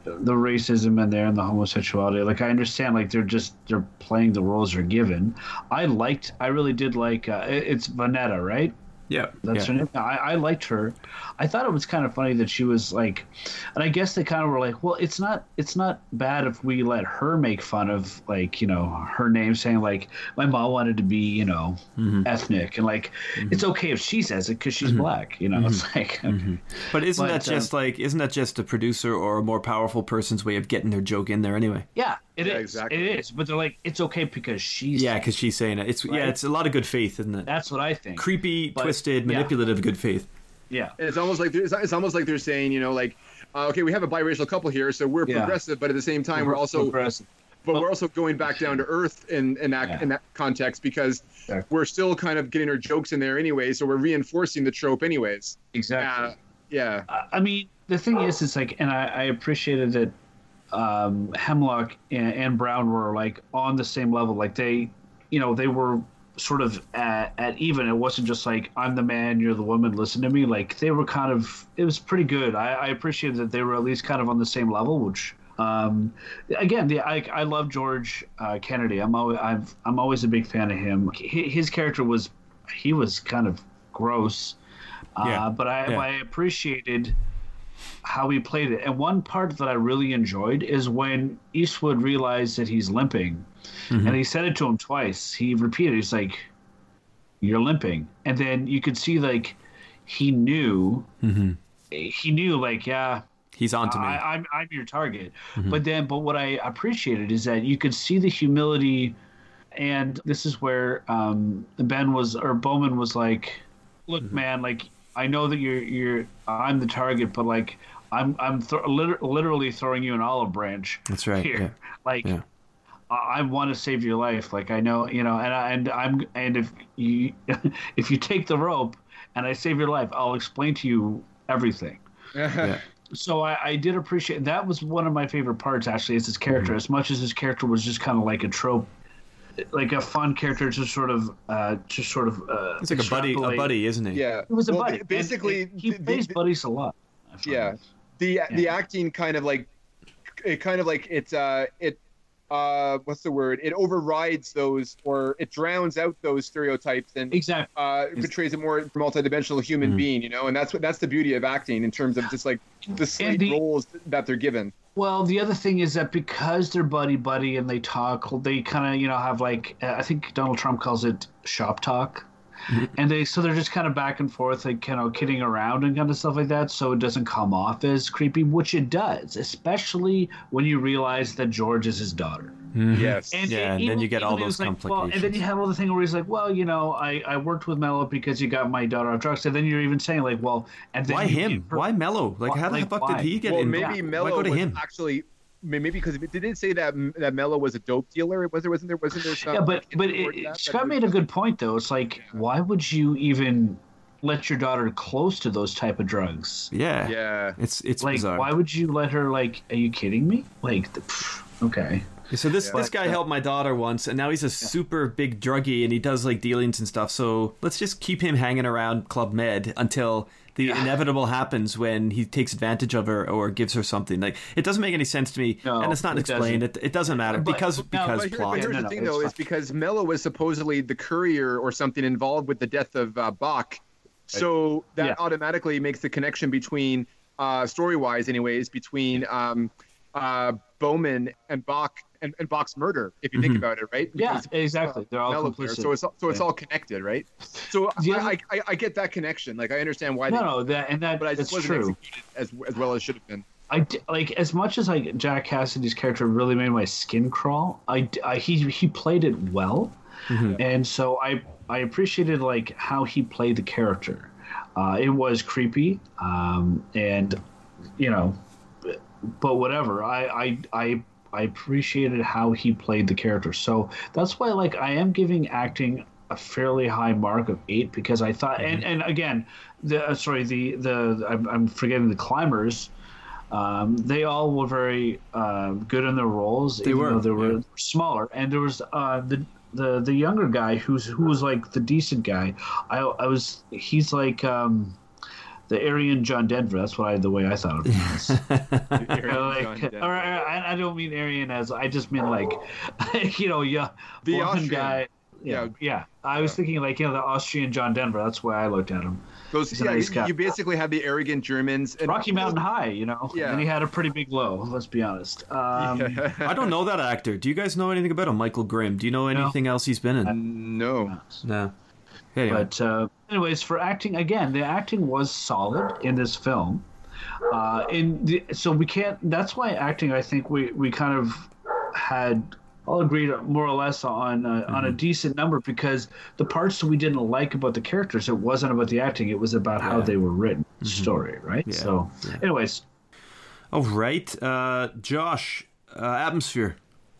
the racism in there and the homosexuality. Like I understand, like they're just they're playing the roles they're given. I liked, I really did like. Uh, it's Vonetta, right? Yeah. That's yeah. her name. I, I liked her. I thought it was kind of funny that she was like, and I guess they kind of were like, well, it's not it's not bad if we let her make fun of like you know her name, saying like my mom wanted to be you know Mm-hmm. ethnic, and like it's okay if she says it because she's black. You know, Mm-hmm. it's like okay. But isn't But, that just like isn't that just a producer or a more powerful person's way of getting their joke in there anyway? yeah, it is. Yeah, exactly. It is. But they're like, it's okay because she's Yeah, because she's saying it. It's yeah, it's a lot of good faith, isn't it? That's what I think. Creepy, But- twisted, yeah. manipulative good faith. Yeah. it's almost like it's, it's almost like they're saying you know like uh, okay we have a biracial couple here so we're Yeah. progressive but at the same time we're also progressive. but we're also going back down to earth in in that Yeah. in that context because Exactly. we're still kind of getting our jokes in there anyway, so we're reinforcing the trope anyways. exactly. Uh, yeah, I mean, the thing is, it's like, and I, I appreciated that um, Hemlock and, and Brown were like on the same level. Like they, you know, they were sort of at, at even. It wasn't just like I'm the man, you're the woman, listen to me. Like they were kind of. It was pretty good. I, I appreciated that they were at least kind of on the same level, which. Um, again, the, I, I love George uh, Kennedy. I'm always I've, I'm always a big fan of him. His, his character was he was kind of gross, uh, Yeah. but I, Yeah. I appreciated how he played it. And one part that I really enjoyed is when Eastwood realized that he's limping, Mm-hmm. and he said it to him twice. He repeated, "He's like, you're limping," and then you could see like he knew. He knew, like, yeah, He's on to me. I, I'm I'm your target. But then, but what I appreciated is that you could see the humility, and this is where um, Ben was or Bowman was like, "Look, man, like I know that you're you're I'm the target, but like I'm I'm th- literally throwing you an olive branch. That's right, Here, yeah. like." Yeah. I I want to save your life. Like I know, you know, and I, and I'm and if you *laughs* if you take the rope and I save your life, I'll explain to you everything *laughs* yeah. so I, I did appreciate that was one of my favorite parts actually is his character Mm-hmm. as much as his character was just kind of like a trope like a fun character to sort of uh just sort of uh He's like a buddy, a buddy, isn't he? yeah. he was a buddy Basically, And it- he the- plays the- buddies a lot I find. yeah the the acting kind of like it kind of like it's uh it uh what's the word? It overrides those or it drowns out those stereotypes and exactly. uh portrays a more multidimensional human Mhm. being you know? And that's what that's the beauty of acting in terms of just like the slight the- roles that they're given. Well, the other thing is that because they're buddy buddy and they talk, they kind of you know have like uh, I think Donald Trump calls it shop talk, and they so they're just kind of back and forth, like you know kidding around and kind of stuff like that. So it doesn't come off as creepy, which it does, especially when you realize that George is his daughter. Mhm. yes And Yeah, and then you get all those was like, well, and then you have all the thing where he's like, well, you know, I, I worked with Mellough because you got my daughter off drugs. And then you're even saying like, well, and then Why him? her- Why Mellough? Like, Why- how the like, fuck why? did he get well in? maybe Why Mellough go to was him? actually maybe because it didn't say that mm, that Mellough was a dope dealer. It was there? Wasn't there? Wasn't there some? Yeah, but but it, Scott made a good point though. It's like, why would you even let your daughter close to those type of drugs? Yeah, yeah. It's it's like, bizarre. why would you let her? Like, are you kidding me? Like, the, pff, okay. So this Yeah. this guy uh, helped my daughter once, and now he's a super big druggie, and he does like dealings and stuff. So let's just keep him hanging around Club Med until the inevitable happens when he takes advantage of her or gives her something. Like it doesn't make any sense to me, No, and it's not it explained. It, it doesn't matter But- because no, because But, here- plot. but here's, No, here's the thing, it's though, fine. is because Mellough was supposedly the courier or something involved with the death of uh, Baq. So that Yeah. automatically makes the connection between, uh, story wise, anyways, between um, uh, Bowman and Baq and, and Baq's murder, if you think Mhm. about it, right? Yeah, Because, exactly. They're all complicit. so it's all- so it's Yeah. all connected, right? So *laughs* The I, I, I, I get that connection. Like I understand why, no, they, no, that and that but I that's just wasn't true. executed as as well as should have been. I d- like as much as like Jack Cassidy's character really made my skin crawl. I, d- I- he he played it well, Mhm. and so I I appreciated like how he played the character. Uh, it was creepy, um, and you know, but whatever. I I I. I appreciated how he played the character, so that's why like I am giving acting a fairly high mark of eight because I thought, and, and again, the uh, sorry the the I'm, I'm forgetting the climbers. Um, they all were very uh, good in their roles. They were, they were yeah. smaller, and there was uh, the the the younger guy who's who was like the decent guy. I I was he's like um, the Aryan John Denver. That's what I the way I thought of him. as. Aaron like, or, I, I don't mean Aryan as I just mean like, *laughs* you know, yeah, The Austrian. guy. Yeah, Yeah. yeah. I was thinking like you know the Austrian John Denver. That's why I looked at him. Those, yeah, nice you, you basically have the arrogant Germans and Rocky Mountain High, you know. Yeah. And he had a pretty big low. Let's be honest. Um, I don't know that actor. Do you guys know anything about him, Michael Grimm? Do you know No. anything else he's been in? no. No. Anyway. But uh, anyways, for acting again, the acting was solid in this film. Uh, in the, so we can't. That's why acting. I think we we kind of had all agreed more or less on uh, on a Mm-hmm. decent number because the parts we didn't like about the characters, it wasn't about the acting. It was about how Yeah. Mm-hmm. they were written, the story, right? Yeah. So, Yeah. anyways, All right, uh, Josh, uh, atmosphere.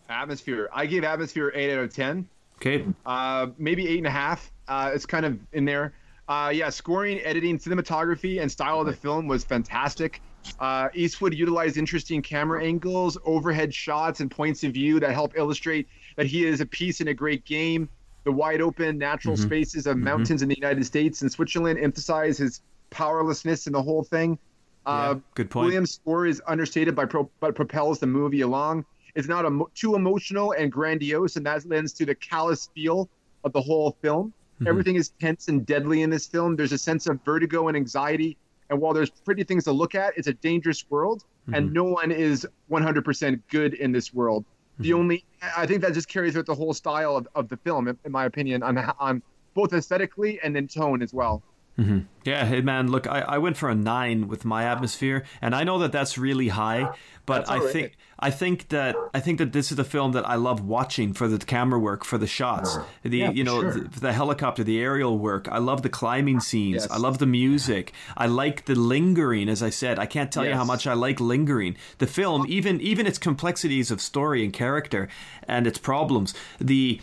Atmosphere. I gave Atmosphere eight out of ten. Okay. Uh, maybe eight and a half. Uh, it's kind of in there. Uh, yeah, scoring, editing, cinematography, and style of the film was fantastic. Uh, Eastwood utilized interesting camera angles, overhead shots, and points of view that help illustrate that he is a piece in a great game. The wide open natural Mhm. spaces of mountains in the United States and Switzerland emphasize his powerlessness in the whole thing. Uh, Yeah, good point. Williams' score is understated by pro- but propels the movie along. It's not emo- too emotional and grandiose, and that lends to the callous feel of the whole film. Mhm. Everything is tense and deadly in this film. There's a sense of vertigo and anxiety. And while there's pretty things to look at, it's a dangerous world, and no one is 100% good in this world. The only, I think that just carries out the whole style of, of the film, in, in my opinion, on on both aesthetically and in tone as well. Hmm Yeah, hey man, look, I, I went for a nine with my atmosphere, and I know that that's really high, but I think I think that I think that this is a film that I love watching for the camera work, for the shots, the Yeah, you know sure. the, the helicopter, the aerial work. I love the climbing scenes. Yes. I love the music. I like the lingering. As I said, I can't tell you how much I like lingering. The film, even even its complexities of story and character and its problems, the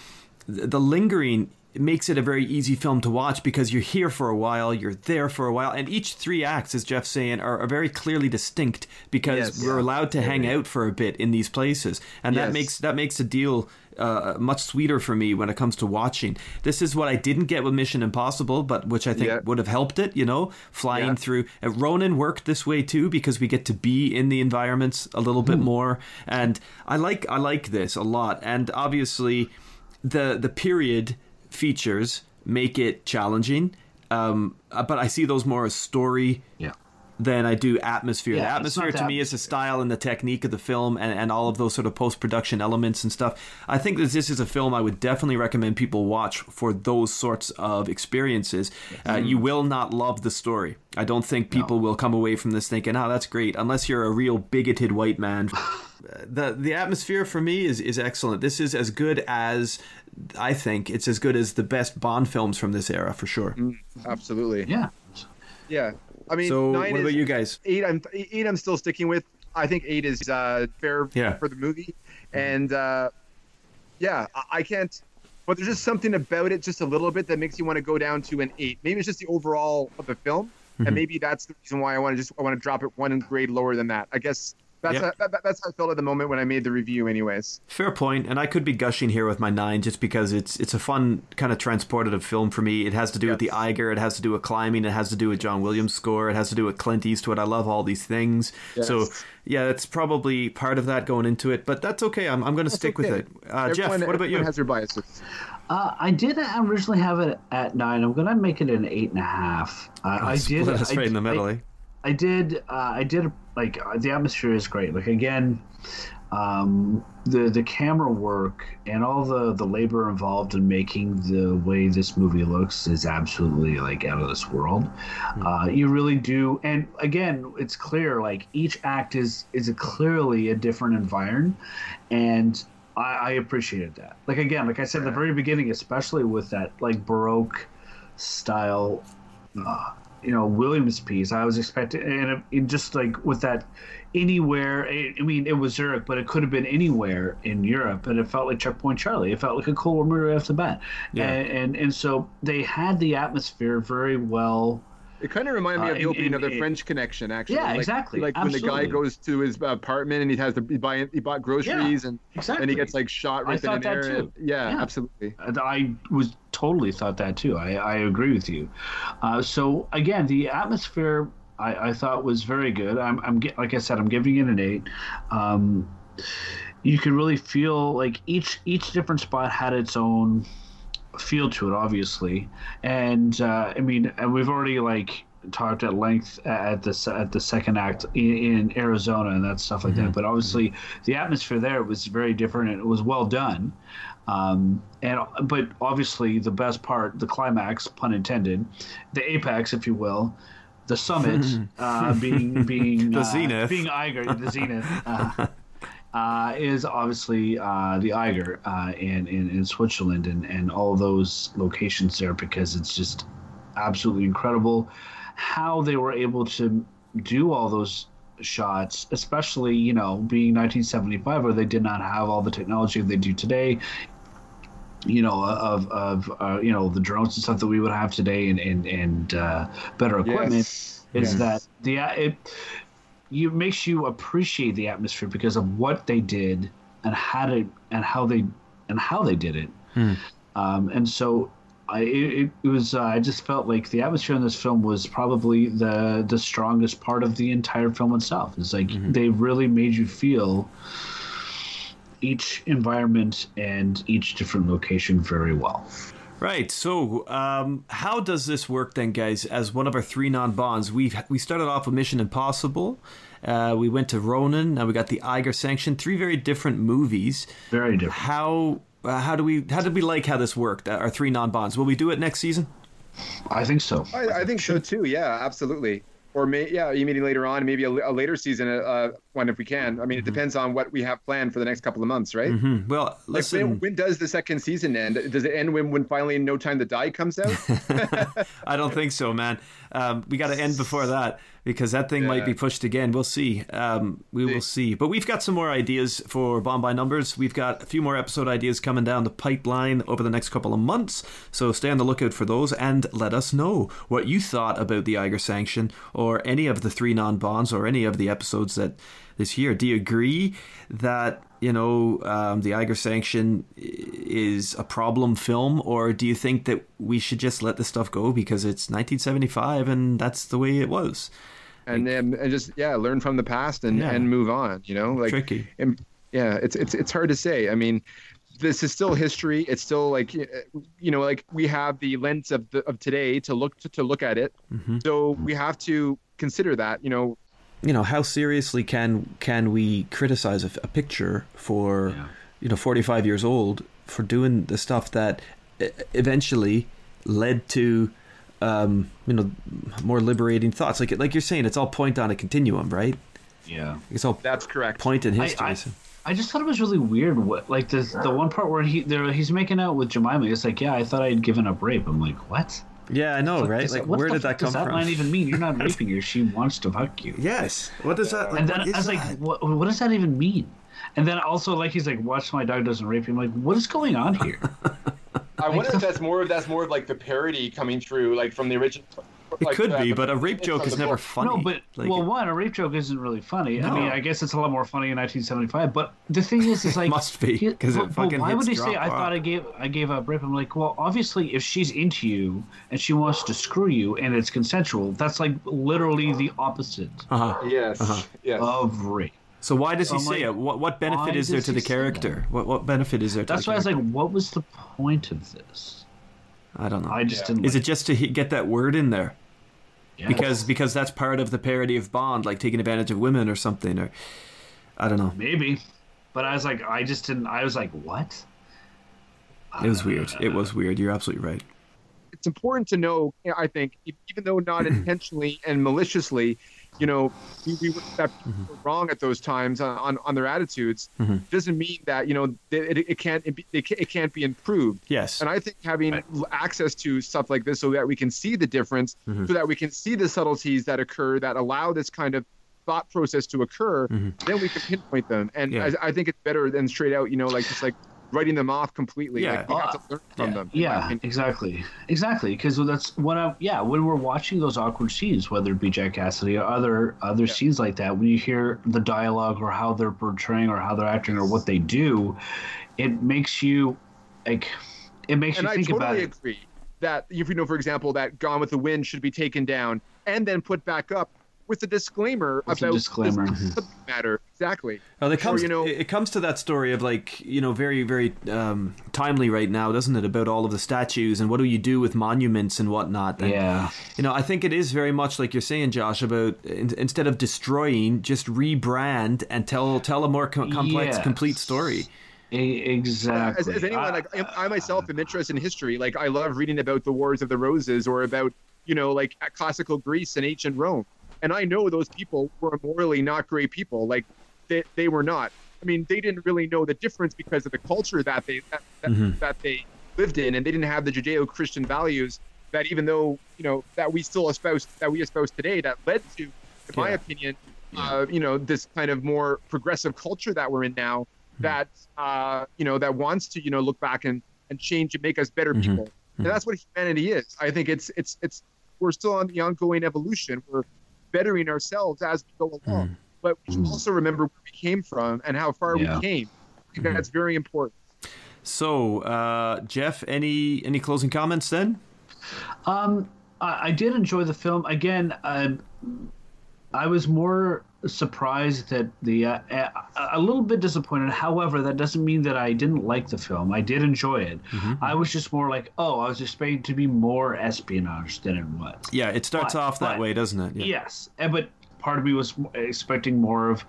the lingering it makes it a very easy film to watch because you're here for a while, you're there for a while, and each three acts, as Jeff's saying, are, are very clearly distinct because Yes. we're Yeah. allowed to hang out for a bit in these places, and that makes that makes the deal uh, much sweeter for me when it comes to watching. This is what I didn't get with Mission Impossible, but which I think Yeah. would have helped it. You know, flying Yeah. through. Uh, Ronin worked this way too because we get to be in the environments a little bit more, and I like I like this a lot. And obviously, the the period features make it challenging. Um, uh, but I see those more as story yeah. Than I do atmosphere. Yeah, the atmosphere to the me is the style and the technique of the film and, and all of those sort of post production elements and stuff. I think that this is a film I would definitely recommend people watch for those sorts of experiences. Uh, you will not love the story. I don't think people will come away from this thinking, oh, that's great, unless you're a real bigoted white man. *laughs* the the atmosphere for me is is excellent. This is as good as I think it's as good as the best Bond films from this era for sure. Mm, absolutely. Yeah. Yeah. I mean, So what about you guys? Eight, I'm eight. I'm still sticking with. I think eight is uh, fair Yeah. for the movie, and uh, yeah, I, I can't. But there's just something about it, just a little bit, that makes you want to go down to an eight. Maybe it's just the overall of the film, Mhm. and maybe that's the reason why I want to just I want to drop it one grade lower than that. I guess that's Yep. how, that, that's how I felt at the moment when I made the review, anyways. Fair point, and I could be gushing here with my nine just because it's it's a fun kind of transportative film for me. It has to do with the Yes. Eiger, it has to do with climbing, it has to do with John Williams' score, it has to do with Clint Eastwood. I love all these things. So yeah, it's probably part of that going into it, but that's okay. I'm I'm going to stick with it. Uh, Jeff, what about you? everyone has their biases. Uh, I did originally have it at nine. I'm gonna make it an eight and a half. Uh, I did. Split us I in the did- middle. I, eh? I did. Uh, I did. Like uh, the atmosphere is great. Like again, um, the the camera work and all the the labor involved in making the way this movie looks is absolutely like out of this world. Uh, you really do. And again, it's clear. Like each act is is a clearly a different environment, and I, I appreciated that. Like again, like I said at the very beginning, especially with that like baroque style uh, you know Williams piece. I was expecting, and it, just like with that anywhere. I I mean, it was Zurich, but it could have been anywhere in Europe, and it felt like Checkpoint Charlie. It felt like a Cold War movie off the bat, Yeah. and, and and so they had the atmosphere very well. It kind of reminded me Uh, of the in- opening in- of the French Connection, actually. Yeah, Like- exactly. Like when the guy goes to his apartment and he has to he buy he bought groceries and Exactly. and he gets like shot I right then thought and that there. too. yeah, Yeah. absolutely. I was totally thought that too. I, I agree with you. Uh, so again, the atmosphere I, I thought was very good. I'm, I'm like I said, I'm giving it an eight. Um, you could really feel like each each different spot had its own feel to it, obviously. And uh, I mean, and we've already like talked at length at the at the second act in, in Arizona and that stuff like that. But obviously, the atmosphere there was very different and it was well done. Um, and but obviously, the best part, the climax, pun intended, the apex, if you will. The summit *laughs* uh, being being The uh, zenith. being Eiger, the zenith, *laughs* uh, is obviously uh, the Eiger uh, in, in in Switzerland and and all those locations there because it's just absolutely incredible how they were able to do all those shots, especially you know being 1975 where they did not have all the technology they do today. You know of of uh, you know the drones and stuff that we would have today and and and uh, better equipment Yes. is Yes. that the it you makes you appreciate the atmosphere because of what they did and how to and how they and how they did it. Hmm. um, and so I it, it was uh, I just felt like the atmosphere in this film was probably the the strongest part of the entire film itself. It's like they really made you feel each environment and each different location very well Right. So, um, how does this work then, guys? As one of our three non-bonds, we we started off with Mission Impossible. Uh, we went to Ronin. Now we got the Eiger Sanction. Three very different movies. very different How uh, how do we how did we like how this worked? uh, Our three non-bonds. Will we do it next season? I think so I, I think so too. Yeah, absolutely. Or may, yeah, you meeting later on, maybe a, a later season uh, one if we can. I mean, it depends on what we have planned for the next couple of months, right? Hmm. Well, Like listen. when, when does the second season end? Does it end when, when finally No Time to Die comes out? *laughs* I don't think so, man. Um, we got to end before that because that thing might be pushed again. We'll see. Um, we will see. But we've got some more ideas for Bond by Numbers. We've got a few more episode ideas coming down the pipeline over the next couple of months. So stay on the lookout for those and let us know what you thought about the Eiger Sanction or any of the three non bonds or any of the episodes that this year. Do you agree that you know um, the Eiger Sanction is a problem film, or do you think that we should just let this stuff go because it's 1975 and that's the way it was? and then and just yeah, learn from the past and Yeah. and move on. You know, like Tricky. and- yeah, it's it's it's hard to say. I mean, this is still history. It's still like you know, like we have the lens of the of today to look to, to look at it. Mm-hmm. So we have to consider that. You know, You know, how seriously can can we criticize a, a picture for Yeah. you know 45 years old for doing the stuff that eventually led to um, you know more liberating thoughts? Like like you're saying, it's all point on a continuum, right? yeah It's all that's correct. point in I- history. I, so- I just thought it was really weird. What like the the one part where he there he's making out with Jemima. It's like, yeah, I thought I had given up rape. I'm like, what? Yeah, I know, right? Like, where did that fuck come does that from? line even mean? You're not raping her. She wants to fuck you. Yes. What does that? Like, And then what is I was that? like, what, what does that even mean? And then also, like, he's like, watch my dog doesn't rape you. I'm like, what is going on here? *laughs* I wonder if *laughs* that's more of that's more of like the parody coming through, like from the original. It like, could be, the- but a rape joke is never funny. No, but Like, well, one, a rape joke isn't really funny. I mean, I guess it's a lot more funny in 1975. But the thing is, is *laughs* like Must be, 'cause it but- but fucking why would he say? drop I thought I gave I gave up rape. I'm like, well, obviously, if she's into you and she wants to screw you and it's consensual, that's like literally the opposite uh-huh. Yes. Uh-huh. Yes. of rape. So why does he I'm say like, it? What what benefit is there to the character? What what benefit is there? To That's the why I was like, what was the point of this? I don't know. I just Yeah. didn't. Is like it just to get that word in there? Yeah. Because because that's part of the parody of Bond, like taking advantage of women or something, or I don't know. maybe, but I was like, I just didn't. I was like, what? It was weird. It uh, was weird. You're absolutely right. it's important to know, I think, even though not *clears throat* intentionally and maliciously, you know, we, we would that people were wrong at those times on, on, on their attitudes, Mhm. doesn't mean that you know it, it, it can't it, be- it, can't be improved. Yes. And I think having Right. access to stuff like this so that we can see the difference, Mhm. so that we can see the subtleties that occur that allow this kind of thought process to occur, Mhm. then we can pinpoint them. And Yeah. I, I think it's better than straight out, you know, like just like writing them off completely. Yeah. Like we have to uh, learn from Yeah. them. Yeah, exactly, exactly. Because that's what I yeah. When we're watching those awkward scenes, whether it be Jack Cassidy or other other Yeah. scenes like that, when you hear the dialogue or how they're portraying or how they're acting or what they do, it makes you like it makes and you I think about totally it. agree that if you know, for example, that Gone with the Wind should be taken down and then put back up with a disclaimer With a about disclaimer. this matter. Exactly. Well, it comes, you know- it it comes to that story of like, you know, very, very um, timely right now, doesn't it? About all of the statues and what do you do with monuments and whatnot. And, Yeah, You know, I think it is very much like you're saying, Josh, about in, instead of destroying, just rebrand and tell tell a more co- complex, Yes. complete story. exactly. As, as anyone, I- like I, I myself am interested in history. Like I love reading about the Wars of the Roses or about you know like classical Greece and ancient Rome. And I know those people were morally not great people. Like they, they were not. I mean, they didn't really know the difference because of the culture that they that, that, Mhm. that they lived in, and they didn't have the Judeo-Christian values that even though you know that we still espouse that we espouse today that led to, in my Yeah. opinion, uh, you know this kind of more progressive culture that we're in now that uh, you know that wants to you know look back and and change and make us better Mhm. people. And that's what humanity is. I think it's it's it's we're still on the ongoing evolution. We're bettering ourselves as we go along. Mhm. But we should Mhm. also remember where we came from and how far Yeah. we came. I think Mhm. that's very important. So, uh, Jeff, any any closing comments then? Um, I, I did enjoy the film. Again, I, I was more surprised that the uh, a, little bit disappointed. However, that doesn't mean that I didn't like the film. I did enjoy it. I was just more like, oh, I was expecting to be more espionage than it was. Yeah, it starts But- off that but- way, doesn't it? Yeah. Yes, eh, but part of me was expecting more of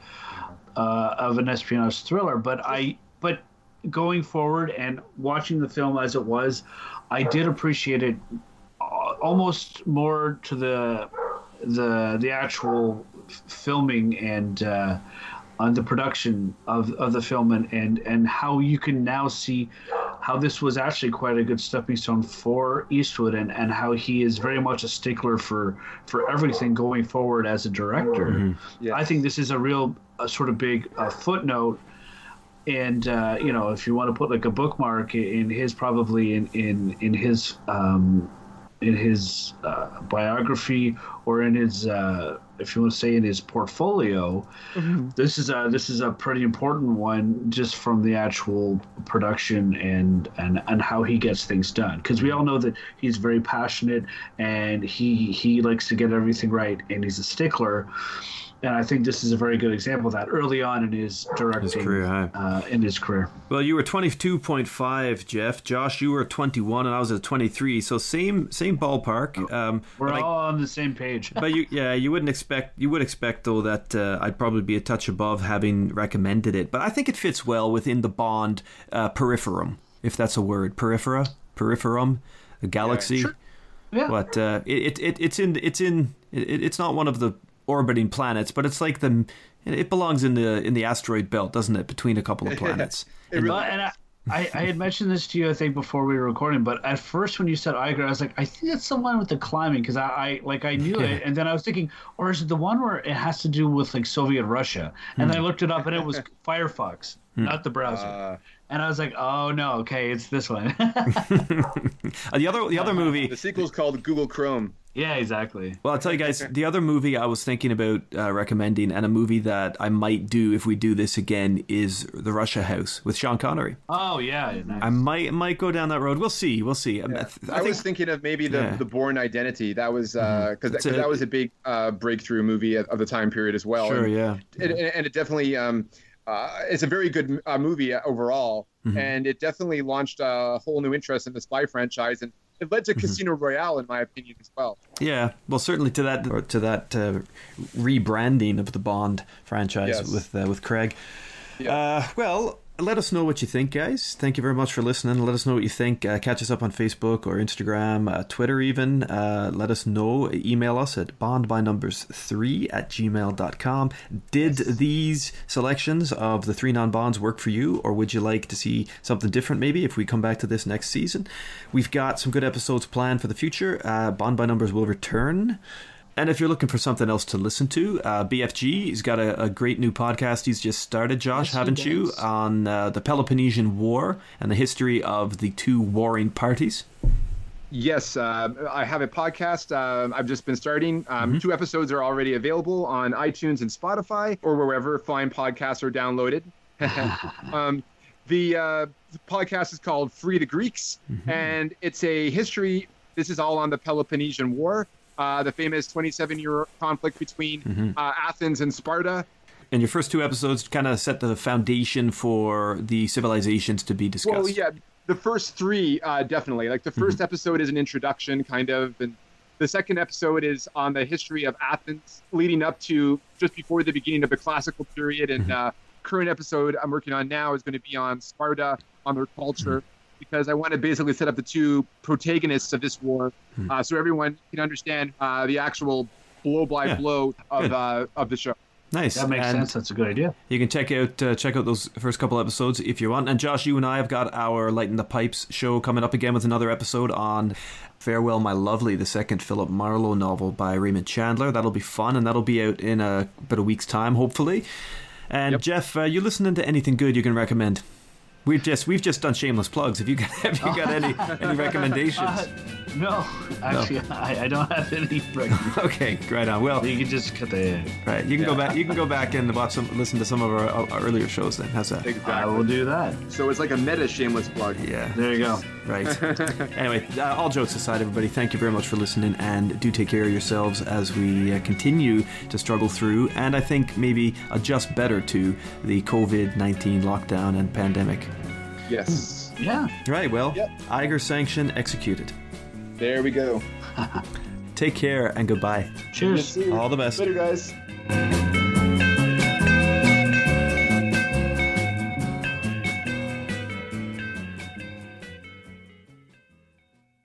uh, of an espionage thriller. But I, but going forward and watching the film as it was, I did appreciate it uh, almost more to the the the actual filming and uh, on the production of, of the film and, and and how you can now see how this was actually quite a good stepping stone for Eastwood and, and how he is very much a stickler for for everything going forward as a director. Yeah. I think this is a real a sort of big uh, footnote. And uh, you know, if you want to put like a bookmark in his probably in in in his um, in his uh, biography or in his uh, if you want to say in his portfolio, mm-hmm. this is a this is a pretty important one just from the actual production and and and how he gets things done. Because we all know that he's very passionate and he he likes to get everything right and he's a stickler and I think this is a very good example of that early on in his directing career, aye. uh, in his career. Well, you were twenty two point five, Jeff. Josh, you were twenty one, and I was at twenty three. So same same ballpark. Um, We're but I- all on the same page. but you yeah you wouldn't expect you would expect though that uh, I'd probably be a touch above having recommended it but I think it fits well within the Bond uh, peripherum if that's a word periphera peripherum a galaxy sure. Yeah. but uh, it, it it's in it's in it, it's not one of the orbiting planets but it's like the it belongs in the in the asteroid belt doesn't it between a couple of planets *laughs* It really and I, I, I had mentioned this to you, I think, before we were recording. But at first, when you said Eiger, I was like, I think it's the one with the climbing because I, I like I knew it, and then I was thinking, or is it the one where it has to do with like Soviet Russia? And then hmm. I looked it up, and it was *laughs* Firefox, not the browser. Uh, and I was like, oh no, okay, it's this one. Uh, *laughs* *laughs* the other the other movie the sequel's called Google Chrome. yeah, exactly. Well, I'll tell you guys, the other movie I was thinking about uh, recommending, and a movie that I might do if we do this again, is The Russia House with Sean Connery. Oh yeah, nice. I might might go down that road. We'll see. We'll see. I, I, th- I think was thinking of maybe the, Yeah. Mm-hmm. the Bourne Identity. That was because That's that, that was a big uh, breakthrough movie of of the time period as well. sure, And- yeah. and, and and it definitely um, uh, it's a very good uh, movie overall, Mm-hmm. and it definitely launched a whole new interest in the spy franchise, and it led Mm-hmm. to Casino Royale, in my opinion, as well. Yeah, well, certainly to that to that uh, rebranding of the Bond franchise Yes. with uh, with Craig. Yeah. Uh, well, let us know what you think, guys. Thank you very much for listening. Let us know what you think. Uh, catch us up on Facebook or Instagram, uh, Twitter, even. Uh, let us know. Email us at bondbynumbers3 at gmail.com. Did these selections of the three non bonds work for you, or would you like to see something different maybe if we come back to this next season? We've got some good episodes planned for the future. Uh, Bond by Numbers will return. And if you're looking for something else to listen to, uh, BFG, he's got a, a great new podcast he's just started, Josh, Yes, haven't you? On uh, the Peloponnesian War and the history of the two warring parties. Yes, uh, I have a podcast. Um I've just been starting. Um, Mm-hmm. Two episodes are already available on iTunes and Spotify, or wherever fine podcasts are downloaded. *laughs* um, the, uh, the podcast is called Free the Greeks, Mm-hmm. and it's a history. This is all on the Peloponnesian War, uh, the famous 27-year conflict between Mm-hmm. uh, Athens and Sparta. And your first two episodes kind of set the foundation for the civilizations to be discussed. Well, yeah, the first three uh, definitely. Like the 1st episode is an introduction, kind of, and the second episode is on the history of Athens, leading up to just before the beginning of the classical period. And uh, current episode I'm working on now is going to be on Sparta, on their culture, because I want to basically set up the two protagonists of this war, uh, so everyone can understand uh, the actual blow by Yeah, blow of uh, of the show. Nice. That makes And sense. That's a good idea. You can check out uh, check out those first couple episodes if you want. And Josh, you and I have got our Lighten the Pipes show coming up again with another episode on Farewell My Lovely, the second Philip Marlowe novel by Raymond Chandler. That'll be fun, and that'll be out in a, about a week's time, hopefully. And Yep. Jeff, uh, you listening to anything good you can recommend? We've just we've just done shameless plugs. Have you got *laughs* have you got any *laughs* any recommendations? Uh, no, actually, I, I don't have any. recommendations. *laughs* okay, right on. Well, you can just cut the. right, you can go back. You can go back and watch some, listen to some of our, our earlier shows. Then, how's that? I will do that. So it's like a meta shameless plug. Yeah. There you go. Right. anyway, uh, all jokes aside, everybody, thank you very much for listening, and do take care of yourselves as we uh, continue to struggle through, and I think maybe adjust better to the COVID 19 lockdown and pandemic. Yes. Yeah. Right, well, Yep. Eiger sanction executed. There we go. *laughs* Take care and goodbye. Cheers. All the best. Later, guys.